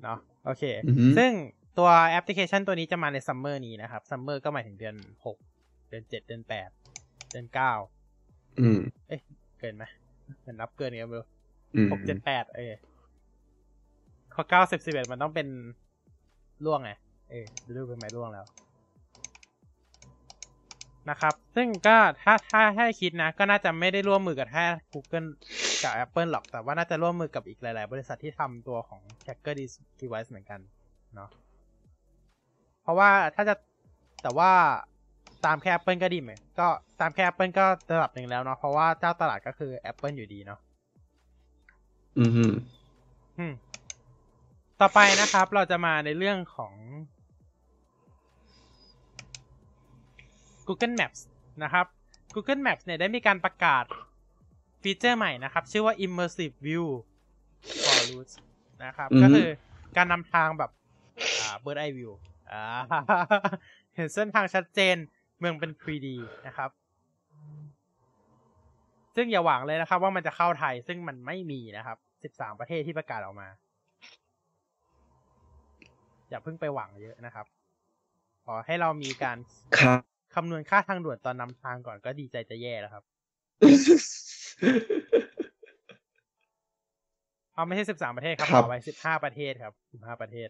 เนาะโอเคอือฮึซึ่งตัวแอปพลิเคชันตัวนี้จะมาในซัมเมอร์นี้นะครับซัมเมอร์ก็หมายถึงเดือนหกเดือนเจ็ดเดือนแปดเดือนเก้าอืม เอ๊ะ เกินไหมเหมือนนับเกินเนี่ยไม่รู้อืมหกเจ็ดแปดเออข้อเก้าสิบสิบเอ็ดมันต้องเป็นล่วงไง เออดูดูเป็นไม้ล่วงแล้ว นะครับ ซึ่งก็ถ้าถ้าให้คิดนะ ก็น่าจะไม่ได้ร่วมมือกับแค่ Google กับ Apple หรอก แต่ว่าน่าจะร่วมมือกับอีกหลาย ๆ บริษัทที่ทำตัวของ Tracker Device เหมือนกันเนาะเพราะว่าถ้าจะแต่ว่าตามแค่ Apple ก็ดีไหมก็ตามแค่ Apple ก็ระดับหนึ่งแล้วเนาะเพราะว่าเจ้าตลาดก็คือ Apple อยู่ดีเนาะอืมฮึอืมต่อไปนะครับ เราจะมาในเรื่องของ Google Maps นะครับ Google Maps เนี่ยได้มีการประกาศฟีเจอร์ใหม่นะครับ ชื่อว่า Immersive View for Routes นะครับ ก็คือการนำทางแบบอ่า Bird Eye View อ่าเห็นเส้นทางชัดเจนเมืองเป็น 3D นะครับ ซึ่งอย่าหวังเลยนะครับ ว่ามันจะเข้าไทยซึ่งมันไม่มีนะครับ 13 ประเทศที่ประกาศออกมา อย่าเพิ่งไปหวังเยอะนะครับ ขอให้เรามีการ ครับคำนวณค่าทางด่วนตอนนำทางก่อนก็ดีใจจะแย่แล้วครับ เอาไม่ใช่13ประเทศครับครับขอไป15ประเทศครับ15ประเทศ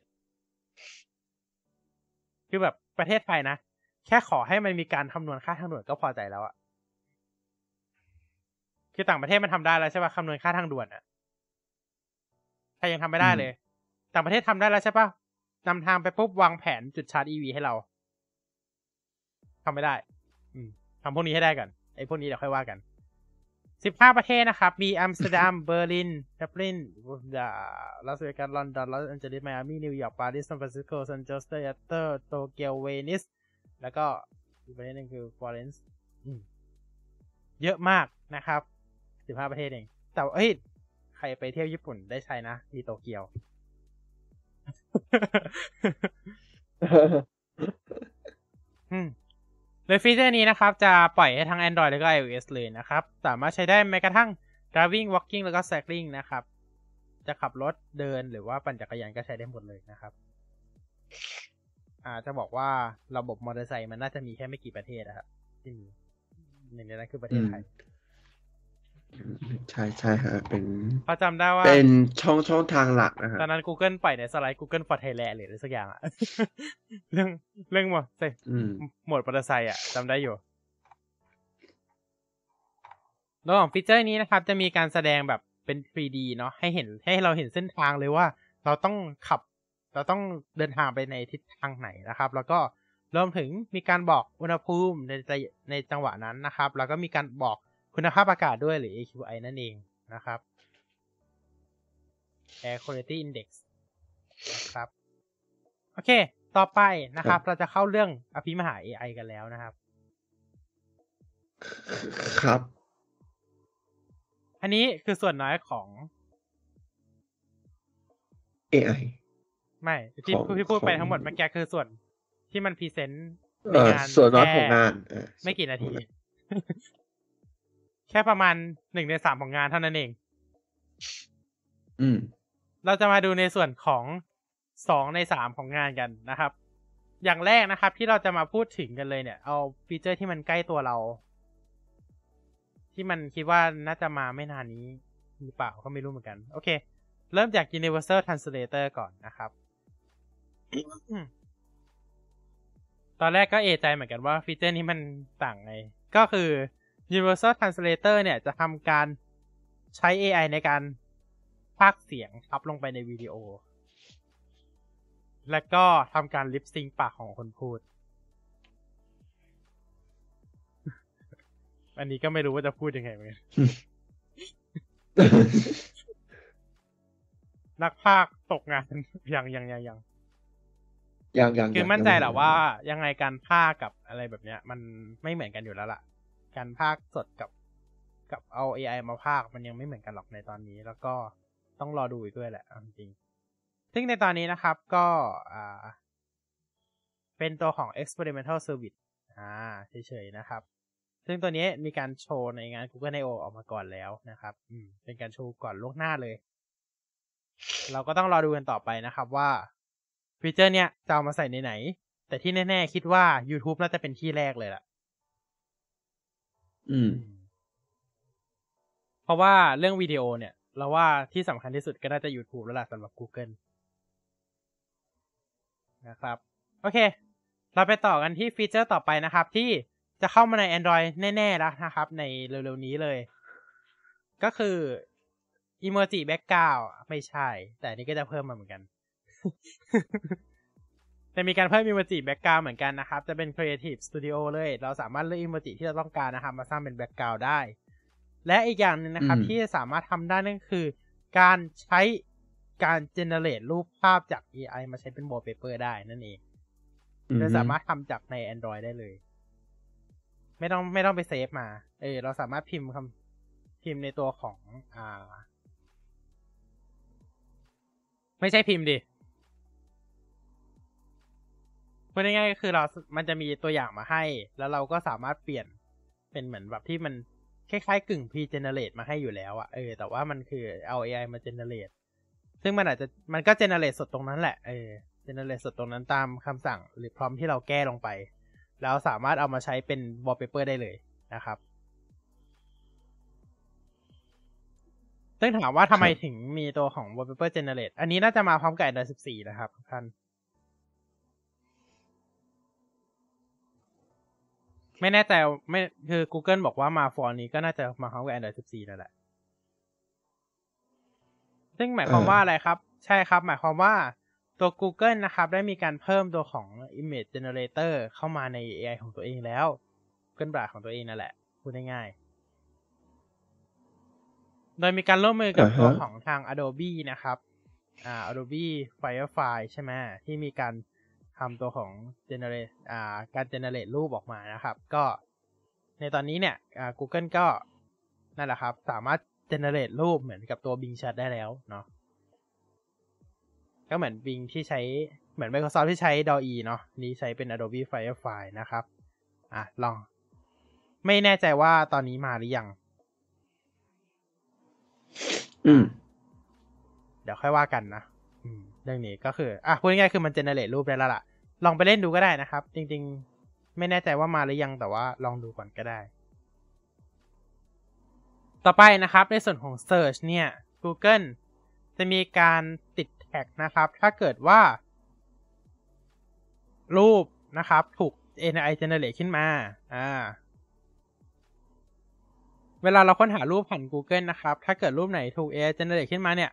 คือแบบประเทศไทยนะ แค่ขอให้มันมีการคำนวณค่าทางด่วนก็พอใจแล้วอะคือต่างประเทศมันทำได้แล้วใช่ป่ะคำนวณค่าทางด่วนอะไทยยังทำไม่ได้เลย ต่างประเทศทำได้แล้วใช่ป่ะนำทางไปปุ๊บวางแผนจุดชาร์จ EV ให้เรา ทำไม่ได้ อืมทำพวกนี้ให้ได้ก่อนไอ้พวกนี้เดี๋ยวค่อยว่ากันสิบห้าประเทศนะครับ มีอัมสเตอร์ดัม เบอร์ลินดับลินลาสเวกัส ลอนดอน ลอสแอนเจลิส ไมอามี่นิวยอร์ก ปารีส ซานฟรานซิสโกซานโจสเตอร์ยัตเตอร์ โตเกียว เวนิส แล้วก็อีกประเทศหนึ่งคือฟลอเรนซ์เยอะมากนะครับสิบห้าประเทศเอง แต่เอ้ย ใครไปเที่ยวญี่ปุ่นได้ใช้นะ มีโตเกียว อืม โดยฟีเจอร์นี้นะครับ จะปล่อยให้ทั้ง Android แล้วก็ iOS เลยนะครับ สามารถใช้ได้แม้กระทั่ง driving walking แล้วก็ cycling นะครับ จะขับรถเดินหรือว่าปั่นจักรยานก็ใช้ได้หมดเลยนะครับอ่าจะบอกว่าระบบมอเตอร์ไซค์มันน่าจะมีแค่ไม่กี่ประเทศนะครับที่มีหนึ่งในนั้นคือประเทศไทย ใช่ใช่ฮะเป็นเพราะจำได้ว่า เป็นช่องช่องทางหลักนะฮะตอนนั้น Google ปล่อยในสไลด์ Google for Thailand หรืออะไรสักอย่างอะเรื่องเรื่องมอเตอร์อืมหมวดมอเตอร์ไซค์อะจำได้อยู่ระหว่างฟีเจอร์นี้นะครับ จะมีการแสดงแบบเป็น 3D เนาะให้เห็นให้เราเห็นเส้นทางเลยว่า เราต้องขับ เราต้องเดินทางไปในทิศทางไหนนะครับ แล้วก็รวมถึงมีการบอกอุณหภูมิในใจในจังหวะนั้นนะครับ แล้วก็มีการบอก คุณภาพอากาศด้วยหรือ AQI นั่นเองนะครับ Air Quality Index นะครับ โอเค ต่อไปนะครับ เราจะเข้าเรื่องอภิมหา AI กันแล้วนะครับ ครับ อันนี้คือส่วนน้อยของ AI ไม่ที่ของที่พูดไปของทั้งหมดเมื่อกี้คือส่วนที่มันพรีเซนต์ในเอ่องานส่วนน้อยแค่ของงานเออไม่กี่นาที แค่ประมาณหนึ่งในสามของงานเท่านั้นเอง อืม เราจะมาดูในส่วนของสองในสามของงานกันนะครับ อย่างแรกนะครับ ที่เราจะมาพูดถึงกันเลยเนี่ย เอาฟีเจอร์ที่มันใกล้ตัวเรา ที่มันคิดว่าน่าจะมาไม่นานนี้หรือเปล่าก็ไม่รู้เหมือนกัน โอเค เริ่มจาก Universal Translator ก่อนนะครับ ตอนแรกก็เอะใจเหมือนกันว่าฟีเจอร์นี้มันต่างไง ก็คือ Universal Translator เนี่ยจะทำการใช้ AI ในการพากย์เสียงทับลงไปในวิดีโอ แล้วก็ทำการลิปซิงค์ปากของคนพูด อันนี้ก็ไม่รู้ว่าจะพูดยังไงเหมือนกันนักพากย์ตกงานยังยังยังยังยังยังคือยังมั่นใจยังแหละว่ายังไงการพากย์กับอะไรแบบเนี้ย มันไม่เหมือนกันอยู่แล้วล่ะ การพากสดกับกับเอา AI มาพากมันยังไม่เหมือนกันหรอกในตอนนี้ แล้วก็ต้องรอดูอีกด้วยแหละเอาจริง ซึ่งในตอนนี้นะครับก็อ่าเป็นตัวของ experimental service อ่าเฉยๆนะครับ ซึ่งตัวนี้มีการโชว์ในงาน Google I/O ออกมาก่อนแล้วนะครับ อืม เป็นการโชว์ก่อนล่วงหน้าเลย เราก็ต้องรอดูกันต่อไปนะครับว่าฟีเจอร์เนี้ยจะเอามาใส่ในไหน แต่ที่แน่ๆ คิดว่า YouTube น่าจะเป็นที่แรกเลยล่ะ อืม เพราะว่าเรื่องวิดีโอเนี่ย เราว่าที่สำคัญที่สุดก็น่าจะ YouTube แล้วล่ะสำหรับ Google นะครับ โอเค เราไปต่อกันที่ฟีเจอร์ต่อไปนะครับ ที่จะเข้ามาใน Android แน่ ๆ แล้วนะครับ ในเร็ว ๆ นี้เลย ก็คือ Emoji Background ไม่ใช่ แต่นนี้ก็จะเพิ่มมาเหมือนกัน จะมีการเพิ่ม Emoji Background เหมือนกันนะครับ จะเป็น Creative Studio เลย เราสามารถเลือก Emoji ที่เราต้องการนะครับ มาสร้างเป็น Background ได้ และอีกอย่างหนึ่งนะครับอืมที่สามารถทำได้นั่นคือ การใช้การ generate รูปภาพจาก AI มาใช้เป็น wallpaper ได้นั่นเองโดยสามารถทำจากใน Android ได้เลย ไม่ต้องไม่ต้องไปเซฟมา เออ เราสามารถพิมพ์คำพิมพ์ในตัวของ อ่า ไม่ใช่พิมพ์ดิ พูดง่ายๆก็คือเรา มันจะมีตัวอย่างมาให้ แล้วเราก็สามารถเปลี่ยนเป็นเหมือนแบบที่มันคล้ายๆกึ่ง pre-generate มาให้อยู่แล้วอะเออ แต่ว่ามันคือเอา AI มา generate ซึ่งมันอาจจะ มันก็ generate สดตรงนั้นแหละ เออ generate สดตรงนั้นตามคำสั่งหรือพร้อมที่เราแก้ลงไป แล้วสามารถเอามาใช้เป็น wallpaper ได้เลยนะครับ ซึ่งถามว่าทำไมถึงมีตัวของ wallpaper generate อันนี้น่าจะมาพร้อมกับ Android 14 นะครับท่าน ไม่แน่ใจไม่คือ Google บอกว่ามาฟอร์นี้ก็น่าจะมาพร้อมกับ Android 14 นั่นแหละ ซึ่งหมายความว่าอะไรครับ ใช่ครับ หมายความว่าตัว Google นะครับ ได้มีการเพิ่มตัวของ Image Generator เข้ามาใน AI ของตัวเองแล้ว Google Bard ของตัวเองนั่นแหละ พูดง่ายๆ โดยมีการร่วมมือกับตัวของทาง Adobe นะครับ อ่า Adobe Firefly ใช่ไหมที่มีการ ทำตัวของ generate อ่าการ generate รูปออกมานะครับ ก็ในตอนนี้เนี่ยอ่า Google ก็นั่นแหละครับ สามารถ generate รูปเหมือนกับตัว Bing Chat ได้แล้วเนาะก็เหมือน Bing ที่ใช้เหมือน Microsoft ที่ใช้ DALL-E เนาะนี่ใช้เป็น Adobe Firefly นะครับ อะ ลอง ไม่แน่ใจว่าตอนนี้มาหรือยัง อืม เดี๋ยวค่อยว่ากันนะอืม เรื่องนี้ก็คืออะพูดง่ายๆคือมันเจเนเรตรูปได้แล้วล่ะ ลองไปเล่นดูก็ได้นะครับ จริง ๆ ไม่แน่ใจว่ามาหรือยังแต่ว่าลองดูก่อนก็ได้ ต่อไปนะครับในส่วนของ Search เนี่ย Google จะมีการติดแท็กนะครับ ถ้าเกิดว่า รูปนะครับ ถูก AI generate ขึ้นมา อ่า เวลาเราค้นหารูปผ่าน Google นะครับ ถ้าเกิดรูปไหนถูก AI generate ขึ้นมาเนี่ย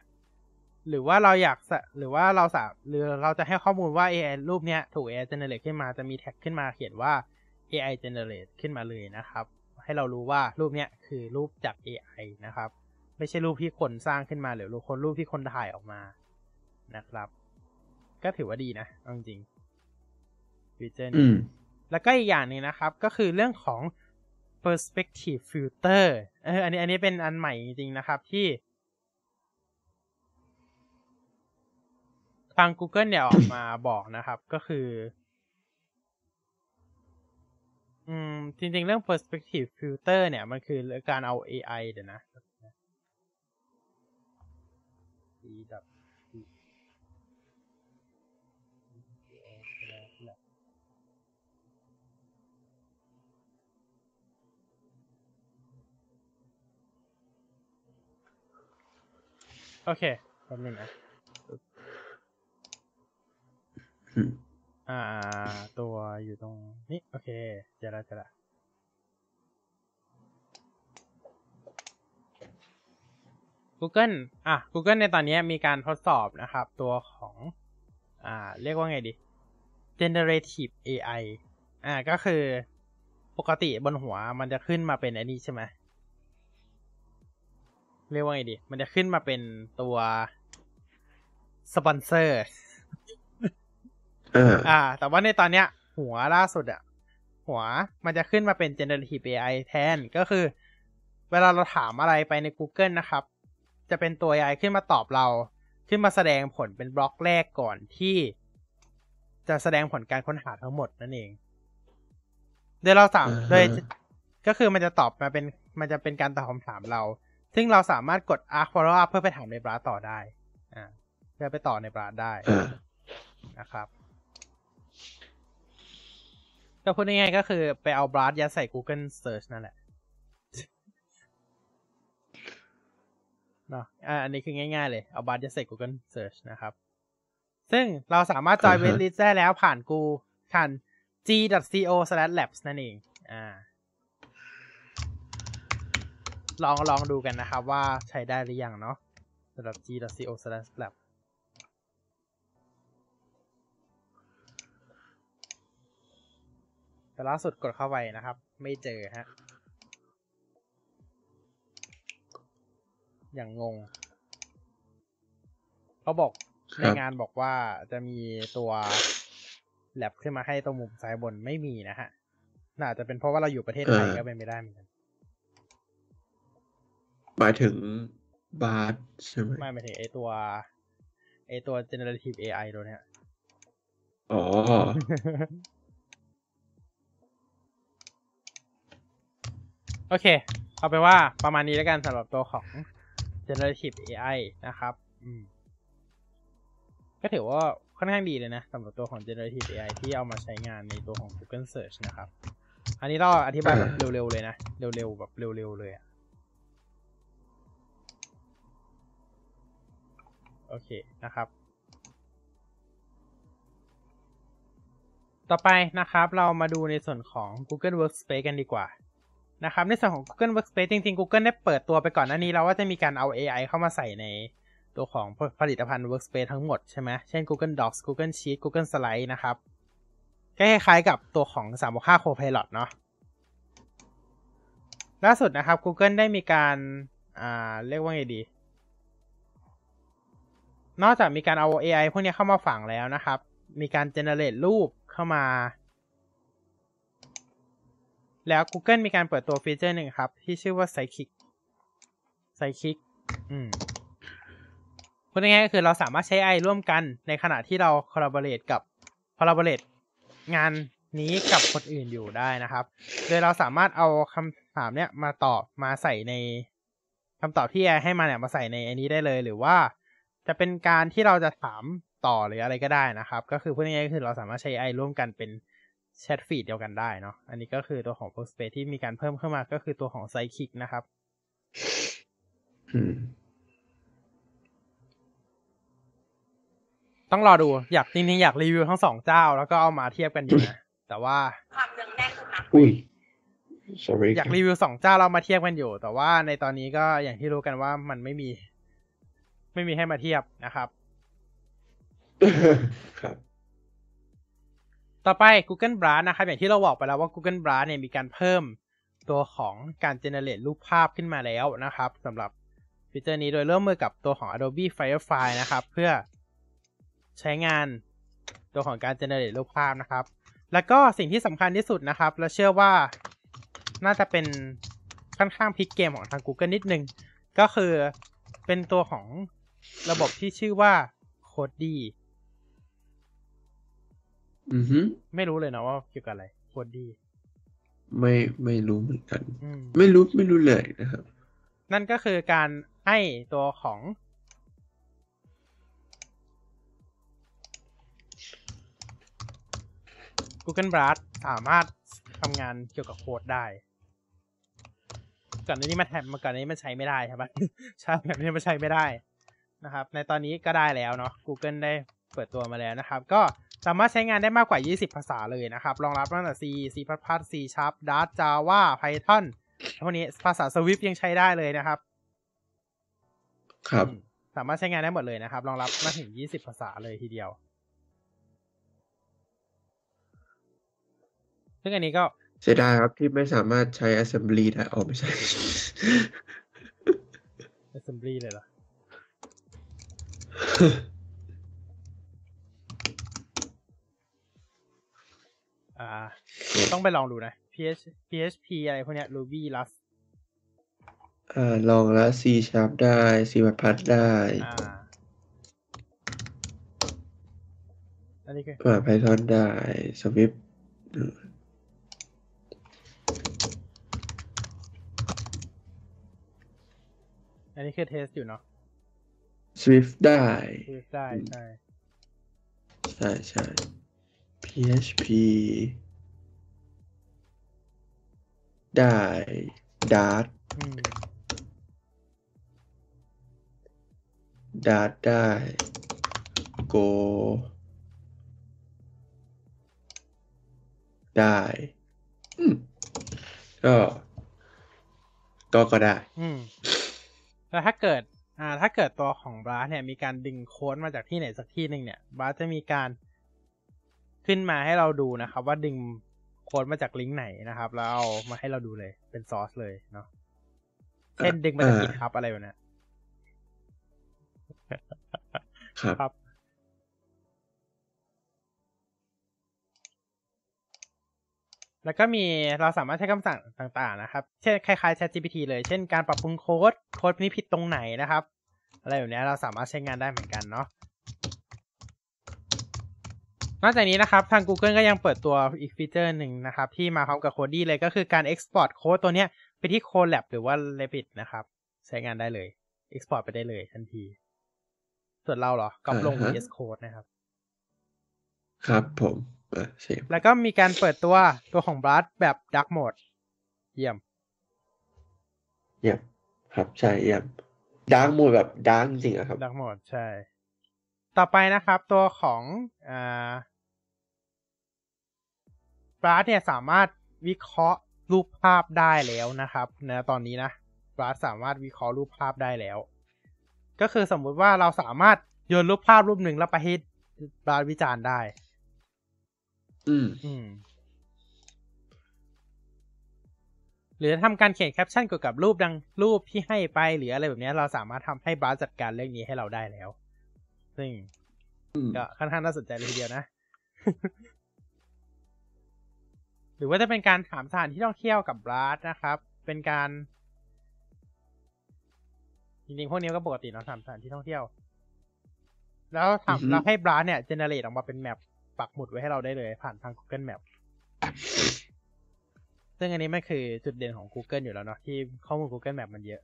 หรือว่าเราอยากสะหรือว่าเราสาหรือเราจะให้ข้อมูลว่า AI รูปเนี้ยถูก AI generate ขึ้นมาจะมีแท็กขึ้นมาเขียนว่า AI generate ขึ้นมาเลยนะครับ ให้เรารู้ว่ารูปเนี้ยคือรูปจาก AI นะครับ ไม่ใช่รูปที่คนสร้างขึ้นมาหรือรูปคนรูปที่คนถ่ายออกมานะครับ ก็ถือว่าดีนะเอาจริงๆฟีเจอร์อืนี้มแล้วก็อีกอย่างหนึงนะครับ ก็คือเรื่องของ perspective filter เอออันนี้อันนี้เป็นอันใหม่จริงๆนะครับที่ ทาง Google เนี่ยออกมาบอกนะครับ ก็คือ อืม จริง ๆ เรื่อง perspective filter เนี่ย มันคือการเอา AI เดี๋ยวนะ โอเคแป๊บนึงนะ อ่า ตัวอยู่ตรงนี้ โอเค เจอแล้วเจอแล้ว Google อะ Google ในตอนนี้มีการทดสอบนะครับ ตัวของ อ่า เรียกว่าไงดี generative AI อ่า ก็คือปกติบนหัวมันจะขึ้นมาเป็นอันนี้ใช่ไหมเรียกว่าไงดี มันจะขึ้นมาเป็นตัว สปอนเซอร์ อ่าอ่า แต่ว่าในตอนเนี้ย หัวล่าสุดอะหัวมันจะขึ้นมาเป็น generative AI แทน ก็คือ เวลาเราถามอะไรไปใน Google นะครับ จะเป็นตัว AI ขึ้นมาตอบเรา ขึ้นมาแสดงผลเป็นบล็อกแรกก่อนที่ จะแสดงผลการค้นหาทั้งหมดนั่นเอง โดยเราสามอ่าฮะโดยก็คือมันจะตอบมาเป็นมันจะเป็นการตอบคำถามเรา ซึ่งเราสามารถกด ask follow up เพื่อไปถามในบราต่อได้ อ่า เพื่อไปต่อในบราได้อ่านะครับ ก็พูดง่ายๆก็คือไปเอาบราสยัดใส่ Google Search นั่นแหละเนาะอ่าอันนี้คือง่ายๆเลย เอาบราสยัดใส่ Google Search นะครับ ซึ่งเราสามารถจอยอ่าเวฮะทลิสต์ได้แล้วผ่านกูผ่าน g.co/labs นั่นเอง อ่า ลองลองดูกันนะครับว่าใช้ได้หรือยังเนาะสำหรับ g.co/labs แต่ล่าสุดกดเข้าไปนะครับ ไม่เจอฮะ อย่างงง เขาบอกครับในงานบอกว่าจะมีตัวแลบขึ้นมาให้ตรงมุมซ้ายบนไม่มีนะฮะ น่าจะเป็นเพราะว่าเราอยู่ประเทศไทยก็เป็นไม่ได้เหมือนกัน หมายถึงบาร์ใช่ไหมไม่หมายถึงไอตัว ไอตัว generative AI ตัวเนี้ย อ๋อ โอเค เอาไปนว่าประมาณนี้แล้วกันสำหรับตัวของ generative AI นะครับก็ถือว่าค่อนข้างดีเลยนะสำหรับตัวของ generative AI ที่เอามาใช้งานในตัวของ Google Search นะครับ อันนี้เราอธิบายแบบเร็ว ๆ เลยนะ เร็ว ๆ แบบเร็ว ๆ เลยอะโอเคนะครับ ต่อไปนะครับเรามาดูในส่วนของ Google Workspace กันดีกว่า นะครับ ในส่วนของ Google Workspace จริงๆ Google ได้เปิดตัวไปก่อนหน้านี้แล้วว่าจะมีการเอา AI เข้ามาใส่ในตัวของผลิตภัณฑ์ Workspace ทั้งหมดใช่ไหมเช่น Google Docs Google Sheets Google Slide นะครับก็คล้ายๆกับตัวของ365 Copilot เนาะล่าสุดนะครับ Google ได้มีการอ่าเรียกว่าไงดี นอกจากมีการเอา AI พวกนี้เข้ามาฝังแล้วนะครับ มีการ generate รูปเข้ามา แล้ว Google มีการเปิดตัวฟีเจอร์หนึ่งครับ ที่ชื่อว่า Sidekick Sidekick อืมพูดง่ายๆก็คือเราสามารถใช้ AI ร่วมกันในขณะที่เรา collaborate กับ collaborate งานนี้กับคนอื่นอยู่ได้นะครับ โดยเราสามารถเอาคำถามเนี้ยมาตอบมาใส่ในคำตอบที่ AI ให้มาเนี่ยมาใส่ในอันนี้ได้เลยหรือว่าจะเป็นการที่เราจะถามต่อหรืออะไรก็ได้นะครับ ก็คือพูดง่ายๆก็คือเราสามารถใช้ AI ร่วมกันเป็น แชทฟีดเดียวกันได้เนาะ อันนี้ก็คือตัวของ Workspace ที่มีการเพิ่มเข้ามาก็คือตัวของ Sidekick นะครับอืมต้องรอดู อยากจริงๆอยากรีวิวทั้งสองเจ้า แล้วก็เอามาเทียบกันอยู่นะ แต่ว่าความเนืองแน่นขึ้นนะอุ้ย sorry อยากรีวิวสองเจ้าเรามาเทียบกันอยู่ แต่ว่าในตอนนี้ก็อย่างที่รู้กันว่ามันไม่มี ไม่มีให้มาเทียบนะครับ ครับ ต่อไป Google Brand นะครับ อย่างที่เราบอกไปแล้วว่า Google Brand เนี่ยมีการเพิ่มตัวของการ generate รูปภาพขึ้นมาแล้วนะครับสำหรับฟีเจอร์นี้โดยร่วมมือกับตัวของ Adobe Firefly นะครับ เพื่อใช้งานตัวของการ generate รูปภาพนะครับ แล้วก็สิ่งที่สำคัญที่สุดนะครับ และเชื่อว่าน่าจะเป็นค่อนข้างพลิกเกมของทาง Google นิดนึง ก็คือเป็นตัวของระบบที่ชื่อว่า Cody อือฮึไม่รู้เลยนะว่าเกี่ยวกับอะไร Cody ไม่ไม่รู้เหมือนกัน อืมไม่รู้ไม่รู้เลยนะครับ นั่นก็คือการให้ตัวของ Google Brad สามารถทำงานเกี่ยวกับโค้ดได้ ก่อนหน้านี้มันแทนมาก่อนหน้านี้มันใช้ไม่ได้ใช่ปะ ใช่แบบนี้มันใช้ไม่ได้นะครับ ในตอนนี้ก็ได้แล้วเนาะ Google ได้เปิดตัวมาแล้วนะครับ ก็ สามารถใช้งานได้มากกว่า 20 ภาษาเลยนะครับ รองรับตั้งแต่ C C++ C Sharp Dart Java Python พวกนี้ภาษา Swift ยังใช้ได้เลยนะครับ ครับ สามารถใช้งานได้หมดเลยนะครับ รองรับมาถึง 20 ภาษาเลยทีเดียว ซึ่งอันนี้ก็เสียดายครับที่ไม่สามารถใช้ assembly ได้ออกไม่ใช่ assembly เลยเหรอ อ่า ต้องไปลองดูนะ PH PHP อะไรพวกเนี้ย Ruby Rust อ่า ลองแล้ว C sharp ได้ C++ ได้ อ่า อันนี้คือ อ่า Python ได้ Swift อันนี้คือเทสอยู่เนาะ Swift ได้คือได้ ใช่ ใช่ใช่ PHP ได้ Dart อืม Dart ได้ Go ได้อืมก็ก็ก็ได้ อืม แล้วถ้าเกิด อ่า ถ้าเกิดตัวของบราสเนี่ย มีการดึงโค้ดมาจากที่ไหนสักที่หนึ่งเนี่ยบราสจะมีการ ขึ้นมาให้เราดูนะครับ ว่าดึงโค้ดมาจากลิงก์ไหนนะครับ แล้วเอามาให้เราดูเลย เป็นซอสเลยเนาะเช่นดึงมาจากอ่า GitHub อะไรแบบเนี้ยครับครับ แล้วก็มีเราสามารถใช้คำสั่งต่างๆ นะครับ เช่นคล้ายๆ ChatGPT เลย เช่นการปรับปรุงโค้ด โค้ดนี้ผิดตรงไหนนะครับ อะไรแบบเนี้ยเราสามารถใช้งานได้เหมือนกันเนาะ นอกจากนี้นะครับ ทาง Google ก็ยังเปิดตัวอีกฟีเจอร์หนึ่งนะครับ ที่มาพร้อมกับ Cody เลยก็คือการ Export โค้ดตัวเนี้ยไปที่ Colab หรือว่า Revit นะครับ ใช้งานได้เลย Export ไปได้เลยทันที ส่วนเราเหรอก็ลงอ่าฮะ VS Code นะครับ ครับผมอะเชฟแล้วก็มีการเปิดตัวตัวของ Blast แบบ Dark Mode เยี่ยม เยี่ยม ครับใช่เยี่ยมดาร์กโหมดแบบดาร์กจริงๆอะครับ Dark Mode ใช่ ต่อไปนะครับ ตัวของอ่า Blast เนี่ยสามารถวิเคราะห์รูปภาพได้แล้วนะครับนะตอนนี้นะ Blast สามารถวิเคราะห์รูปภาพได้แล้ว ก็คือสมมุติว่าเราสามารถโยนรูปภาพรูปหนึ่งแล้วไปให้ Blast วิจารณ์ได้ อืมอืมหรือทำการเขียนแคปชั่นเกี่ยวกับรูปดังรูปที่ให้ไปหรืออะไรแบบเนี้ยเราสามารถทำให้บราสจัดการเรื่องนี้ให้เราได้แล้ว ซึ่งอืมก็ค่อนข้างน่าสนใจเลยทีเดียวนะห รือว่าจะเป็นการถามสถานที่ท่องเที่ยวกับบราสนะครับ เป็นการ จริงๆ พวกนี้ก็ปกติเนาะถามสถานที่ท่องเที่ยว แล้วทำเราให้บราสเนี่ยเจเนเรตออกมาเป็นแมปปักหมุดไว้ให้เราได้เลย ผ่านทาง Google Map ซึ่งอันนี้มันคือจุดเด่นของ Google อยู่แล้วเนาะที่ข้อมูล Google Map มันเยอะ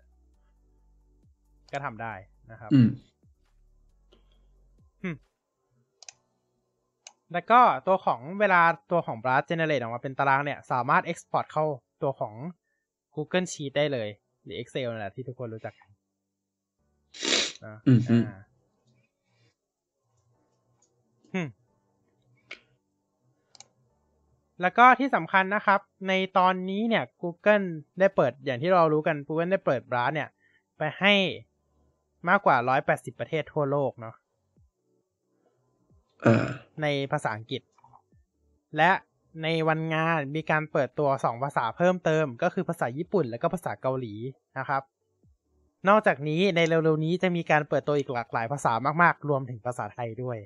ก็ทำได้นะครับอืม แล้วก็ตัวของเวลาตัวของ Blast Generate ออกมาเป็นตารางเนี่ย สามารถ Export เข้าตัวของ Google Sheet ได้เลย หรือ Excel นั่นแหละที่ทุกคนรู้จักกันนะอืมอืมอ่าอืมแล้วก็ที่สำคัญนะครับ ในตอนนี้เนี่ย Google ได้เปิดอย่างที่เรารู้กัน Google ได้เปิด Blast เนี่ย ไปให้มากกว่า 180 ประเทศทั่วโลกเนาะอ่า ในภาษาอังกฤษ และในวันงานมีการเปิดตัวสองภาษาเพิ่มเติม ก็คือภาษาญี่ปุ่นและก็ภาษาเกาหลีนะครับ นอกจากนี้ในเร็วๆนี้จะมีการเปิดตัวอีกหลากหลายภาษามากๆ รวมถึงภาษาไทยด้วย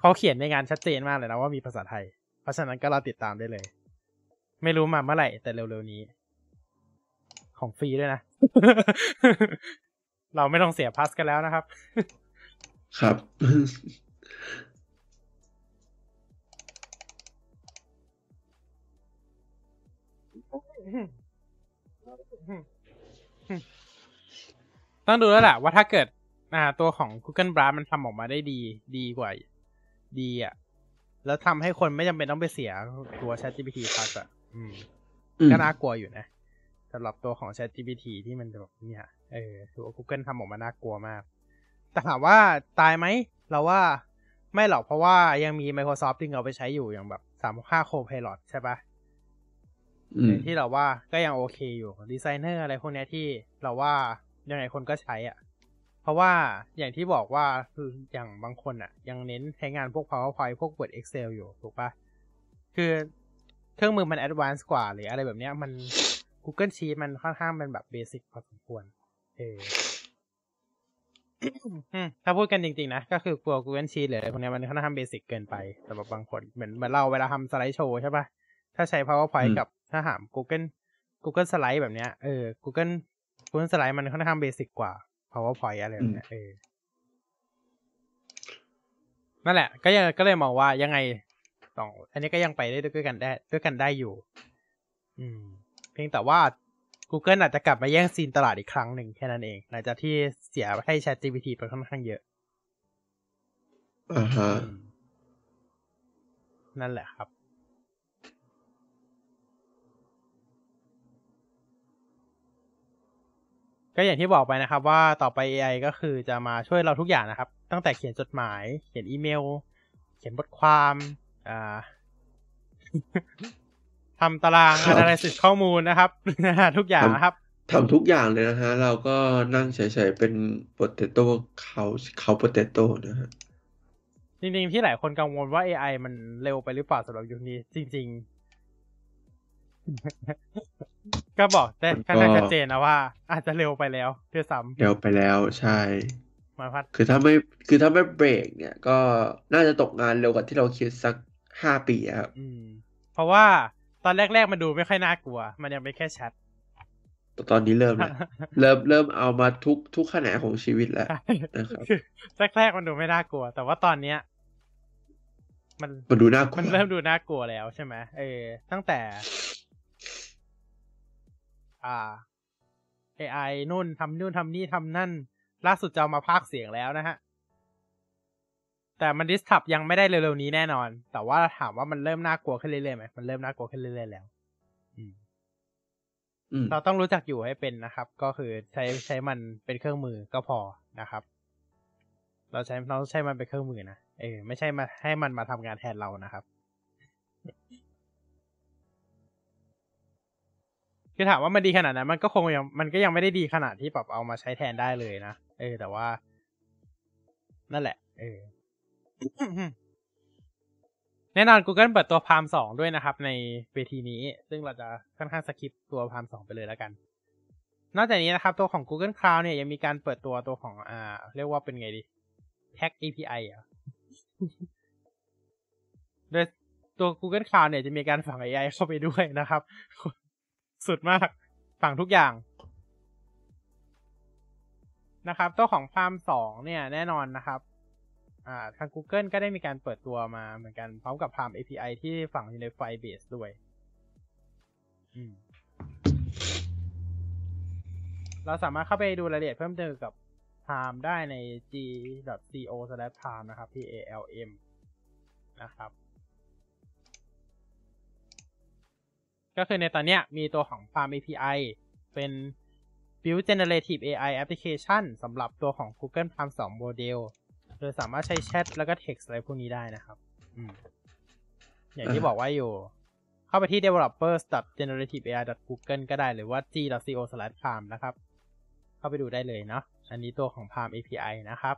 เขาเขียนในงานชัดเจนมากเลยนะว่ามีภาษาไทย เพราะฉะนั้นก็รอติดตามได้เลย ไม่รู้มาเมื่อไหร่แต่เร็วๆนี้ ของฟรีด้วยนะ เราไม่ต้องเสียพาสกันแล้วนะครับ ครับ ต้องดูแล้วแหละว่าถ้าเกิด อ่า ตัวของ Google Blast มันทำออกมาได้ดี ดีกว่า ดีอะ แล้วทำให้คนไม่จำเป็นต้องไปเสียตัว ChatGPT Plus อะอืมอืม ก็น่ากลัวอยู่นะสำหรับตัวของ ChatGPT ที่มันแบบเนี่ย เออถือว่า Google ทำออกมาน่ากลัวมาก แต่ถามว่าตายไหม เราว่าไม่หรอกเพราะว่ายังมี Microsoft ดึงเอาไปใช้อยู่อย่างแบบ365 Copilot ใช่ปะอืมที่เราว่าก็ยังโอเคอยู่ดีไซเนอร์อะไรพวกเนี้ยที่เราว่ายังไงคนก็ใช้อะ เพราะว่าอย่างที่บอกว่าคืออย่างบางคนอะ ยังเน้นใช้งานพวก PowerPoint พวก Word Excel อยู่ถูกปะคือเครื่องมือมัน Advanced กว่าหรืออะไรแบบเนี้ยมัน Google Sheet มันค่อนข้างเป็นแบบเบสิกพอสมควร เอออืมถ้าพูดกันจริงๆนะ ก็คือกลัว Google Sheet หรืออะไรพวกเนี้ยมันค่อนข้างเบสิกเกินไปสำหรับบางคน เหมือนเหมือนเราเวลาทำสไลด์โชว์ใช่ปะถ้าใช้ PowerPoint อืมกับถ้าหาม Google Google Slide แบบเนี้ยเออ Google Google Slide มันค่อนข้างเบสิกกว่า PowerPoint อะไรแบบเนี้ยเออนั่นแหละ ก็ยังก็เลยมองว่ายังไงสองอันนี้ก็ยังไปได้ด้วยกันได้ด้วยกันได้อยู่ อืม เพียงแต่ว่า Google อาจจะกลับมาแย่งซีนตลาดอีกครั้งหนึ่งแค่นั้นเอง หลังจากที่เสียให้ ChatGPT ไปค่อนข้างเยอะอ่าฮะอืมนั่นแหละครับ ก็อย่างที่บอกไปนะครับ ว่าต่อไป AI ก็คือจะมาช่วยเราทุกอย่างนะครับ ตั้งแต่เขียนจดหมาย เขียนอีเมล เขียนบทความ อ่า ทำตารางครับ analysis ข้อมูลนะครับ ทุกอย่างนะครับทำทุกอย่างเลยนะฮะ เราก็นั่งเฉยๆ เป็น potato เขาเขา potato นะฮะ จริงๆ ที่หลายคนกังวลว่า AI มันเร็วไปหรือเปล่าสำหรับยุคนี้ จริง ๆ ก็บอกได้ค่อนข้างชัดเจนนะว่า อาจจะเร็วไปแล้วด้วยซ้เร็วไปแล้วใช่ำมาพัดคือถ้าไม่คือถ้าไม่เบรกเนี่ย ก็น่าจะตกงานเร็วกว่าที่เราคิดสักห้าปีอะครับอืมเพราะว่า ตอนแรก ๆ มันดูไม่ค่อยน่ากลัว มันยังเป็นแค่แชทแต่ตอนนี้เริ่มแล้วเริ่มเริ่มเอามาทุกทุกแขนงของชีวิตแล้วใช่นะครับคือแรกๆมันดูไม่น่ากลัว แต่ว่าตอนเนี้ย มันมันดูน่ากลัวมันเริ่มดูน่ากลัวแล้วใช่ไหมเออตั้งแต่ อ่า AI นู่นทำนู่นทำนี่ทำนั่น ล่าสุดจะเอามาพากย์เสียงแล้วนะฮะ แต่มันดิสทับยังไม่ได้เร็วๆนี้แน่นอน แต่ว่าถามว่ามันเริ่มน่ากลัวขึ้นเรื่อยๆไหมมันเริ่มน่ากลัวขึ้นเรื่อยๆแล้วอืมอืมเราต้องรู้จักอยู่ให้เป็นนะครับ ก็คือใช้ใช้มันเป็นเครื่องมือก็พอนะครับ เราใช้เราใช้มันเป็นเครื่องมือนะเออไม่ใช่มาให้มันมาทำงานแทนเรานะครับคือถามว่ามันดีขนาดนั้นมันก็คงยังมันก็ยังไม่ได้ดีขนาดที่แบบเอามาใช้แทนได้เลยนะเออ แต่ว่า นั่นแหละ เออ แน่นอน Google เปิดตัว Palm 2ด้วยนะครับ ในเวทีนี้ ซึ่งเราจะค่อนข้างสคิปตัว Palm 2ไปเลยแล้วกัน นอกจากนี้นะครับ ตัวของ Google Cloud เนี่ยยังมีการเปิดตัวตัวของอ่า เรียกว่าเป็นไงดี Tag API อะโดยตัว Google Cloud เนี่ยจะมีการฝัง AI เข้าไปด้วยนะครับ สุดมากฝังทุกอย่างนะครับ ตัวของ Palm 2เนี่ยแน่นอนนะครับ ทาง Google ก็ได้มีการเปิดตัวมาเหมือนกันพร้อมกับ Palm API ที่ฝังอยู่ใน Firebase ด้วยอืมเราสามารถเข้าไปดูรายละเอียดเพิ่มเติมกับ Palm ได้ใน g.co/palm นะครับ p a l m นะครับ ก็คือในตอนนี้มีตัวของ Palm API เป็น Build Generative AI Application สำหรับตัวของ Google Palm 2 Model โดยสามารถใช้แชทแล้วก็ text อะไรพวกนี้ได้นะครับอืมอย่างที่อ่าบอกว่าอยู่ เข้าไปที่ developers.generativeai.google ก็ได้หรือว่า g.co/palm นะครับ เข้าไปดูได้เลยเนาะอันนี้ตัวของ PaLM API นะครับ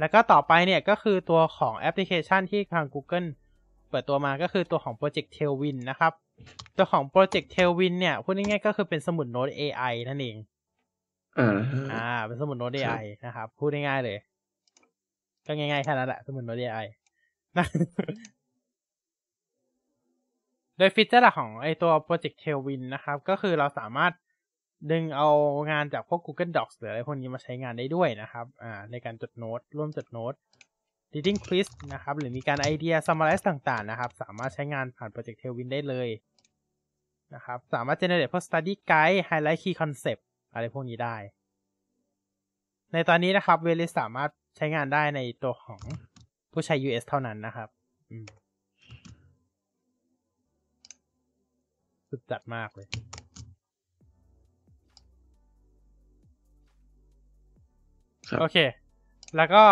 แล้วก็ต่อไปเนี่ยก็คือตัวของแอปพลิเคชันที่ทาง Google เปิดตัวมาก็คือตัวของ Project Tailwind นะครับ ตัวของ Project Tailwind เนี่ยพูดง่ายๆก็คือเป็นสมุดโน้ต AI นั่นเองอ่าฮะอ่าเป็นสมุดโน้ตครับ AI นะครับ พูดง่ายๆเลย ก็ง่ายๆแค่นั้นแหละสมุดโน้ต AI นะโดยฟีเจอร์หลักของไอตัว Project Tailwind นะครับ ก็คือเราสามารถดึงเอางานจากพวก Google Docs หรืออะไรพวกนี้มาใช้งานได้ด้วยนะครับอ่าในการจดโน้ต ร่วมจดโน้ต reading quiz นะครับ หรือมีการไอเดีย summarize ต่างๆ นะครับ สามารถใช้งานผ่าน Project Tailwind ได้เลยนะครับ สามารถ generate พวก study guide highlight key concept อะไรพวกนี้ได้ ในตอนนี้นะครับเวลิสสามารถ ใช้งานได้ในตัวของผู้ใช้ US เท่านั้นนะครับอืมสุดจัดมากเลยครับโอเค แล้วก็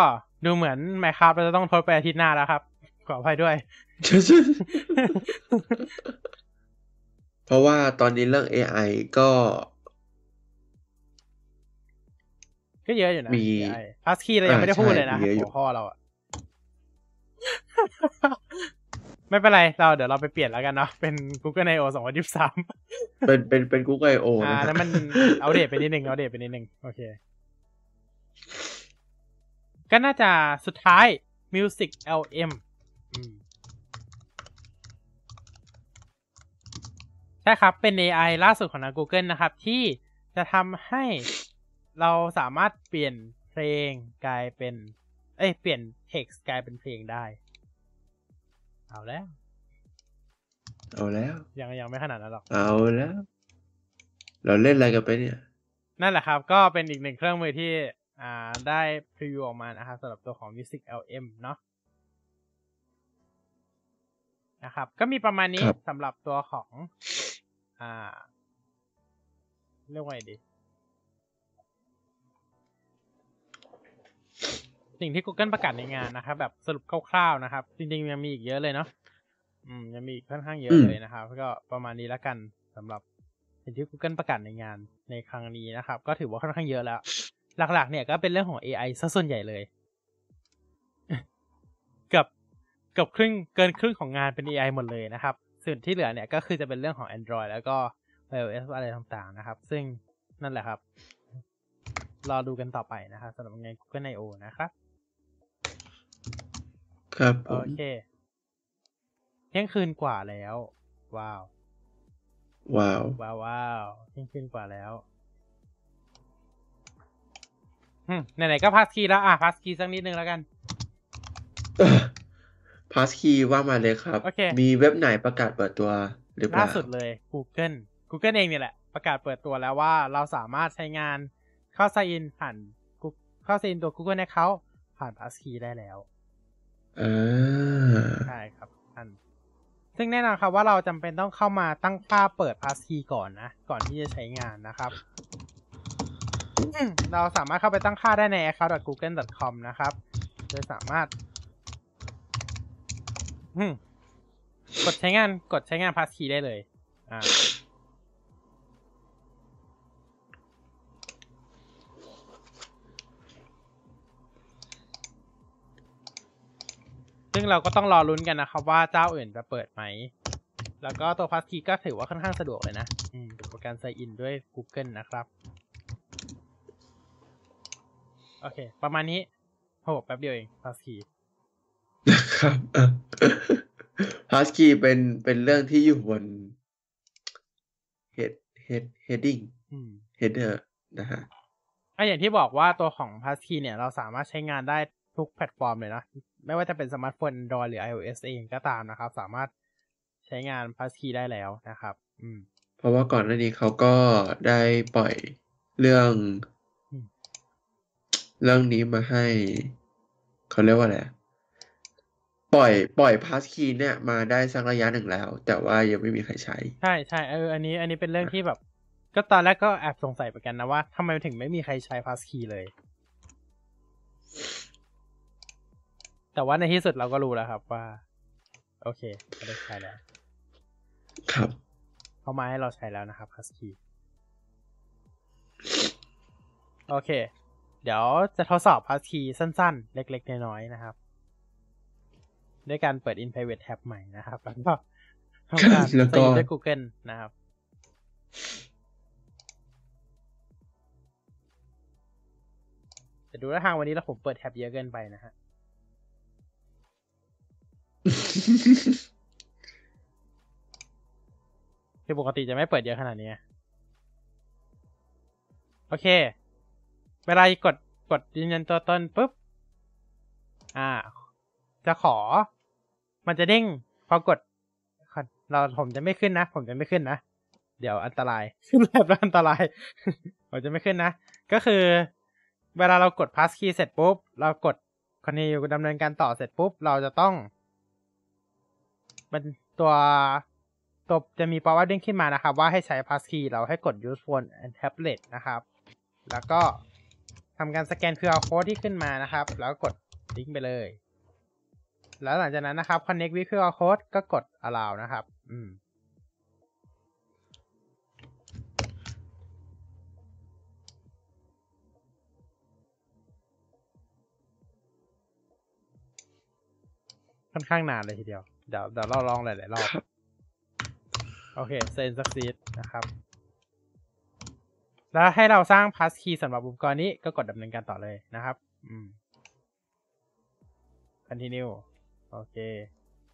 ดูเหมือนไมครับเราจะต้องทดไปอาทิตย์หน้าแล้วครับ ขออภัยด้วย เพราะว่าตอนนี้เรื่อง AI ก็ ก็เยอะอยู่นะมีพาสคีเรายังไม่ได้พูดเลยนะอ่าใช่มีเยอะอยู่หัวข้อเราอะไม่เป็นไร เราเดี๋ยวเราไปเปลี่ยนแล้วกันเนาะเป็น Google I/O 2023 เป็นเป็นเป็น Google I/O อ่านะครัแล้บวมันเอาเดตไปนิดนึงเอาเดตไปนิดนึงโอเค ก็น่าจะสุดท้าย Music LM อืมใช่ครับ เป็น AI ล่าสุดของทาง Google นะครับ ที่จะทำให้ เราสามารถเปลี่ยนเพลงกลายเป็น เอ้ย เปลี่ยน text กลายเป็นเพลงได้ เอาแล้ว เอาแล้ว ยังยังไม่ขนาดนั้นหรอก เอาแล้ว เราเล่นอะไรกันไปเนี่ย นั่นแหละครับ ก็เป็นอีกหนึ่งเครื่องมือที่ อ่า ได้พรีวิวออกมานะครับสำหรับตัวของ Music LM เนาะนะครับ ก็มีประมาณนี้ครับสำหรับตัวของ อ่า เรียกว่าไงดี สิ่งที่ Google ประกาศในงานนะครับ แบบสรุปคร่าวๆนะครับ จริงๆยังมีอีกเยอะเลยเนาะอืมยังมีอีกค่อนข้างเยอะอืมเลยนะครับ ก็ประมาณนี้แล้วกันสำหรับสิ่งที่ Google ประกาศในงานในครั้งนี้นะครับ ก็ถือว่าค่อนข้างเยอะแล้ว หลัก ๆ เนี่ยก็เป็นเรื่องของ AI ซะส่วนใหญ่เลยเกือบเกือบครึ่งเกินครึ่งของงานเป็น AI หมดเลยนะครับ ส่วนที่เหลือเนี่ยก็คือจะเป็นเรื่องของ Android แล้วก็ iOS อะไรต่างๆนะครับ ซึ่งนั่นแหละครับ รอดูกันต่อไปนะครับสำหรับงาน Google I/O นะครับ ครับผโอมเคเที่ยงคืนกว่าแล้ว ว้าว ว้าว ว้าวว้าวเที่ยงคืนกว่าแล้วอืมไหนๆก็ Passkey แล้ว อะ Passkey สักนิดนึงแล้วกัน Passkey ว่ามาเลยครับโอเคมีเว็บไหนประกาศเปิดตัวหรือเปล่าล่าสุดเลย Google Google เองเนี่ยแหละ ประกาศเปิดตัวแล้วว่าเราสามารถใช้งานเข้า sign in ผ่าน Google- เข้า sign in ตัว Google Account ผ่าน Passkey ได้แล้ว อ่าใช่ครับท่านซึ่งแน่นอนครับว่าเราจำเป็นต้องเข้ามาตั้งค่าเปิด Passkey ก่อนนะ ก่อนที่จะใช้งานนะครับ เราสามารถเข้าไปตั้งค่าได้ใน account.google.com นะครับ โดยสามารถกดใช้งานกดใช้งาน Passkey ได้เลย อ่า ซึ่งเราก็ต้องรอลุ้นกันนะครับว่าเจ้าอื่นจะเปิดไหม แล้วก็ตัว Passkey ก็ถือว่าค่อนข้างสะดวกเลยนะอืมกับการ sign in ด้วย Google นะครับ โอเค ประมาณนี้โหแป๊บเดียวเอง Passkey ครับ Passkey เป็นเป็นเรื่องที่อยู่บน head head heading อืม header นะฮะอะอย่างที่บอกว่าตัวของ Passkey เนี่ย เราสามารถใช้งานได้ทุกแพลตฟอร์มเลยนะ ไม่ว่าจะเป็นสมาร์ทโฟน Android หรือ iOS เองก็ตามนะครับ สามารถใช้งาน Passkey ได้แล้วนะครับ อืม เพราะว่าก่อนหน้านี้เขาก็ได้ปล่อยเรื่องอืมเรื่องนี้มาให้ เขาเรียกว่าอะไรอะปล่อยปล่อยพาสคีย์เนี่ยมาได้สักระยะหนึ่งแล้ว แต่ว่ายังไม่มีใครใช้ ใช่ใช่เอออันนี้อันนี้เป็นเรื่องที่แบบ ก็ตอนแรกก็แอบสงสัยเหมือนกันนะว่าทำไมถึงไม่มีใครใช้ Passkey เลย แต่ว่าในที่สุดเราก็รู้แล้วครับว่า โอเคก็ได้ใช้แล้วครับเขามาให้เราใช้แล้วนะครับ Passkey โอเค เดี๋ยวจะทดสอบ Passkey สั้นๆ เล็ก ๆ น้อยๆนะครับ ด้วยการเปิด in private tab ใหม่นะครับ แล้วก็ทำการแล้วก็ใส่ด้วย Google นะครับแต่ดูท่าทางวันนี้แล้วผมเปิดแท็บเยอะเกินไปนะฮะ คือปกติจะไม่เปิดเยอะขนาดนี้ โอเค เวลากดกดยืนยันตัวตนปุ๊บ อ่า จะขอ มันจะเด้ง พอกด เราผมจะไม่ขึ้นนะ ผมจะไม่ขึ้นนะ เดี๋ยวอันตราย ขึ้นแบบแล้วอันตราย ผมจะไม่ขึ้นนะ ก็คือ เวลาเรากด passkey เสร็จปุ๊บ เรากด continue ดำเนินการต่อเสร็จปุ๊บ เราจะต้อง มันตัวตบจะมีปาว่าเด้งขึ้นมานะครับ ว่าให้ใช้พาสคีย์เราให้กด use phone and tablet นะครับ แล้วก็ทำการสแกนคือเอาโค้ดที่ขึ้นมานะครับ แล้วกดลิงก์ไปเลย แล้วหลังจากนั้นนะครับ connect with QR code ก็กด allow นะครับ อืมค่อนข้างนานเลยทีเดียว เดี๋ยวเดี๋ยวเราลองหลายๆรอบครับโอเค send succeed นะครับ แล้วให้เราสร้าง Passkey สำหรับอุปกรณ์นี้ก็กดดำเนินการต่อเลยนะครับ อืม continue โอเค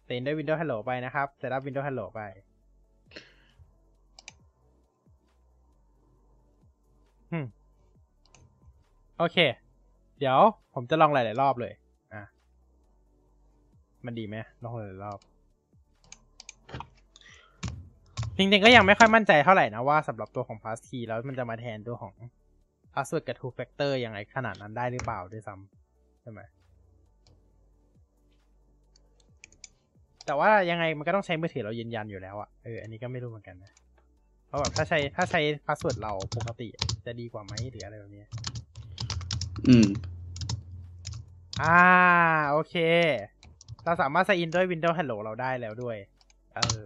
ตินด้วย Windows Hello ไปนะครับ setup Windows Hello ไปอืมโอเค เดี๋ยวผมจะลองหลาย ๆ รอบเลยอะ มันดีไหมลองหลายๆรอบ จริงๆก็ยังไม่ค่อยมั่นใจเท่าไหร่นะว่าสำหรับตัวของ passkey แล้วมันจะมาแทนตัวของ password กับ two factor ยังไงขนาดนั้นได้หรือเปล่าด้วยซ้ำใช่ไหมแต่ว่ายังไงมันก็ต้องใช้มือถือเรายืนยันอยู่แล้วอะเอออันนี้ก็ไม่รู้เหมือนกันนะเพราะแบบถ้าใช้ถ้าใช้password เราปกติจะดีกว่าไหมหรืออะไรแบบนี้ อืม อ่า โอเค เราสามารถ sign in ด้วย Windows Hello เราได้แล้วด้วย เออ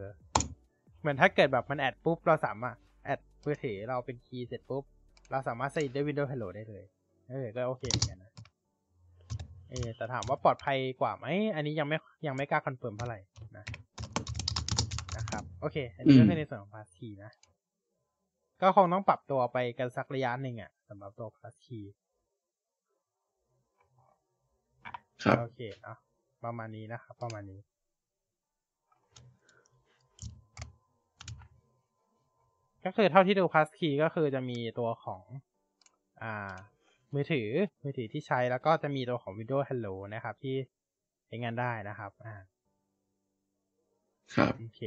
เหมือนถ้าเกิดแบบมัน add ปุ๊บ เราสามารถ add มือถือเราเป็น key เสร็จปุ๊บ เราสามารถ sign in ด้วย Windows Hello ได้เลย เออ ก็โอเคเหมือนกันนะ เออ แต่ถามว่าปลอดภัยกว่าไหม อันนี้ยังไม่ยังไม่กล้า confirm เท่าไหร่นะ นะครับ โอเค อันนี้ก็อืมคือในส่วนของ pass key นะ ก็คงต้องปรับตัวไปกันสักระยะหนึ่งอะสำหรับตัว pass key ครับ โอเคอะ ประมาณนี้นะครับ ประมาณนี้ ก็คือเท่าที่ดู pass key ก็คือจะมีตัวของ อ่า มือถือ มือถือที่ใช้แล้วก็จะมีตัวของ Windows Hello นะครับ ที่ใช้งานได้นะครับ อ่า ครับ โอเค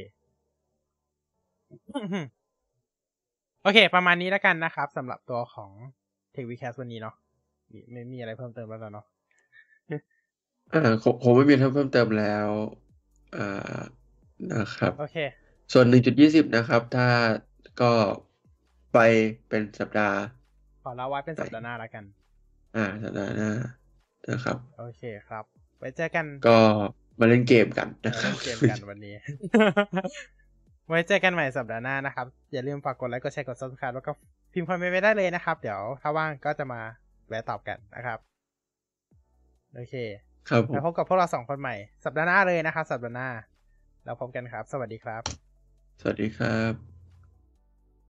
โอเค ประมาณนี้แล้วกันนะครับสำหรับตัวของ t e c h w e e k c a s t วันนี้เนาะมีไม่มีอะไรเพิ่มเติมแล้วเนาะ อ่าคงคงไม่มีเพิ่มเติมแล้วอ่านะครับ โอเค ส่วนหนึ่งจุดยี่สิบนะครับ ถ้าก็ไปเป็นสัปดาห์ ขอเล่าไว้เป็นสัปดาห์หน้าแล้วกัน อ่า สัปดาห์หน้านะครับ โอเคครับ ไว้เจอกัน ก็มาเล่นเกมกันเอนะอครัเล่บนเกมกันวันนี้ ไว้เจอกันใหม่สัปดาห์หน้านะครับ อย่าลืมฝากกดไลค์ กดแชร์ กด subscribe แล้วก็พิมพ์คอมเมนต์ไว้ได้เลยนะครับ เดี๋ยวถ้าว่างก็จะมาแวะตอบกันนะครับ โอเค ครับผมแล้วพบกับพวกเราสองคนใหม่ สัปดาห์หน้าเลยนะครับ สัปดาห์หน้า แล้วพบกันครับ สวัสดีครับ สวัสดีครับ